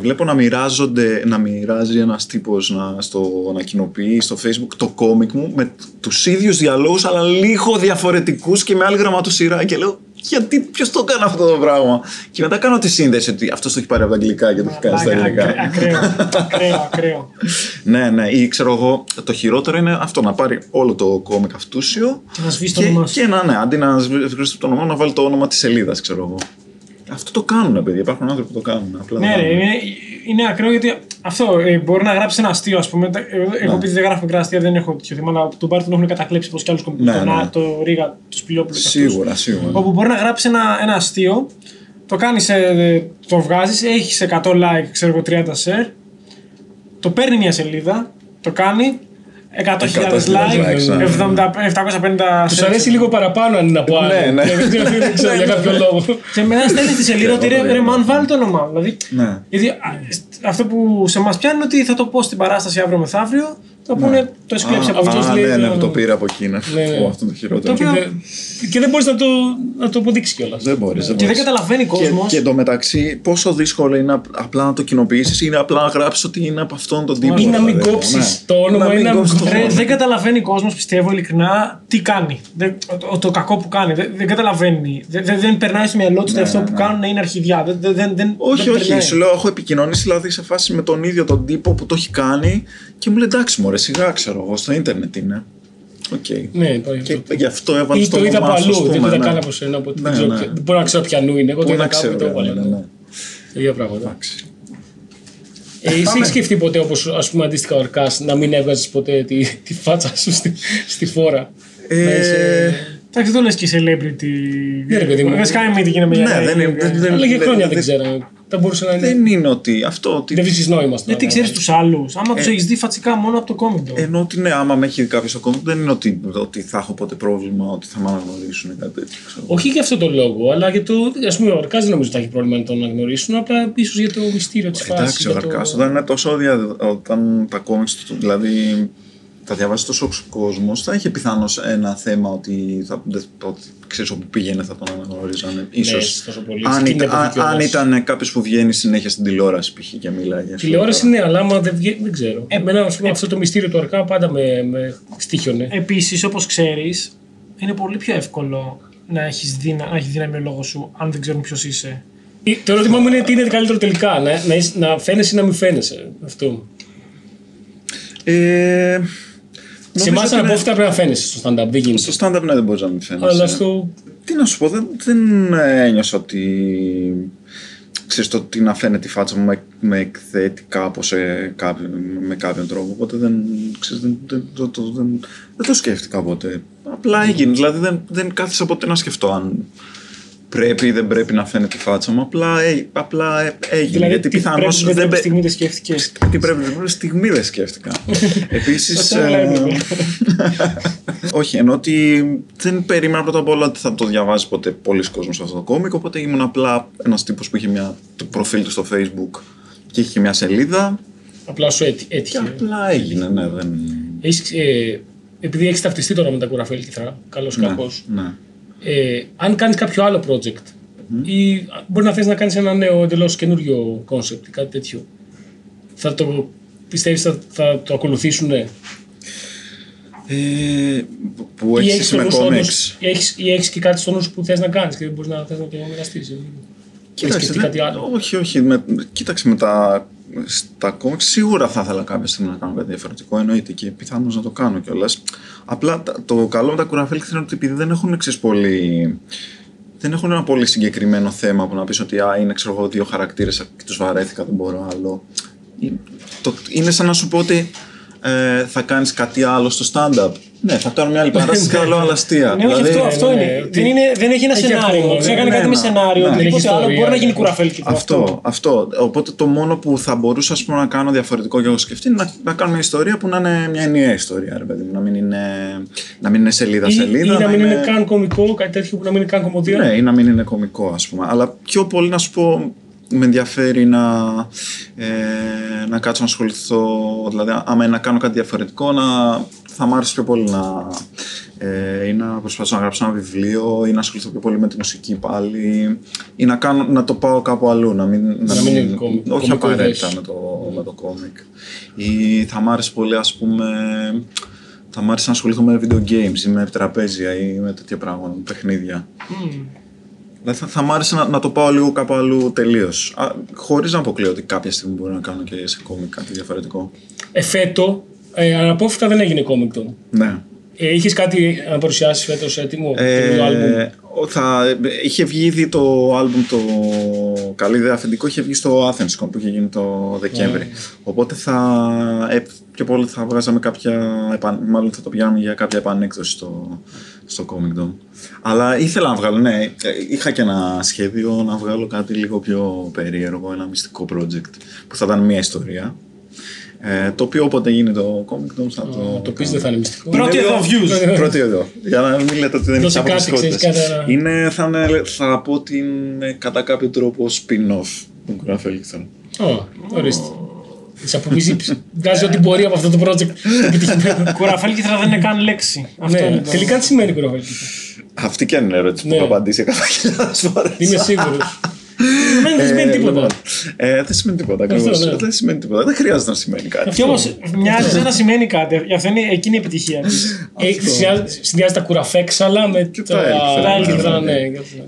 Βλέπω να μοιράζονται, να μοιράζει ένας τύπος να, στο, να κοινοποιεί στο Facebook το κόμικ μου με τους ίδιους διαλόγους, αλλά λίγο διαφορετικούς και με άλλη γραμματοσυρά. Και λέω, γιατί, ποιος το έκανε αυτό το πράγμα; Και μετά κάνω τη σύνδεση ότι αυτός το έχει πάρει από τα αγγλικά και το έχει κάνει στα Μαλάκα, ελληνικά. ακραίο, Ακραίο, ακραίο, ακραίο. ναι, ναι, ή ξέρω εγώ, το χειρότερο είναι αυτό να πάρει όλο το κόμικ αυτούσιο Και να σβήσει το και, όνομά σου. και να, ναι, αντί να σβήσει το όνομα, να βάλει το όνομα της σελίδας, ξέρω εγώ. Αυτό το κάνουν, παιδιά. Υπάρχουν άνθρωποι που το κάνουν. Απλά Ναι, δεν ρε, κάνουν. είναι, είναι ακραίο γιατί αυτό ε, μπορεί να γράψει ένα αστείο, ας πούμε. Τα- Εγώ, εγώ επειδή δεν γράφω μικρά αστεία, δεν έχω τέτοιο θέμα, αλλά τον Πάρη τον έχουν κατακλέψει όπως κι άλλους κομπιούτερ. Ναι, τον ναι. Α, το Ρίγα, τους Σπιλιόπουλου. και αυτούς. Σίγουρα, σίγουρα. Όπου μπορεί να γράψει ένα, ένα αστείο, το κάνεις, το βγάζεις, έχεις 100 like, ξέρω εγώ 30 share, το παίρνει μια σελίδα, το κάνει, 100.000 100.000 like, likes, 70, 750 Τους αρέσει λίγο παραπάνω αν είναι από άλλο. Ναι, ναι. Δεν ξέρω για κάποιο λόγο. Και μετά στέλνει στη σελίδα ότι ρε, ρε man, βάλει το όνομά μου. Δηλαδή, Ναι. γιατί, α, σ- αυτό που σε μας πιάνει είναι ότι θα το πω στην παράσταση αύριο μεθαύριο. Θα πούνε το έχει κλέψει από αυτός Α, λέει, ναι, ναι, ναι, που το ναι. πήρε από εκεί. Ναι, Ναι, ναι. Ω, αυτό είναι το χειρότερο. Το Και οποίο- δεν- Και δεν μπορείς να το, να το αποδείξεις κιόλας. Δεν μπορείς. Και δεν καταλαβαίνει ο κόσμος. Και, και εντωμεταξύ, πόσο δύσκολο είναι απ- απλά να το κοινοποιήσεις ή απλά να γράψεις ότι είναι από αυτόν τον τύπο. Ή να μην δηλαδή, κόψεις ναι. το όνομα Να ή μην να μην κόψεις το κόψεις. Ρε, όνομα. δεν καταλαβαίνει ο κόσμος, πιστεύω ειλικρινά, τι κάνει. Δεν, το, το κακό που κάνει. Δεν, δεν καταλαβαίνει. Δεν, δεν, δεν περνάει στο μυαλό του ότι αυτό που κάνουν είναι αρχιδιά. Δεν, δεν, δεν, δεν, Όχι, δεν όχι. περνάει. Σου λέω, έχω επικοινωνήσει δηλαδή σε φάση με τον ίδιο τον τύπο που το έχει κάνει και μου λέει εντάξει, μωρέ, σιγά ξέρω εγώ, στο ίντερνετ είναι. Οκ. Ναι, υπάρχει Και αυτό. γι' αυτό έβαλε Ή το το είδα από όνομά σου, ας αλλού. Δεν πούμε, το είδα ναι. καν από σένα. οπότε Ναι, Δεν ξέρω ναι. ποια- δεν μπορώ να ξέρω ποιανού είναι. Εγώ το Πού είδα να κάπου ξέρω, και το ναι, έβαλα. ναι, ναι. Ίδια πράγματα. Εντάξει. Ε, Εσύ έχεις σκεφτεί ποτέ, όπως ας πούμε αντίστοιχα ο Αρκάς, να μην έβγαζες ποτέ τη, τη φάτσα σου στη, στη φόρα; Ε, Να είσαι- Εντάξει, δεν το λες και celebrity. Ναι, ρε παιδί μου. Δεν σκάει με τι γίνεται με Ναι, για- δεν είναι- δεν- δεν- Αλλά για χρόνια δεν- δεν ξέραμε. Θα μπορούσε να είναι. Δεν είναι ότι αυτό. Ότι Δεν βρίσκεις νόημα στο. Γιατί ξέρεις τους άλλους. Άμα τους έχεις δει φατσικά μόνο από το κόμικ. Ενώ ότι ναι, άμα με έχει δει κάποιος στο κόμμα, δεν είναι ότι, ότι θα έχω ποτέ πρόβλημα, ότι θα με αναγνωρίσουν ή κάτι τέτοιο. ξέρω. Όχι για αυτό το λόγο, αλλά για το. Α πούμε, ο Αρκάς δεν νομίζω ότι θα έχει πρόβλημα να τον αναγνωρίσουν, απλά ίσως για το μυστήριο της φάσης. Εντάξει, ο Αρκάς, όταν είναι τόσο δια... όταν τα κόμιξ του, δηλαδή τα διαβάζει τόσο κόσμος, θα είχε πιθανώς ένα θέμα ότι, θα, δεν- ότι ξέρεις όπου πήγαινε θα τον αναγνωρίζανε. Ίσως. τόσο πολύ. αν, Στην ήταν, εποχή αν, κιόλας. αν ήταν κάποιος που βγαίνει συνέχεια στην τηλεόραση π.χ. και μιλάει. για αυτό. Τηλεόραση ναι, αλλά άμα δεν βγαίνει, δεν ξέρω. Εμένα ας πούμε, αυτό το μυστήριο του Αρκά πάντα με, με στήχιονε. Επίσης, όπως ξέρεις, είναι πολύ πιο εύκολο να έχεις δύναμη, να έχεις δύναμη ο λόγος σου αν δεν ξέρουν ποιος είσαι. Ε, Το ερώτημά μου είναι τι είναι καλύτερο τελικά, να, να, είσαι- να φαίνεσαι ή να μην φαίνεσαι. Αυτό. Ε, Σε νομίζω εμά ότι αναπόφευκτα είναι- πρέπει να φαίνεσαι στο stand-up, δεν γίνεται. Στο stand-up ναι, δεν μπορείς να μην φαίνεσαι. Αλλά στο. Τι να σου πω, δεν, δεν ένιωσα ότι. Ξέρεις το τι να φαίνεται η φάτσα μου με, με εκθέτει κάπως σε κάποιον, με κάποιον τρόπο. Οπότε δεν, ξέρεις, δεν, δεν, το, το, δεν, δεν το σκέφτηκα ποτέ. Απλά έγινε. Δηλαδή δεν, δεν κάθισα ποτέ να σκεφτώ αν πρέπει ή δεν πρέπει να φαίνεται η φάτσα μου. Απλά, ε, απλά ε, έγινε. Δηλαδή, γιατί τι πιθανώς πρέπει, δεν δεν, πρέπει πε- στιγμή δεν σκέφτηκες. τι πρέπει να πω, στιγμή δεν σκέφτηκα. Επίσης. Αυτό λέμε. όχι, ενώ ότι δεν περίμενα πρώτα απ' όλα ότι θα το διαβάζει ποτέ πολλοί κόσμος αυτό το κόμικ. Οπότε ήμουν απλά ένας τύπος που είχε μια, το προφίλ του στο Facebook και είχε μια σελίδα. Απλά σου έτυχε. Και έτυχε. απλά έγινε, ναι, δεν. Έχεις, ε, επειδή έχεις ταυτιστεί τώρα με τα κουραφέλ κυθρά, καλός ή Ναι, κακός. ναι. Ε, αν κάνεις κάποιο άλλο project ή μπορεί να θες να κάνεις ένα νέο εντελώς καινούριο concept ή κάτι τέτοιο, θα το πιστεύεις θα, θα το ακολουθήσουν ναι. Ε, που ή έχεις έχεις, με στο νου σου όντως- κόμιξ. ή έχεις, ή έχεις και κάτι στο νου σου που θες να κάνεις και δεν μπορείς να, θες να το μοιραστείς. Έχεις Κοίταξε, σκεφτεί δεν- κάτι άλλο; όχι, όχι. Με, κοίταξε, με τα, στα κόμιξ σίγουρα θα ήθελα κάποια στιγμή να κάνω κάτι διαφορετικό. Εννοείται και πιθανώς να το κάνω κιόλας. Απλά τα- το καλό με τα κουραφέλ είναι ότι επειδή δεν έχουν εξής πολύ. Δεν έχουν ένα πολύ συγκεκριμένο θέμα που να πεις ότι α, είναι ξέρω εγώ, δύο χαρακτήρες και τους βαρέθηκα, δεν μπορώ άλλο. Ε, Το, είναι σαν να σου πω ότι ε, θα κάνεις κάτι άλλο στο stand-up. Ναι, θα κάνω μια άλλη παράσταση και άλλο άλλα αστεία. Ναι, όχι, αυτό, ναι, αυτό ναι, είναι. ναι, Δεν, ότι- είναι. δεν έχει ένα Έχει σενάριο. αυτό, Όποιος ναι, έκανε ναι, κάτι με ναι. σενάριο, Ναι. οτιδήποτε Έχει άλλο ιστορία, μπορεί να ναι. γίνει κουραφέλ και Αυτό, αυτό. Οπότε το μόνο που θα μπορούσα ας πούμε, να κάνω διαφορετικό και έχω σκεφτεί είναι να, να κάνω μια ιστορία που να είναι μια ενιαία ιστορία, ρε παιδί μου. Να μην είναι, να μην είναι Ή, σελίδα-σελίδα. ή να μην είναι καν κωμικό, κάτι τέτοιο που να μην είναι καν κομμωδία. Ναι, ή να μην είναι κωμικό, ας πούμε. Αλλά πιο πολύ να σου πω, με ενδιαφέρει να, ε, να κάτσω να ασχοληθώ. Δηλαδή, άμα είναι να κάνω κάτι διαφορετικό, να, θα μ' άρεσε πιο πολύ να, ε, ή να προσπαθήσω να γράψω ένα βιβλίο ή να ασχοληθώ πιο πολύ με τη μουσική πάλι ή να, κάνω, να το πάω κάπου αλλού, να μην, Να μην είναι κόμικ, όχι κωμικό απαραίτητα ιδέες. με το, με το κόμικ. Ή θα μ' άρεσε πολύ, ας πούμε, θα μ' άρεσε να ασχοληθώ με video games ή με τραπέζια ή με τέτοια πράγματα, με παιχνίδια. Δηλαδή θα, θα μ' άρεσε να, να το πάω λίγο κάπου αλλού τελείως. Χωρίς να αποκλείω ότι κάποια στιγμή μπορεί να κάνω και σε κόμικ κάτι διαφορετικό. Εφέτο, ε, αναπόφευκτα δεν έγινε κόμικ τότε. Ναι. Ε, Είχες κάτι να παρουσιάσεις φέτος έτοιμο, Ε, το άλμπουμ; ο- θα, είχε βγει ήδη το άλμπουμ το καλή ιδέα αφεντικό είχε βγει στο Athenscon που είχε γίνει το Δεκέμβρη. Οπότε θα, ε, πιο πολύ θα βγάζαμε κάποια, επαν- μάλλον θα το πηγαίναμε για κάποια επανέκδοση στο, στο Comic Dome. Αλλά ήθελα να βγάλω, ναι, ε, είχα και ένα σχέδιο να βγάλω κάτι λίγο πιο περίεργο, ένα μυστικό project που θα ήταν μια ιστορία. Ε, το οποίο όποτε γίνει το comic dome θα το. Το πει δεν θα είναι μυστικό. Πρώτη Είναι εδώ λίγο- views. Πρώτη εδώ. Για να μην λέτε ότι δεν Δώσε έχει κάτι, αποκλειστικότητες. ξέρεις, κάτι να- Είναι, θα, είναι, θα πω ότι είναι κατά κάποιο τρόπο spin-off του Κουραφέλικθον. Ω, ορίστε. Τη απομίζει, βγάζει ό,τι μπορεί από αυτό το project επιτυχημένο. Κουραφέλκυθρα δεν είναι καν λέξη. Αυτό είναι Ναι, το- τελικά τι σημαίνει κουραβέλη. Αυτή και αν είναι ερώτηση που Ναι. έχω απαντήσει 100.000 φορές. Είμαι σίγουρος. Δεν σημαίνει τίποτα. Ε, δεν σημαίνει τίποτα ακριβώς. ναι. Δεν σημαίνει τίποτα. Δεν χρειάζεται να σημαίνει κάτι. Και όμως μοιάζει σαν να σημαίνει κάτι. Γι' αυτό είναι εκείνη η επιτυχία της. Ε, συνδυάζει- Συνδυάζει τα κουραφέξαλα με τα τα έλκυθρα, Τα έλκυθρα, ναι.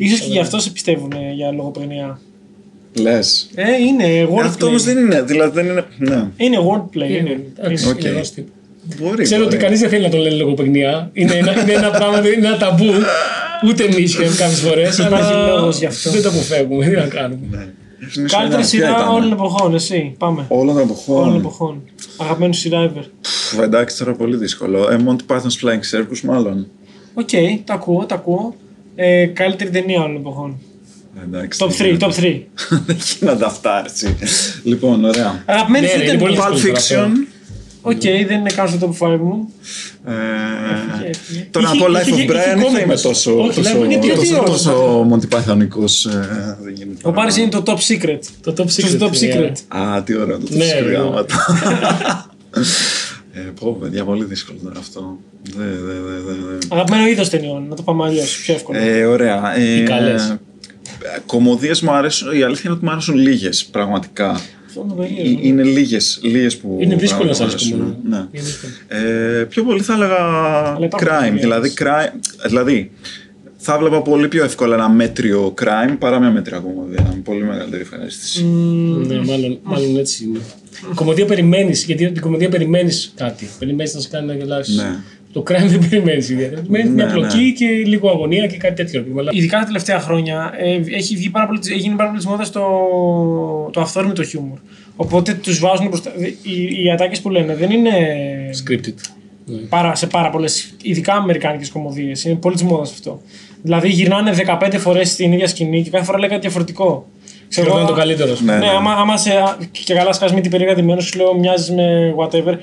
σω και γι' αυτό σε πιστεύουν ε, για λογοπαιγνία. Λες. Ε, είναι Αυτό όμως wordplay. δεν είναι. Δηλαδή δεν είναι. Ναι. Είναι wordplay. Είναι, Είναι. εντάξει, Οκ. είναι ενός τύπου. Μπορεί. Ξέρω ότι μπορεί. κανείς δεν θέλει να το λένε λογοπαιγνία. Είναι ένα, είναι ένα πράγμα, είναι ένα ταμπού. Ούτε εμείς κάποιες φορές. Υπάρχει λόγος γι' αυτό. Δεν το αποφεύγουμε. Τι να κάνουμε. Ναι. Είναι Καλύτερη ποια σειρά ήταν; όλων των εποχών, εσύ. Πάμε. Όλων των Όλων των εποχών. εποχών. Αγαπημένη σου σειρά ever. Πφ, Εντάξει, τώρα πολύ δύσκολο. Ε, Monty Python's Flying Circus, μάλλον. Οκ, τα ακούω, τα ακούω. Ε, καλύτερη ταινία όλων των εποχών. Εντάξει, Top 3, top 3. Δεν γίνονται αυτά, έτσι. Λοιπόν, ωραία. Αγαπημένη Ναι, σου ναι, είναι πολύ ταινία. Pulp δύσκολο τώρα Fiction. Οκ, δεν είναι καν στο top 5 μου. Ε, έφυγε. Τώρα να Είχε- πω Life είχε- of είχε Brian δεν θα κόμικ είμαι μέσα. τόσο, Όχι, τόσο, Life- γιατί- γιατί τόσο, όχι, τόσο Monty Pythonικός, ε, δεν γίνεται. Ο Πάρης είναι το Top Secret. Το Top Στο Secret. Top Secret; Α, τι ωραίο το Ναι, ναι, ναι. γράμματα. ε, πω, παιδιά, πολύ δύσκολο τώρα αυτό. Δε, δε, δε, δε, δε. Αγαπημένο είδος ταινιών, να το πάμε αλλιώς. Πιο εύκολο. Ε, ωραία. Ε, Οι καλές. Κομμωδίες μου αρέσουν, η αλήθεια είναι ότι μου αρέσουν λίγες, πραγματικά. Αυτό είναι το Ε, περίεργο. Είναι λίγες, λίγες που Είναι δύσκολο να πράγματι σας μου αρέσουν. πούμε. Ναι. Είναι δύσκολο. Ε, πιο πολύ θα έλεγα υπάρχουν crime. πολλές. Δηλαδή, crime, δηλαδή, θα έβλεπα πολύ πιο εύκολα ένα μέτριο crime παρά μια μέτρια κομμωδία. Με πολύ μεγαλύτερη ευχαρίστηση. Ναι, μάλλον, μάλλον έτσι είναι. Κομμωδία περιμένεις, γιατί την κομμωδία περιμένεις κάτι. Περιμένεις να σε κάνει να γελάσεις. Ναι. Το crime δεν περιμένεις ιδιαίτερα. Περιμένεις μια Ναι, πλοκή ναι. και λίγο αγωνία και κάτι τέτοιο. Αλλά Ειδικά τα τελευταία χρόνια ε, έχει, βγει πάρα πολύ, έχει γίνει πάρα πολύ της μόδας το, το αυθόρμητο χιούμορ. Οπότε τους βάζουν μπροστά. Οι, οι ατάκες που λένε δεν είναι scripted. Ναι. πάρα, σε πάρα πολλές, ειδικά αμερικάνικες κομμωδίες. Είναι πολύ της μόδας αυτό. Δηλαδή γυρνάνε 15 φορές στην ίδια σκηνή και κάθε φορά λέει κάτι διαφορετικό. Ξέρω ότι είναι το καλύτερο. Ναι, Ναι, ναι. άμα, άμα σε, και καλά σκάς μη την περίεργα ντυμένος, σου λέω μοιάζεις με whatever.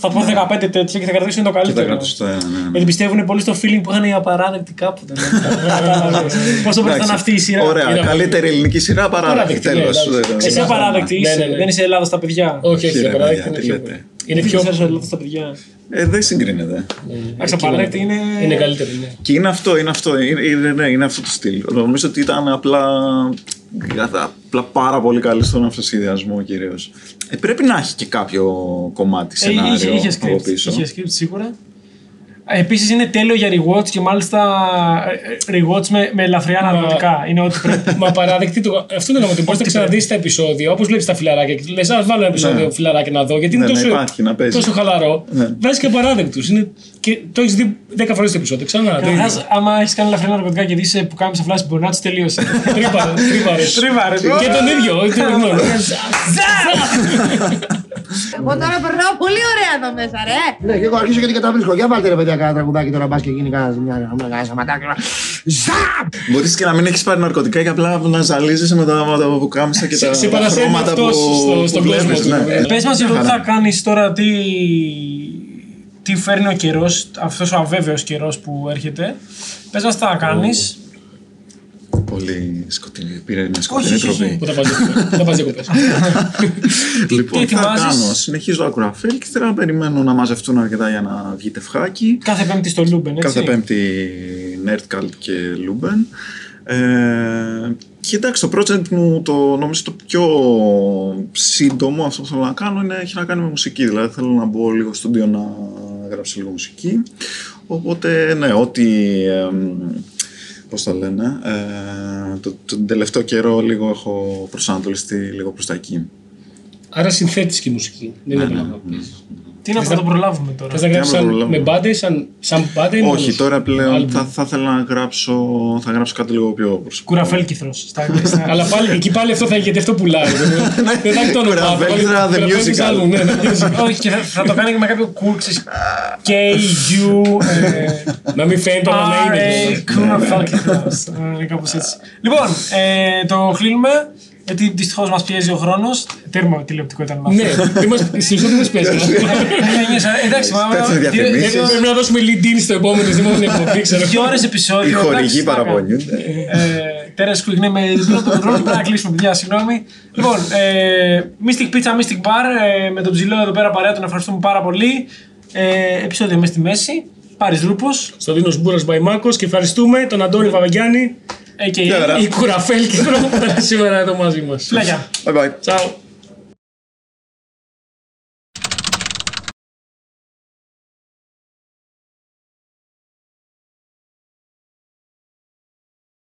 Θα πω 15 τέτοια και θα κρατήσουν το Και τα καλύτερο. κρατήσω στο ένα, ναι, ναι. Γιατί πιστεύουν πολύ στο feeling που είχαν οι απαράδεκτοι κάποτε. ναι. Κατάλαβες. Πόσο μπορεί να ήταν Εντάξει. αυτή η σειρά. Ωραία, Είναι καλύτερη ελληνική σειρά παράδεκτη. Παράδεκτη, ναι, Τέλο. εντάξει. Εσύ απαράδεκτη Ναι, είσαι. ναι, ναι. Δεν είσαι Ελλάδας στα παιδιά. Όχι, όχι, Κύριε παράδειγμα, παιδιά, είναι τι πιο. λέτε. Είναι Δεν πιο. ξέρεις Ελλάδας στα παιδιά; Ε, δεν συγκρίνεται. Εντάξει, απαράδεκτη είναι. Είναι καλύτερη, ναι. Και είναι αυτό, είναι αυτό, είναι, είναι, ναι, είναι αυτό το στυλ. Νομίζω ότι ήταν απλά, απλά πάρα πολύ καλή στον αυτοσχεδιασμό κυρίως. Ε, πρέπει να έχει και κάποιο κομμάτι Ε, είχε, σενάριο είχε από script. πίσω. Είχε script σίγουρα. Επίσης είναι τέλειο για rewatch και μάλιστα ε, ε, rewatch με, με ελαφριά Μα- ναρκωτικά. Είναι ό,τι πρέπει. Μα παράδεκτη το. Αυτό είναι ότι μπορεί να ξαναδείς τα επεισόδια όπως βλέπεις τα φιλαράκια και λες: Α βάλω ένα επεισόδιο Ναι. φιλαράκια να δω. Γιατί Ναι, είναι να τόσο, υπάρχει, να παίζει. τόσο χαλαρό. Ναι. Βάζει και παράδεκτου. Και το έχεις δει 10 φορές το επεισόδιο. Ξανά. το ίδιο. Καταρχά, άμα έχεις κάνει ελαφριά ναρκωτικά και δεις που κάνει σε φλάση μπονάτσι, τελείωσε. Τρύπα- τρύπαρες. Τρίβαρε. Και τον ίδιο. όχι τον γνώμη. Εγώ τώρα περνάω πολύ ωραία εδώ μέσα, ρε. Ναι, και εγώ αρχίζω και την καταβρίσκω. Για βάλτε ρε παιδιά κάνα τραγουδάκι τώρα μπας και γίνει κανένας μια μια σαματάκι. Ζαπ! Μπορείς και να μην έχεις πάρει ναρκωτικά και απλά να ζαλίζεσαι με τα, με τα πουκάμισα και Σε- τα, σε τα παρασύρει χρώματα αυτός που, στο- που στον βλέπεις, κόσμο του. ναι. Ε, Πες μας Μια εδώ τι χαρά. θα κάνεις τώρα, τι, τι φέρνει ο καιρός, αυτός ο αβέβαιος καιρός που έρχεται. Πες μας τι θα κάνεις. Πολύ σκοτεινή. Πήρε μια σκοτεινή όχι, όχι. τροπή. Πού θα πας διακοπές. Πού θα πας διακοπές. Λοιπόν, Τι τι θα ετοιμάζεις; κάνω. Συνεχίζω τα Κουραφέλ και θέλω να περιμένω να μαζευτούν αρκετά για να βγει τευχάκι. Κάθε Πέμπτη στο Luben, έτσι. Κάθε Πέμπτη Nerdcult και Luben. Ε, και εντάξει, το project μου, το, νομίζω το πιο σύντομο αυτό που θέλω να κάνω είναι, έχει να κάνει με μουσική. Δηλαδή θέλω να μπω λίγο στο στούντιο να γράψω λίγο μουσική. Οπότε, ναι, ό,τι. εμ, πώς το λένε, ε, το, τον τελευταίο καιρό λίγο έχω προσανατολιστεί λίγο προς τα εκεί. Άρα συνθέτεις και μουσική. Δεν είναι πράγμα. Τι να θα το προλάβουμε τώρα; Θες να γράψεις να σαν- προλάβω. με μπάντες, σαν, σαν μπάντα ή Όχι, μόνος; τώρα πλέον Άλμπουμ; θα, θα ήθελα να γράψω, θα γράψω κάτι λίγο πιο προσωπικό. Κουραφέλκυθρο. Στα αγγλικά. Αλλά πάλι, εκεί πάλι αυτό θα γιατί αυτό πουλάει. Δεν θα έχει το όνομα. θα βάλει- Κουραφέλκυθρα, the Κουραφέλκυθρα musical. album, ναι, the musical. Όχι, και θα, θα το κάνει και με κάποιο cool, ξέρεις, K, U, ε, Να μην φαίνεται όλα να R, είναι. A, Κουραφέλκυθρο. Ε, Κάπως έτσι. Λοιπόν, ε, το κλείνουμε. Γιατί δυστυχώς μας πιέζει ο χρόνος. Τέρμα τηλεοπτικό ήταν αυτό. Ναι, είμαστε στην ουσία δεν μας παίζει. Εντάξει, μα. Τέτοιες διαφημίσεις. δύο- Πρέπει να δώσουμε lead-in στο επόμενο, στην επόμενη εκπομπή, ξέρω. Δύο ώρες Οι επεισόδιο. χορηγοί εντάξει, τι να κάνουμε. παραπονιούνται. Ε, Τέρα σκουιγνέ με διπλό το κοντρόλ. Πρέπει να κλείσουμε, παιδιά, συγγνώμη. Λοιπόν, ε, Mystic Pizza, Mystic Bar ε, με τον ψηλό εδώ πέρα παρέα, τον ευχαριστούμε πάρα πολύ. Ε, επεισόδιο με στη μέση. Πάρη Ρούπος. Στο Δίνος Μπούρας Μπαϊμάκο και ευχαριστούμε τον Αντώνη Βαβαγιάννη, A.K.A. Γεια χαρά. η Κουραφέλ και τον που ήταν σήμερα εδώ μαζί μας. Φιλάκια. Bye bye. Ciao.